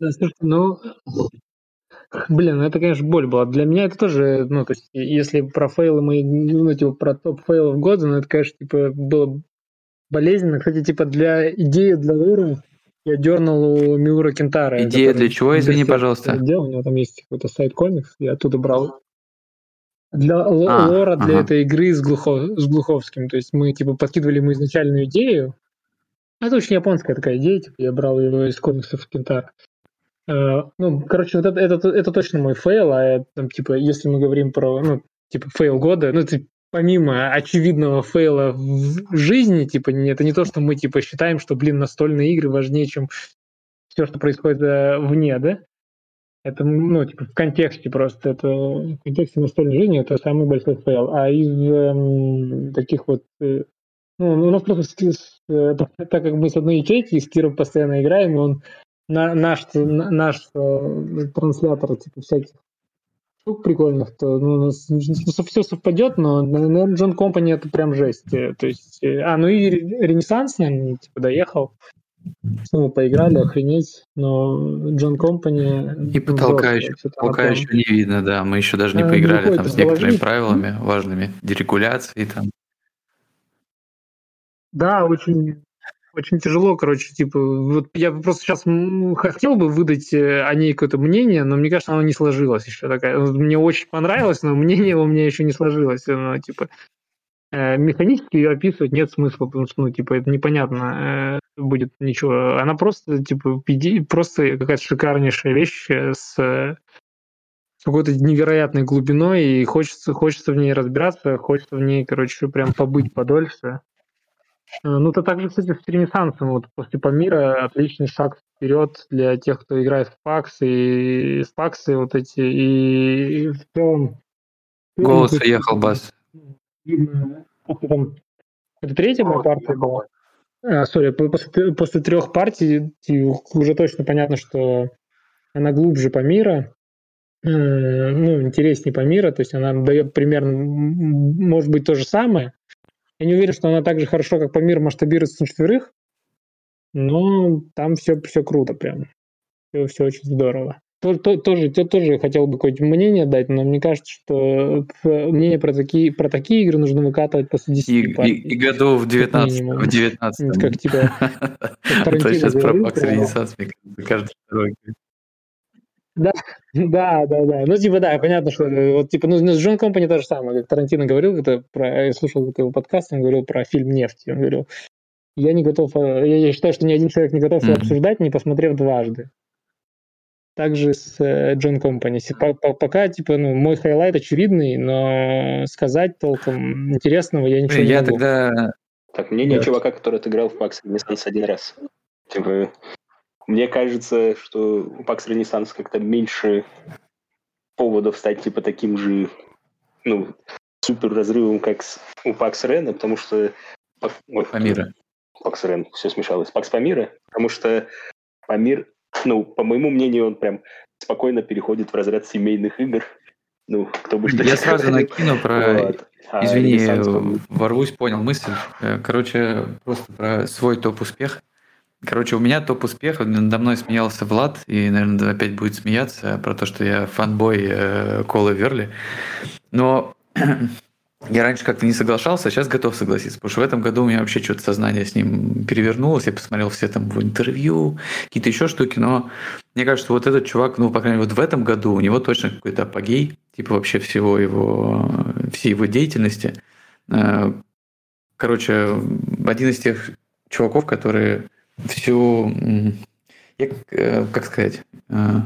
Да, слушайте, ну, блин, ну это, конечно, боль была. Для меня это тоже, ну, то есть, если про фейлы мы, ну, типа, про топ фейлов года, ну, это, конечно, типа, было болезненно. Кстати, типа, для идеи, для лора я дернул у Миура Кентара. Идея для чего, извини, пожалуйста? Делал, у него там есть какой-то сайт комикс, я оттуда брал. Для А, лора для ага. этой игры с, Глухо- с Глуховским. То есть мы, типа, подкидывали ему изначальную идею. Это очень японская такая идея, типа, я брал его из комиксов Кентара. Э, Ну, короче, вот это, это, это точно мой фейл, а там, типа, если мы говорим про, ну, типа, фейл года, ну, это помимо очевидного фейла в жизни, типа, это не то, что мы, типа, считаем, что, блин, настольные игры важнее, чем все, что происходит э, вне, да? Это, ну, типа, в контексте просто, это в контексте настольной жизни это самый большой фейл. А из эм, таких вот э, ну, у нас просто, э, так как мы с одной ячейки, и с Киром постоянно играем, и он на, наш, на- наш э, транслятор типа всяких штук прикольных, то ну, все совпадет, но, наверное, Джон Компани это прям жесть. Э, То есть, э, а, ну и Ре- Ренессанс, наверное, типа, доехал. Снова поиграли, охренеть, но Джон Компани... И потолка еще, потолка еще не видно, да. Мы еще даже не А, не поиграли выходит там с некоторыми головы. правилами важными, дерегуляцией там. Да, очень, очень тяжело, короче, типа, вот я просто сейчас хотел бы выдать э, о ней какое-то мнение, но мне кажется, оно не сложилось еще такая. Мне очень понравилось, но мнение у меня еще не сложилось. Оно, типа, э, механически ее описывать нет смысла, потому что, ну, типа, это непонятно э, будет ничего. Она просто, типа, иде- просто какая-то шикарнейшая вещь э, э, с какой-то невероятной глубиной, и хочется, хочется в ней разбираться, хочется в ней, короче, прям побыть подольше. Э, Ну, это также, кстати, с Ренессансом. Вот после Памира отличный шаг вперед для тех, кто играет в пакс и в паксы вот эти. И в целом... в целом, Голос то есть, уехал, бас. Это третья моя партия была? А, сори, после, после трех партий и уже точно понятно, что она глубже Памира, э, ну, интереснее Памира, то есть она дает примерно, может быть, то же самое. Я не уверен, что она так же хорошо, как Памир, масштабируется на четверых, но там все, все круто прям. Все, все очень здорово. То- то- Тоже, то- тоже хотел бы какое-то мнение дать, но мне кажется, что э, мнение про такие, про такие игры нужно выкатывать после 10 И, и, партий. и году в 19 минимум. в 19 Это как типа А сейчас про про- Ренессанс, мне кажется, каждый второй. Да, да, да. Ну, типа, да, понятно, что э, вот, типа, ну, с Джон Компани то же самое, как Тарантино говорил, это про, я слушал его подкаст, он говорил про фильм «Нефть», он говорил, я не готов, э, я, я считаю, что ни один человек не готов его Мгм. обсуждать, не посмотрев дважды. Также с э, John Company. Пока, типа, ну, мой хайлайт очевидный, но сказать толком интересного я ничего Блин, не Я могу. тогда Так, мнение Да. чувака, который отыграл в Pax Renaissance один раз. Типа, мне кажется, что у Pax Renaissance как-то меньше поводов стать типа таким же, ну, супер разрывом, как с- у Пакс Рена, потому что... Ой, Памира. Пакс Рен, все смешалось. Пакс Памира, потому что Памир, ну, по моему мнению, он прям спокойно переходит в разряд семейных игр. Ну, кто бы что Я сразу говорил. накину про... Вот. А Извини, ворвусь, понял мысль. Э, Короче, просто про свой топ-успех. Короче, у меня топ-успех, надо мной смеялся Влад, и, наверное, опять будет смеяться про то, что я фанбой э, Колы Верли. Но я раньше как-то не соглашался, а сейчас готов согласиться, потому что в этом году у меня вообще что-то сознание с ним перевернулось, я посмотрел все там его интервью, какие-то еще штуки, но мне кажется, вот этот чувак, ну, по крайней мере, вот в этом году у него точно какой-то апогей, типа вообще всего его, всей его деятельности. Э, Короче, один из тех чуваков, которые всю... Я, э, как сказать... Э,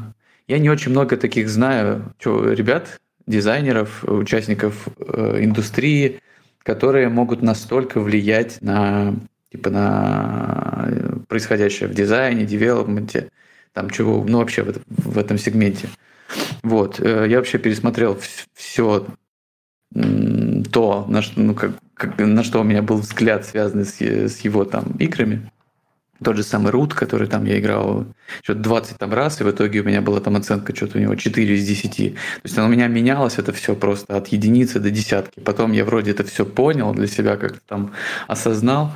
я не очень много таких знаю ребят, дизайнеров, участников э, индустрии, которые могут настолько влиять на типа на происходящее в дизайне, девелопменте, там чего, ну вообще в, в этом сегменте. Вот, я вообще пересмотрел все то, на что, ну, как, как, на что у меня был взгляд, связанный с, с его там играми. Тот же самый Рут, который там я играл что-то 20 там раз, и в итоге у меня была там оценка что-то у него 4 из 10. То есть у меня менялось это все просто от единицы до десятки. Потом я вроде это все понял для себя, как-то там осознал.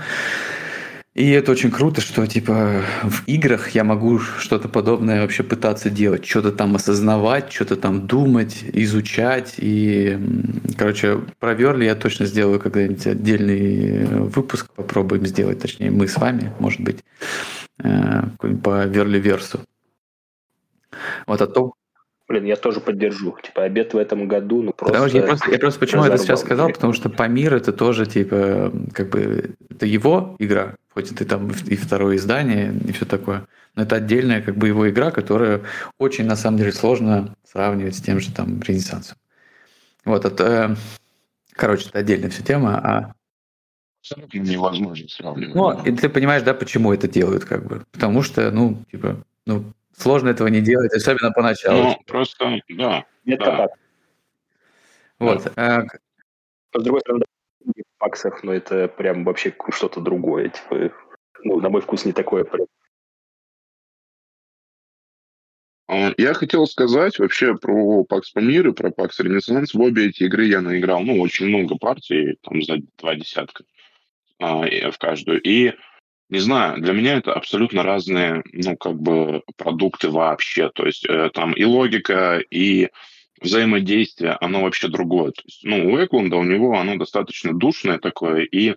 И это очень круто, что типа в играх я могу что-то подобное вообще пытаться делать, что-то там осознавать, что-то там думать, изучать. И, короче, про Верли я точно сделаю когда-нибудь отдельный выпуск, попробуем сделать, точнее, мы с вами, может быть, э, по Верли Версу. Вот, а то, Блин, я тоже поддержу. Типа, обед в этом году, ну просто... Потому что я просто, я просто почему это сейчас сказал, потому что Памир это тоже, типа, как бы, это его игра, хоть это там и второе издание, и все такое. Но это отдельная, как бы, его игра, которая очень, на самом деле, сложно сравнивать с тем же, там, Ренессансом. Вот, это... Короче, это отдельная вся тема, а невозможно сравнивать. Ну, и ты понимаешь, да, почему это делают, как бы. Потому что, ну, типа, ну, Сложно этого не делать, особенно поначалу. Ну, просто, да. Это да. так. Вот. Да. А... С другой стороны, в баксах, но это прям вообще что-то другое. Типа, ну, на мой вкус не такое прям. А, я хотел сказать вообще про Pax Pamir и про Pax Renaissance. В обе эти игры я наиграл, ну, очень много партий, там, за два десятка а, в каждую. И не знаю, для меня это абсолютно разные, ну, как бы продукты вообще. То есть э, там и логика, и взаимодействие, оно вообще другое. То есть, ну, у Эклунда, у него оно достаточно душное такое, и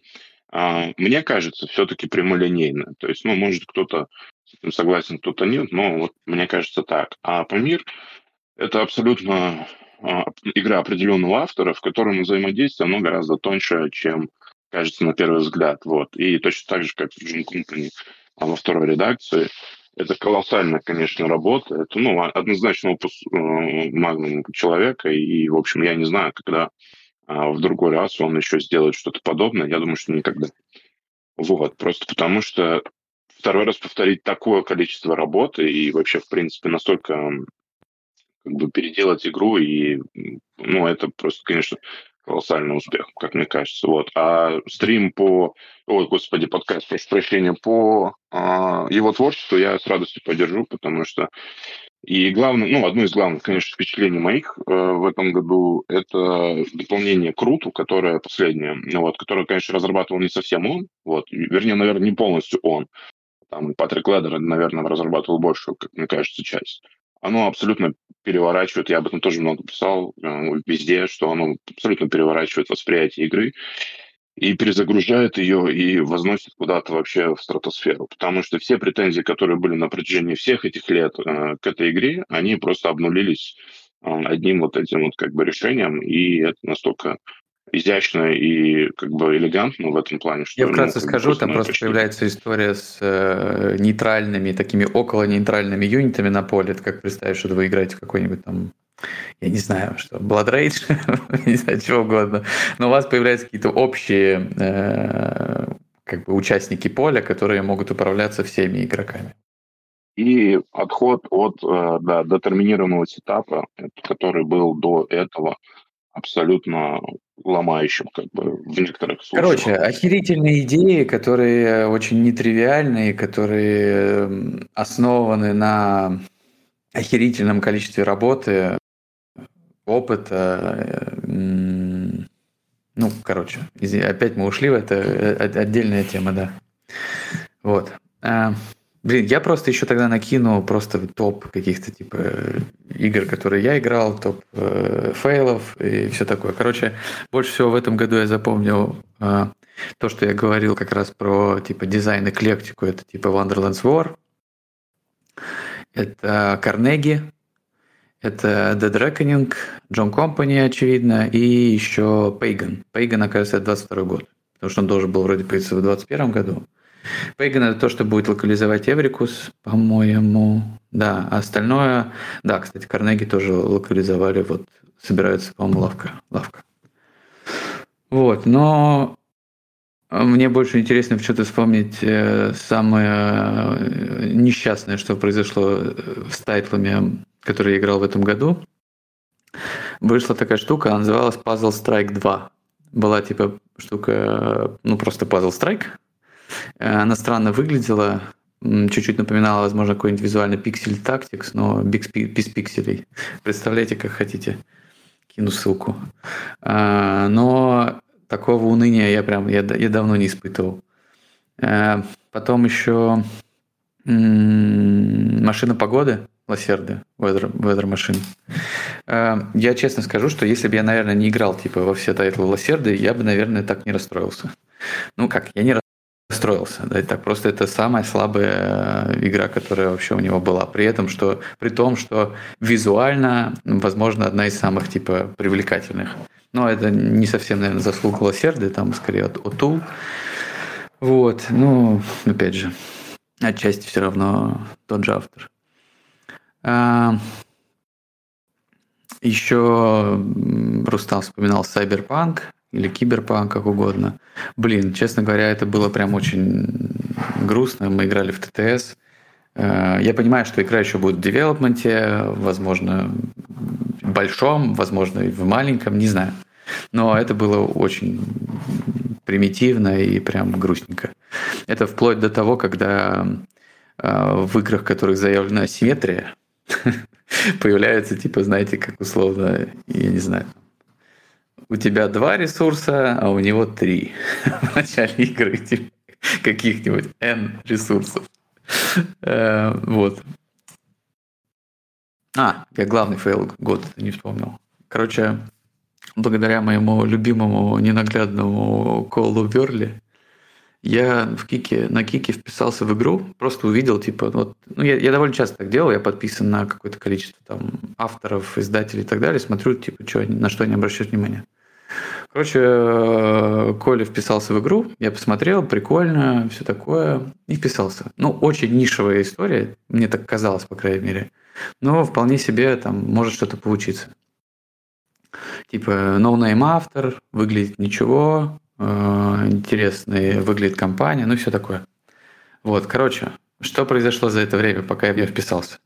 э, мне кажется, все-таки прямолинейное. То есть, ну, может, кто-то с этим согласен, кто-то нет, но вот мне кажется так. А Памир — это абсолютно э, игра определенного автора, в котором взаимодействие, оно гораздо тоньше, чем кажется на первый взгляд. Вот. И точно так же, как в Джим Company а во второй редакции, это колоссальная, конечно, работа. Это, ну, однозначно опус э, магнум человека. И, в общем, я не знаю, когда а, в другой раз он еще сделает что-то подобное. Я думаю, что никогда. Вот. Просто потому что второй раз повторить такое количество работы и вообще, в принципе, настолько как бы переделать игру и ну это просто конечно колоссальный успех, как мне кажется. Вот. А стрим по, ой, господи, подкаст, прошу прощения, по а, его творчеству я с радостью поддержу, потому что и главное, ну, одно из главных, конечно, впечатлений моих э, в этом году это дополнение к Руту, которое последнее, ну, вот, которое, конечно, разрабатывал не совсем он, вот, вернее, наверное, не полностью он. Там Патрик Ледер, наверное, разрабатывал большую, как мне кажется, часть оно абсолютно переворачивает, я об этом тоже много писал э, везде, что оно абсолютно переворачивает восприятие игры и перезагружает ее и возносит куда-то вообще в стратосферу. Потому что все претензии, которые были на протяжении всех этих лет э, к этой игре, они просто обнулились э, одним вот этим вот как бы решением, и это настолько изящно и как бы элегантно в этом плане. Что, Я вкратце ну, скажу, там просто почти... появляется история с э, нейтральными, такими около нейтральными юнитами на поле. Это как представить, что вы играете в какой-нибудь там я не знаю, что, Blood Rage, не знаю, чего угодно, но у вас появляются какие-то общие э, как бы участники поля, которые могут управляться всеми игроками. И отход от э, да, детерминированного сетапа, который был до этого, абсолютно ломающим, как бы в некоторых случаях. Короче, охерительные идеи, которые очень нетривиальные, которые основаны на охерительном количестве работы, опыта. Ну, короче, опять мы ушли в это, э, отдельная тема, да. Вот. Блин, я просто еще тогда накину просто топ каких-то типа игр, которые я играл, топ э, фейлов и все такое. Короче, больше всего в этом году я запомнил э, то, что я говорил как раз про типа дизайн эклектику. Это типа Wonderland's War, это Carnegie, это Dead Reckoning, John Company, очевидно, и еще Pagan. Pagan, оказывается, это 22 год, потому что он должен был вроде появиться в 2021 году. Pagan это то, что будет локализовать Эврикус, по-моему. Да, а остальное... Да, кстати, Карнеги тоже локализовали, вот собирается, по-моему, лавка. лавка. Вот, но мне больше интересно что-то вспомнить э, самое э, несчастное, что произошло э, с тайтлами, которые я играл в этом году. Вышла такая штука, она называлась Puzzle Strike 2. Была типа штука, ну просто Puzzle Strike. Она странно выглядела, чуть-чуть напоминала, возможно, какой-нибудь визуальный Pixel Tactics, но без пикселей. Представляете, как хотите. Кину ссылку. А, но такого уныния я прям я, я давно не испытывал. Э, потом еще машина погоды Ласерды, Weather, Weather Machine. Э, я честно скажу, что если бы я, наверное, не играл типа во все тайтлы Ласерды, я бы, наверное, так не расстроился. Ну как, я не расстроился. Да, так просто это самая слабая э, игра, которая вообще у него была. При этом, что при том, что визуально, возможно, одна из самых типа привлекательных. Но это не совсем, наверное, заслуга Лосерды, там скорее от Отул. Вот, ну, опять же, отчасти все равно тот же автор. А, еще Рустам вспоминал Cyberpunk или Киберпанк, как угодно. Блин, честно говоря, это было прям очень грустно. Мы играли в ТТС. А, я понимаю, что игра еще будет в девелопменте, возможно, большом, возможно, и в маленьком, не знаю. Но это было очень примитивно и прям грустненько. Это вплоть до того, когда э, в играх, в которых заявлена асимметрия, появляется, типа, знаете, как условно, я не знаю, у тебя два ресурса, а у него три. В начале игры каких-нибудь N ресурсов. Э, вот. А, я главный фейл года не вспомнил. Короче, благодаря моему любимому ненаглядному Колу Верли, я в Кике, на Кике вписался в игру, просто увидел, типа, вот, ну, я, я довольно часто так делаю, я подписан на какое-то количество там авторов, издателей и так далее, смотрю, типа, что, на что они обращают внимание. Короче, э, Коля вписался в игру, я посмотрел, прикольно, все такое, и вписался. Ну, очень нишевая история, мне так казалось, по крайней мере. Но вполне себе там может что-то получиться. Типа, no-name автор, выглядит ничего, интересный выглядит компания, ну и все такое. Вот, короче, что произошло за это время, пока я вписался?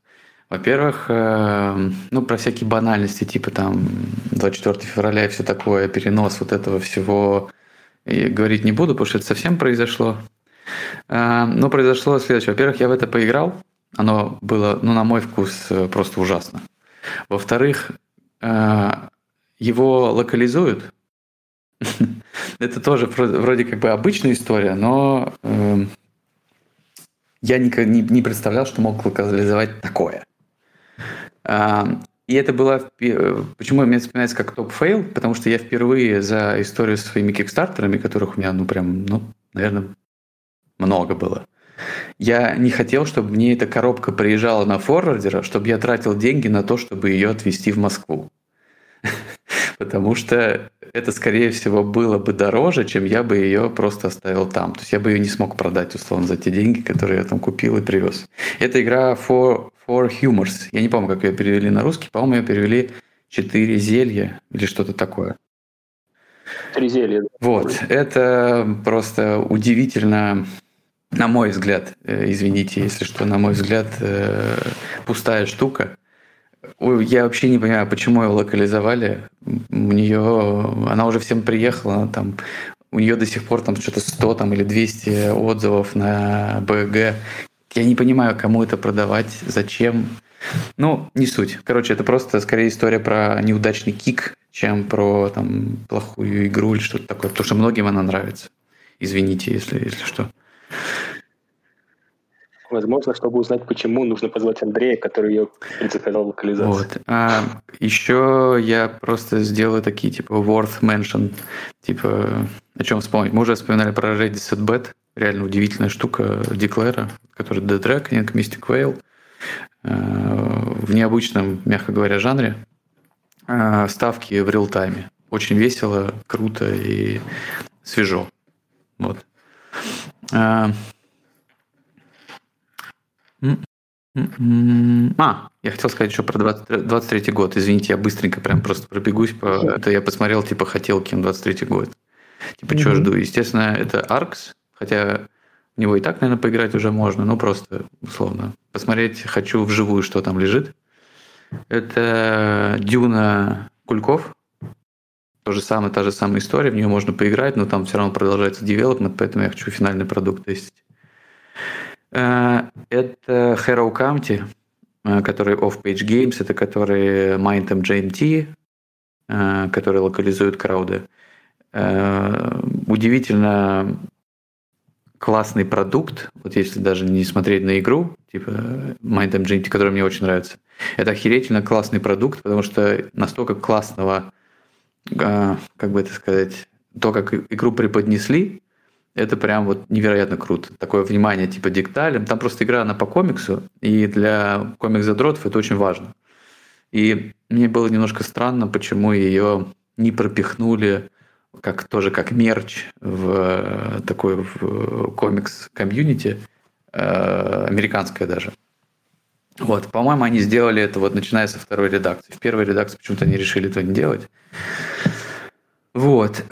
Во-первых, э, ну, про всякие банальности, типа там 24 февраля и все такое, перенос вот этого всего, и говорить не буду, потому что это совсем произошло. Э, но произошло следующее. Во-первых, я в это поиграл, оно было, ну, на мой вкус, э, просто ужасно. Во-вторых, э, его локализуют. Это тоже вроде как бы обычная история, но э, я никогда не, не представлял, что мог локализовать такое. Э, и это было... Почему мне вспоминается как топ-фейл? Потому что я впервые за историю со своими кикстартерами, которых у меня, ну, прям, ну, наверное, много было, я не хотел, чтобы мне эта коробка приезжала на форвардера, чтобы я тратил деньги на то, чтобы ее отвезти в Москву. потому что это, скорее всего, было бы дороже, чем я бы ее просто оставил там. То есть я бы ее не смог продать, условно, за те деньги, которые я там купил и привез. Это игра For, for Humors. Я не помню, как ее перевели на русский. По-моему, ее перевели «Четыре зелья» или что-то такое. Три зелья. Вот. Это просто удивительно на мой взгляд, э, извините, если что, на мой взгляд, э, пустая штука. Я вообще не понимаю, почему ее локализовали. У нее, она уже всем приехала, там, у нее до сих пор там что-то 100 там, или 200 отзывов на БГ. Я не понимаю, кому это продавать, зачем. Ну, не суть. Короче, это просто скорее история про неудачный кик, чем про там, плохую игру или что-то такое. Потому что многим она нравится. Извините, если, если что. Возможно, чтобы узнать, почему, нужно позвать Андрея, который ее предзаказал локализацию. Вот. А, еще я просто сделаю такие, типа, worth mention, типа, о чем вспомнить. Мы уже вспоминали про Ready Set Bet, реально удивительная штука Деклера, который Reckoning, Mystic Whale, в необычном, мягко говоря, жанре, а, ставки в реал-тайме. Очень весело, круто и свежо. Вот. А, А, я хотел сказать еще про 20, 23 год. Извините, я быстренько прям просто пробегусь. По... Это я посмотрел, типа, хотелки на 23 год. Типа, mm-hmm. что жду? Естественно, это Arcs, хотя в него и так, наверное, поиграть уже можно, но просто, условно, посмотреть хочу вживую, что там лежит. Это Дюна Кульков. То же самое, та же самая история, в нее можно поиграть, но там все равно продолжается девелопмент, поэтому я хочу финальный продукт тестить. Э, это Hero County, э, который Off-Page Games, это который Mindtime GMT, э, который локализует крауды. Удивительно классный продукт, вот если даже не смотреть на игру, типа Mindtime GMT, который мне очень нравится, это охерительно классный продукт, потому что настолько классного, как бы это сказать, то, как игру преподнесли, это прям вот невероятно круто. Такое внимание типа деталям. Там просто игра, она по комиксу, и для комикс-задротов это очень важно. И мне было немножко странно, почему ее не пропихнули как тоже как мерч в э, такой в комикс-комьюнити, э, американская даже. Вот, по-моему, они сделали это вот начиная со второй редакции. В первой редакции почему-то они решили этого не делать. Вот.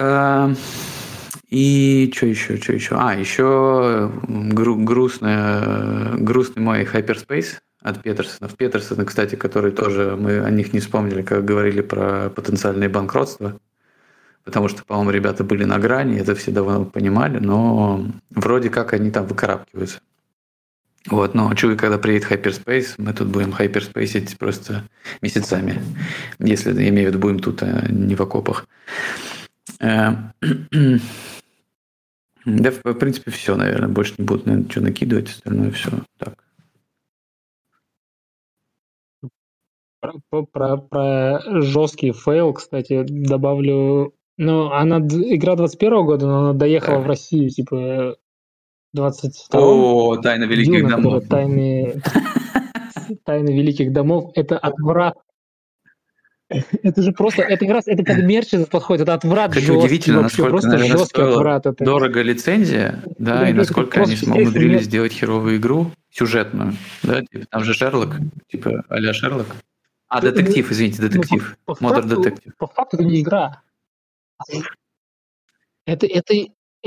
Э, и что еще, что еще? А, еще гру- грустный, грустный мой Hyperspace от Петерсона. В Петерсона, кстати, который тоже, мы о них не вспомнили, как говорили про потенциальные банкротства. Потому что, по-моему, ребята были на грани, это все давно понимали, но вроде как они там выкарабкиваются. Вот, но чую, когда приедет Hyperspace, мы тут будем Hyperspace просто месяцами. Если, имею в виду, будем тут, а не в окопах. Да, в принципе, все, наверное. Больше не буду, наверное, что накидывать, остальное все так. Про, про, про жесткий фейл, кстати, добавлю. Ну, она игра 21 года, но она доехала так. в Россию, типа 22 О, Тайна Великих Дюна, Домов. Тайны, Тайны Великих Домов. Это отврат это же просто, это как раз, это как мерч этот подходит, это отврат Кстати, жесткий, удивительно, вообще, насколько, просто наверное, жесткий отврат. Это. Дорого лицензия, да, да и насколько они умудрились сделать херовую игру, сюжетную, да, типа, там же Шерлок, типа, а Шерлок. А, детектив, извините, ну, детектив, Модер детектив. По факту это не игра. Это, это,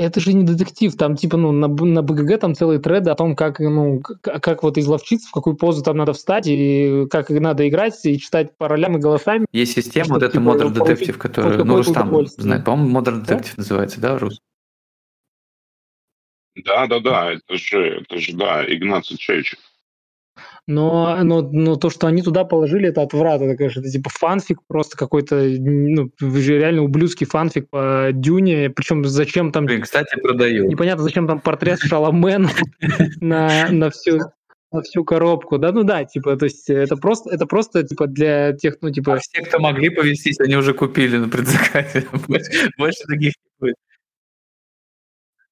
это же не детектив, там типа, ну, на, на БГГ там целые треды о том, как, ну, как, как вот изловчиться, в какую позу там надо встать, и как надо играть, и читать по ролям и голосами. Есть система, вот это типа, Modern Detective, которую, ну, Рустам знает, по-моему, Modern Detective да? называется, да, Рус? Да, да, да, это же, это же, да, Игнаций Чайчик. Но, но, но то, что они туда положили, это отврат. Это, конечно, это типа фанфик просто какой-то, ну, реально ублюдский фанфик по Дюне. Причем зачем там... Блин, кстати, продаю. Непонятно, зачем там портрет Шаламена на, на всю на всю коробку, да, ну да, типа, то есть это просто, это просто, типа, для тех, ну, типа... А все, кто могли повестись, они уже купили на предзаказе. Больше, больше таких не будет.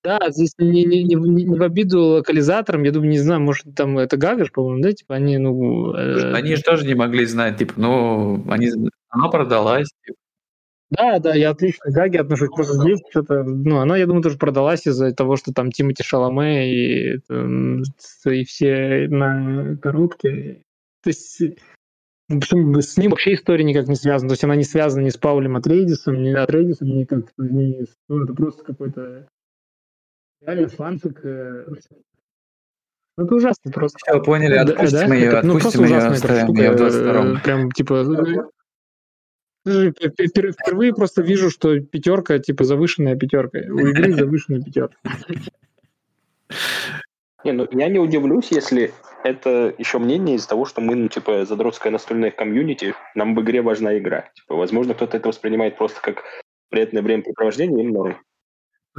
Да, здесь не, не, не, не в обиду локализаторам, я думаю, не знаю, может, там это Гагаш, по-моему, да, типа они, ну... Э... Они же тоже не могли знать, типа, ну, они, она продалась, типа. Да, да, я отлично к Гаге отношусь. Просто здесь что-то, ну, она, я думаю, тоже продалась из-за того, что там Тимати Шаломе и, и все на коробке. То есть с ним вообще история никак не связана. То есть она не связана ни с Паулем Атрейдисом, ни Атрейдисом, ни как ни, ну, это просто какой-то Реально фанфик... Э, ну, это ужасно просто. Все, поняли, отпустим да, да? ее, это, ну, отпустим ее, оставим ее в 22 Прям, типа, впервые просто вижу, что пятерка, типа, завышенная пятерка. У игры завышенная пятерка. Не, ну я не удивлюсь, если это еще мнение из-за того, что мы, ну, типа, задротская настольная комьюнити, нам в игре важна игра. Типа, возможно, кто-то это воспринимает просто как приятное времяпрепровождение, им норм.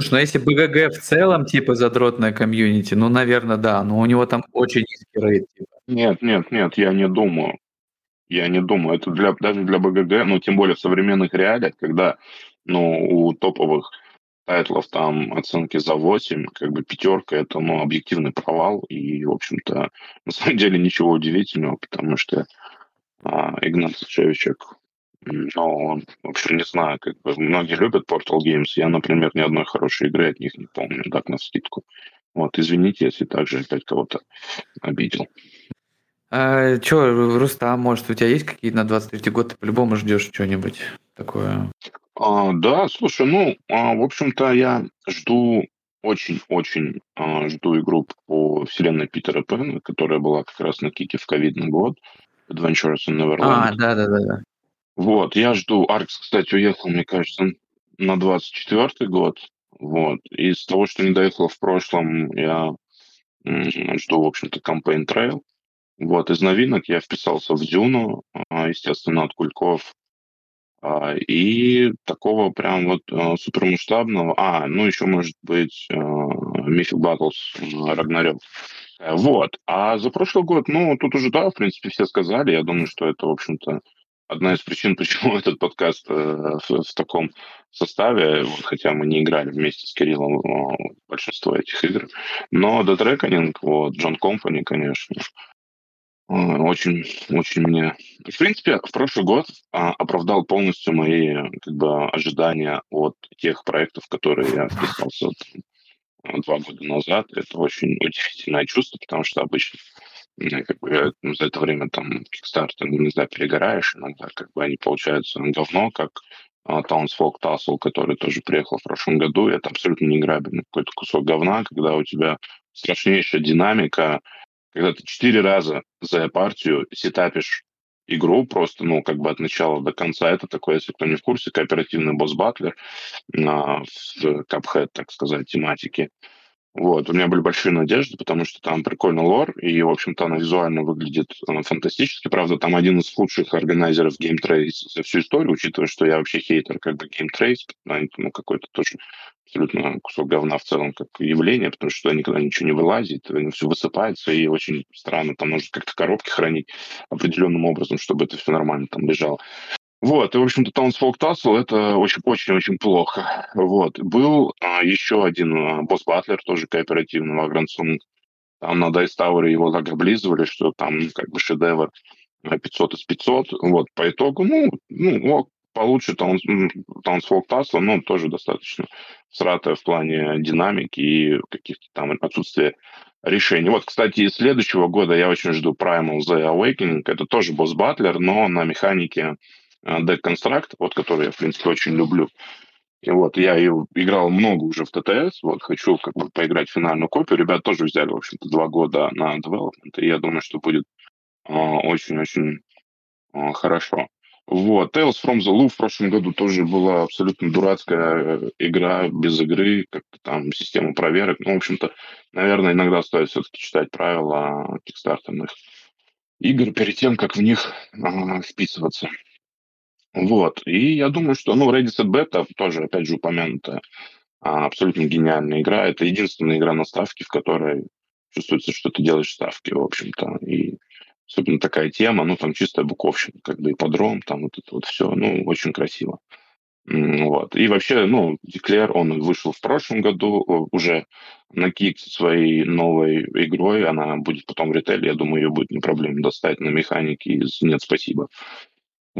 Слушай, ну если БГГ в целом, типа, задротная комьюнити, ну, наверное, да, но у него там очень низкий рейт. Типа. Нет, нет, нет, я не думаю. Я не думаю. Это для, даже для БГГ, ну, тем более в современных реалиях, когда, ну, у топовых тайтлов там оценки за 8, как бы пятерка это, ну, объективный провал, и, в общем-то, на самом деле ничего удивительного, потому что а, Игнат Шевичек но, в общем, не знаю, как бы многие любят Portal Games. Я, например, ни одной хорошей игры от них не помню, так, на скидку. Вот, извините, если также опять кого-то обидел. А, чё, Рустам, может, у тебя есть какие-то на 23 год? Ты по-любому ждешь что-нибудь такое? А, да, слушай, ну, а, в общем-то, я жду очень-очень а, жду игру по вселенной Питера Пэна, которая была как раз на кике в ковидный год. Adventures in Neverland. А, да-да-да. Вот, я жду. Аркс, кстати, уехал, мне кажется, на 24 год. Вот. Из того, что не доехал в прошлом, я жду, в общем-то, Campaign Trail. Вот, из новинок я вписался в Дюну, а, естественно, от Кульков. А, и такого прям вот а, супермасштабного... А, ну еще может быть Mythic Battles Рагнарёк. Вот. А за прошлый год, ну, тут уже, да, в принципе, все сказали. Я думаю, что это, в общем-то, одна из причин, почему этот подкаст э, в, в таком составе, хотя мы не играли вместе с Кириллом большинство этих игр. Но Reckoning, вот, John Company, конечно, очень, очень мне... В принципе, в прошлый год а, оправдал полностью мои как бы, ожидания от тех проектов, которые я вписался два года назад. Это очень удивительное чувство, потому что обычно как бы ну, за это время там Kickstarter, знаю, перегораешь иногда, как бы они получаются говно, как Townsfolk Tassel, который тоже приехал в прошлом году, и это абсолютно не играбельный какой-то кусок говна, когда у тебя страшнейшая динамика, когда ты четыре раза за партию сетапишь игру просто, ну, как бы от начала до конца. Это такой, если кто не в курсе, кооперативный босс-батлер а, в Cuphead, так сказать, тематики. Вот, у меня были большие надежды, потому что там прикольный лор, и, в общем-то, она визуально выглядит она фантастически. Правда, там один из лучших органайзеров Game Trace за всю историю, учитывая, что я вообще хейтер как бы Game Trace, ну, какой-то тоже абсолютно кусок говна в целом как явление, потому что никогда ничего не вылазит, все высыпается, и очень странно, там нужно как-то коробки хранить определенным образом, чтобы это все нормально там лежало. Вот, и, в общем-то, Townsfolk Tassel это очень-очень-очень плохо. Вот. Был а, еще один а, босс-батлер, тоже кооперативный, Вагрансун. Там на Tower его так облизывали, что там как бы шедевр 500 из 500. Вот, по итогу, ну, ну получше Townsfolk Tassel, но тоже достаточно сратая в плане динамики и каких-то там отсутствия решений. Вот, кстати, из следующего года я очень жду Primal The Awakening. Это тоже босс-батлер, но на механике Deck Construct, вот который я, в принципе, очень люблю. И вот я ее играл много уже в ТТС, вот хочу как бы поиграть в финальную копию. Ребята тоже взяли, в общем-то, два года на development, и я думаю, что будет очень-очень э, хорошо. Вот. Tales from the Loop в прошлом году тоже была абсолютно дурацкая э, игра без игры, как-то там система проверок. Ну, в общем-то, наверное, иногда стоит все-таки читать правила кикстартерных игр перед тем, как в них э, вписываться. Вот. И я думаю, что, ну, Ready Set Beta тоже, опять же, упомянутая, а, абсолютно гениальная игра. Это единственная игра на ставке, в которой чувствуется, что ты делаешь ставки, в общем-то. И особенно такая тема, ну, там чистая буковщина, как бы ипподром, там вот это вот все, ну, очень красиво. Вот. И вообще, ну, Деклер, он вышел в прошлом году уже на кик своей новой игрой, она будет потом в ритейле, я думаю, ее будет не проблема достать на механике из «Нет, спасибо».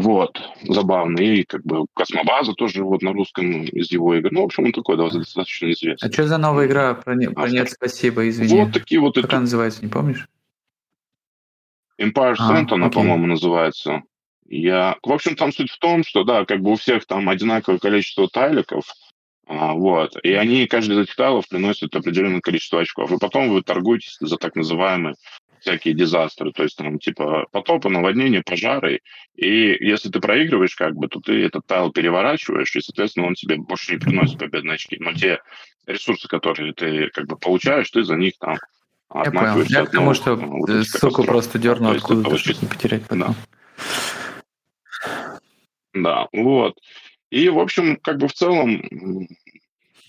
Вот, забавно. И как бы Космобаза тоже вот на русском из его игр. Ну, в общем, он такой да, достаточно известный. А что за новая игра про, не, про нет, спасибо, извини. Вот такие вот... Как это... она называется, не помнишь? Empire Ascent а, она, окей. по-моему, называется. Я... В общем, там суть в том, что, да, как бы у всех там одинаковое количество тайликов, а, вот, и они, каждый из этих тайлов приносит определенное количество очков. И потом вы торгуетесь за так называемый всякие дизастры, то есть там типа потопы, наводнения, пожары. И если ты проигрываешь, как бы, то ты этот тайл переворачиваешь, и, соответственно, он тебе больше не приносит победные очки. Но те ресурсы, которые ты как бы получаешь, ты за них там я понял. Я к тому, что вот ссылку просто дерну откуда-то, чтобы не потерять потом. Да. да, вот. И, в общем, как бы в целом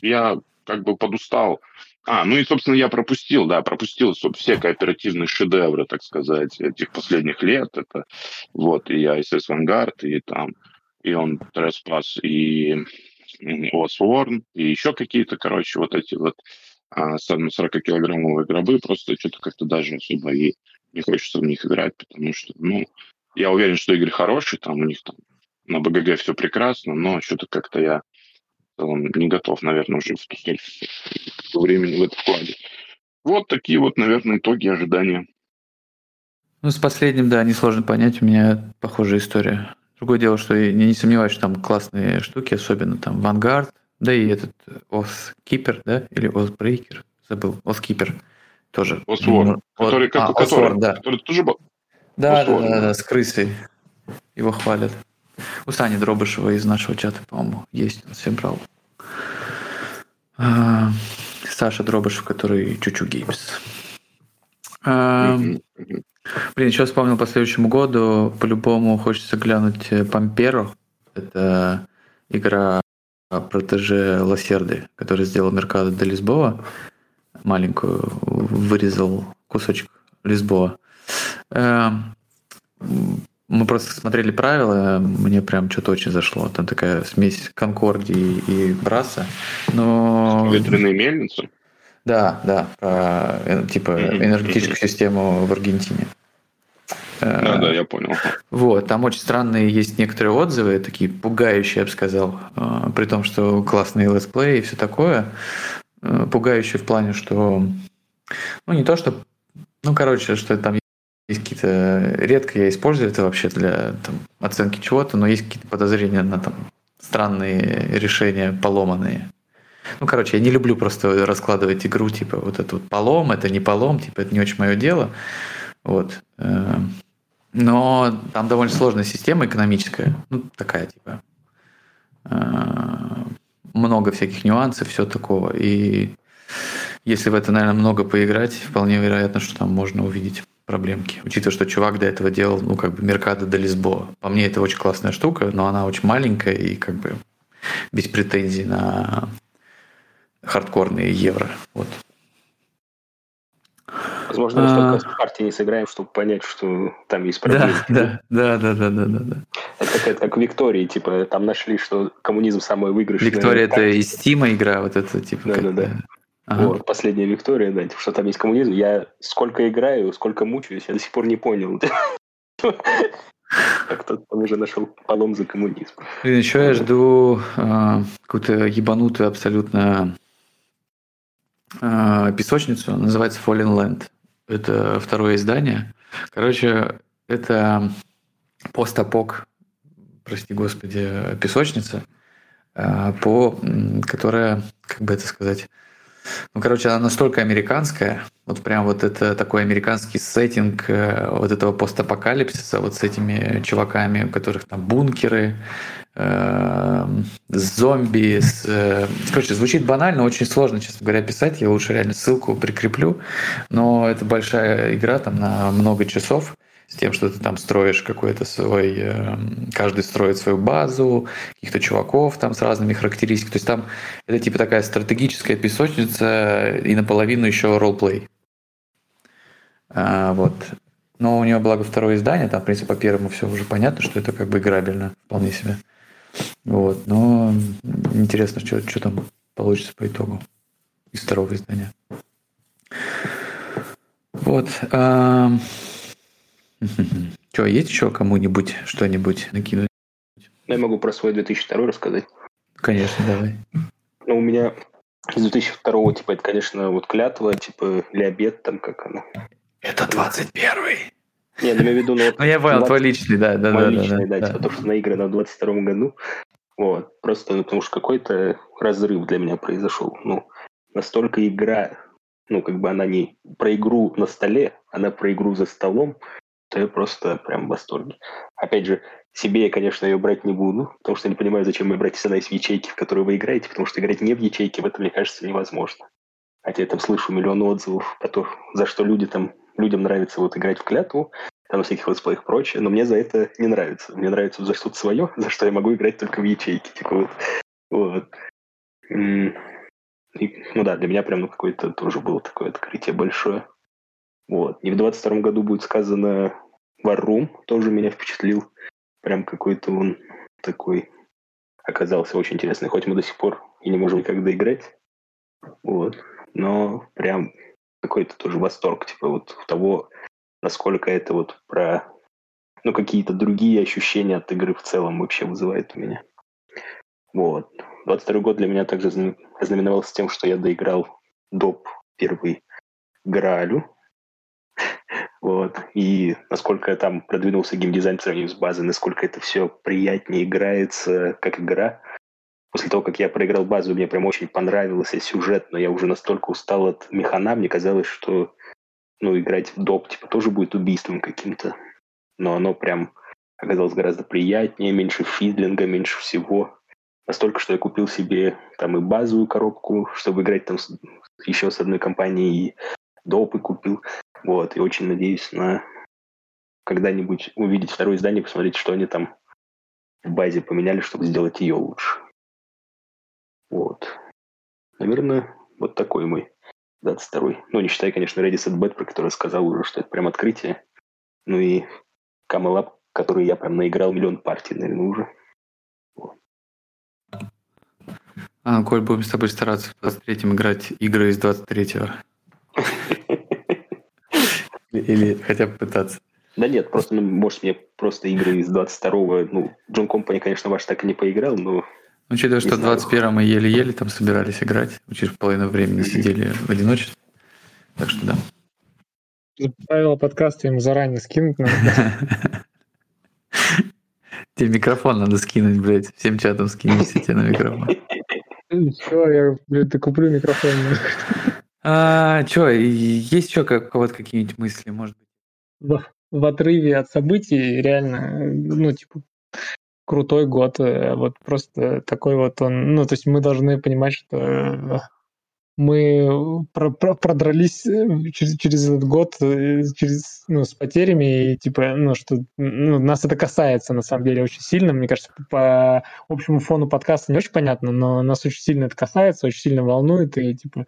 я как бы подустал а, ну и, собственно, я пропустил, да, пропустил все кооперативные шедевры, так сказать, этих последних лет. Это вот и ISS Vanguard, и там, и он Trespass, и Osworn, и еще какие-то, короче, вот эти вот а, 40-килограммовые гробы, просто что-то как-то даже особо и не хочется в них играть, потому что, ну, я уверен, что игры хорошие, там у них там на БГГ все прекрасно, но что-то как-то я целом не готов, наверное, уже в времени в это вкладе. Вот такие вот, наверное, итоги ожидания. Ну, с последним, да, несложно понять, у меня похожая история. Другое дело, что я не сомневаюсь, что там классные штуки, особенно там Vanguard, да и этот Keeper, да, или Breaker, забыл, Keeper тоже. Oswald, который, а, который, Oswald, да. который тоже был? Да, да, да, да, с крысой. Его хвалят. У Сани Дробышева из нашего чата, по-моему, есть, он брал. А, Саша Дробышев, который Чучу Геймс. А, блин, еще вспомнил по следующему году. По-любому хочется глянуть Памперо. Это игра протеже Лосерды, который сделал Меркадо де Лисбоа. Маленькую вырезал кусочек Лисбоа. Мы просто смотрели правила, мне прям что-то очень зашло. Там такая смесь Конкордии и Браса. Но... Ветряные мельницы? Да, да, про э, типа энергетическую систему в Аргентине. Да, да, я понял. Вот, там очень странные есть некоторые отзывы, такие пугающие, я бы сказал, э, при том, что классные летсплей и все такое. Э, пугающие в плане, что, ну, не то, что, ну, короче, что там есть какие-то... Редко я использую это вообще для там, оценки чего-то, но есть какие-то подозрения на там странные решения, поломанные. Ну, короче, я не люблю просто раскладывать игру, типа, вот это вот полом, это не полом, типа, это не очень мое дело. Вот. Э, но там довольно сложная система экономическая, ну, такая, типа, э, много всяких нюансов, все такого. И если в это, наверное, много поиграть, вполне вероятно, что там можно увидеть проблемки. Учитывая, что чувак до этого делал, ну, как бы, Меркадо до Лисбоа. По мне, это очень классная штука, но она очень маленькая и, как бы, без претензий на хардкорные евро. Вот. Возможно, мы а... столько в партии не сыграем, чтобы понять, что там есть проблемы. Да, да, да, да, да, да, да. Это как, как Виктории, типа, там нашли, что коммунизм самый выигрышный. Виктория это из Стима игра, вот это, типа. Да, да, да. Ага. Вот, последняя Виктория, да, типа, что там есть коммунизм. Я сколько играю, сколько мучаюсь, я до сих пор не понял. Как кто там уже нашел полом за коммунизм. Еще я жду э, какую-то ебанутую абсолютно э, песочницу, называется Fallen Land. Это второе издание. Короче, это постапок, прости господи, песочница, э, по, которая, как бы это сказать, ну, короче, она настолько американская, вот прям вот это такой американский сеттинг э, вот этого постапокалипсиса, вот с этими чуваками, у которых там бункеры, э, с зомби, с... Э, короче, звучит банально, очень сложно, честно говоря, писать, я лучше реально ссылку прикреплю, но это большая игра там на много часов, с тем, что ты там строишь какой-то свой, эм, каждый строит свою базу, каких-то чуваков там с разными характеристиками. То есть там это типа такая стратегическая песочница и наполовину еще ролплей. А, вот. Но у него, благо, второе издание, там, в принципе, по первому все уже понятно, что это как бы играбельно вполне себе. Вот. Но интересно, что, что там получится по итогу из второго издания. Вот. Что, есть еще кому-нибудь что-нибудь накинуть? Я могу про свой 2002 рассказать. Конечно, давай. Ну, у меня из 2002 типа, это, конечно, вот клятва, типа, Леобед, там, как она. Это 21-й. Не, ну, я имею в виду, ну, вот... Ну, я понял, 20... твой личный, да, да, да. личный, да, да, да, типа, то, что наиграно в 22 году. Вот, просто, ну, потому что какой-то разрыв для меня произошел. Ну, настолько игра, ну, как бы она не про игру на столе, она про игру за столом, то я просто прям в восторге. Опять же, себе я, конечно, ее брать не буду, потому что не понимаю, зачем мне брать всегда из ячейки, в которой вы играете, потому что играть не в ячейке, в этом, мне кажется, невозможно. Хотя я там слышу миллион отзывов, за что люди там, людям нравится вот играть в клятву, там всяких летсплеях и прочее, но мне за это не нравится. Мне нравится за что-то свое, за что я могу играть только в ячейке. Типа вот. вот. И, ну да, для меня прям ну, какое-то тоже было такое открытие большое. Вот. И в 22 году будет сказано War Room, тоже меня впечатлил. Прям какой-то он такой оказался очень интересный. Хоть мы до сих пор и не можем никогда играть. Вот. Но прям какой-то тоже восторг, типа вот того, насколько это вот про ну, какие-то другие ощущения от игры в целом вообще вызывает у меня. Вот. 22 год для меня также ознаменовался тем, что я доиграл доп. первый Граалю, Вот. И насколько там продвинулся геймдизайн по сравнению с базой, насколько это все приятнее играется как игра. После того, как я проиграл базу, мне прям очень понравился сюжет, но я уже настолько устал от механа, мне казалось, что ну, играть в доп типа тоже будет убийством каким-то. Но оно прям оказалось гораздо приятнее, меньше фидлинга, меньше всего. Настолько, что я купил себе там и базовую коробку, чтобы играть там с, еще с одной компанией, и допы купил. Вот, и очень надеюсь на когда-нибудь увидеть второе издание, посмотреть, что они там в базе поменяли, чтобы сделать ее лучше. Вот. Наверное, вот такой мой 22-й. Ну, не считая, конечно, Ready Set Bet, про который сказал уже, что это прям открытие. Ну и Up, который я прям наиграл миллион партий, наверное, уже. Вот. А, Коль, будем с тобой стараться в 23-м играть игры из 23-го. Или хотя бы пытаться. Да нет, просто, ну, может, мне просто игры из 22-го, ну, Джон Компани, конечно, ваш так и не поиграл, но... Учитывая, что в 21-м мы еле-еле там собирались играть, через половину времени сидели в одиночестве. Так что да. Правила подкаста ему заранее скинуть надо. Тебе микрофон надо скинуть, блядь. Всем чатом скинуть тебе на микрофон. Все, я, блядь, куплю микрофон. А, что, есть еще как, вот какие-нибудь мысли, может быть? В, в отрыве от событий реально, ну, типа, крутой год. Э, вот просто такой вот он... Ну, то есть мы должны понимать, что мы про про продрались э, через, через этот год э, через, ну, с потерями, и типа, ну, что ну, нас это касается, на самом деле, очень сильно. Мне кажется, по общему фону подкаста не очень понятно, но нас очень сильно это касается, очень сильно волнует, и типа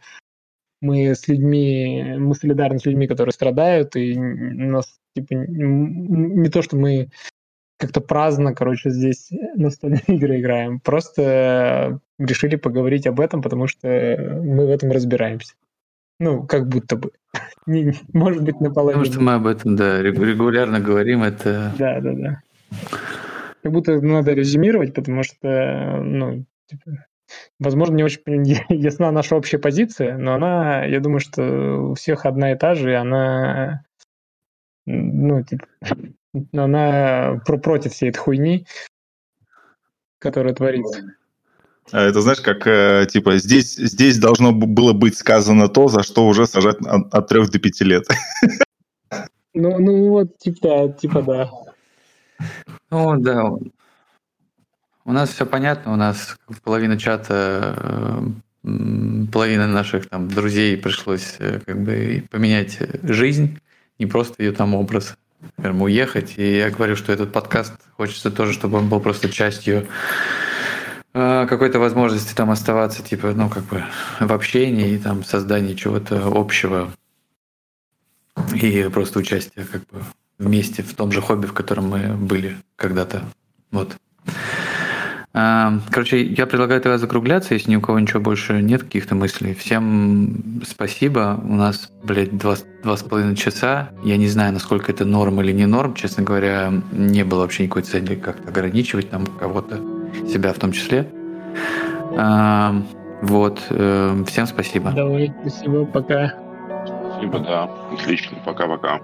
мы с людьми, мы солидарны с людьми, которые страдают, и нас типа не то, что мы как-то праздно, короче, здесь настольные игры играем. Просто решили поговорить об этом, потому что мы в этом разбираемся. Ну, как будто бы. Может быть, наполовину. Потому что мы об этом, да, регулярно говорим, это... Да, да, да. Как будто надо резюмировать, потому что, ну, типа, возможно, не очень ясна наша общая позиция, но она, я думаю, что у всех одна и та же, и она, ну, типа, она про против всей этой хуйни, которая творится. А это знаешь, как э, типа здесь, здесь должно было быть сказано то, за что уже сажать от, от 3 до 5 лет. Ну, ну вот, типа, типа да. Ну да. У нас все понятно, у нас половина чата, э, половина наших там друзей пришлось э, как бы поменять жизнь, не просто ее там образ скажем, уехать. И я говорю, что этот подкаст хочется тоже, чтобы он был просто частью э, какой-то возможности там оставаться, типа, ну, как бы в общении и там создании чего-то общего. И просто участие как бы вместе в том же хобби, в котором мы были когда-то. Вот. Короче, я предлагаю тогда закругляться, если ни у кого ничего больше нет каких-то мыслей. Всем спасибо. У нас, блядь, два, два с половиной часа. Я не знаю, насколько это норм или не норм. Честно говоря, не было вообще никакой цели как-то ограничивать там кого-то, себя в том числе. Вот. Э, всем спасибо. Давай, спасибо, пока. Спасибо, да. Отлично. Пока-пока.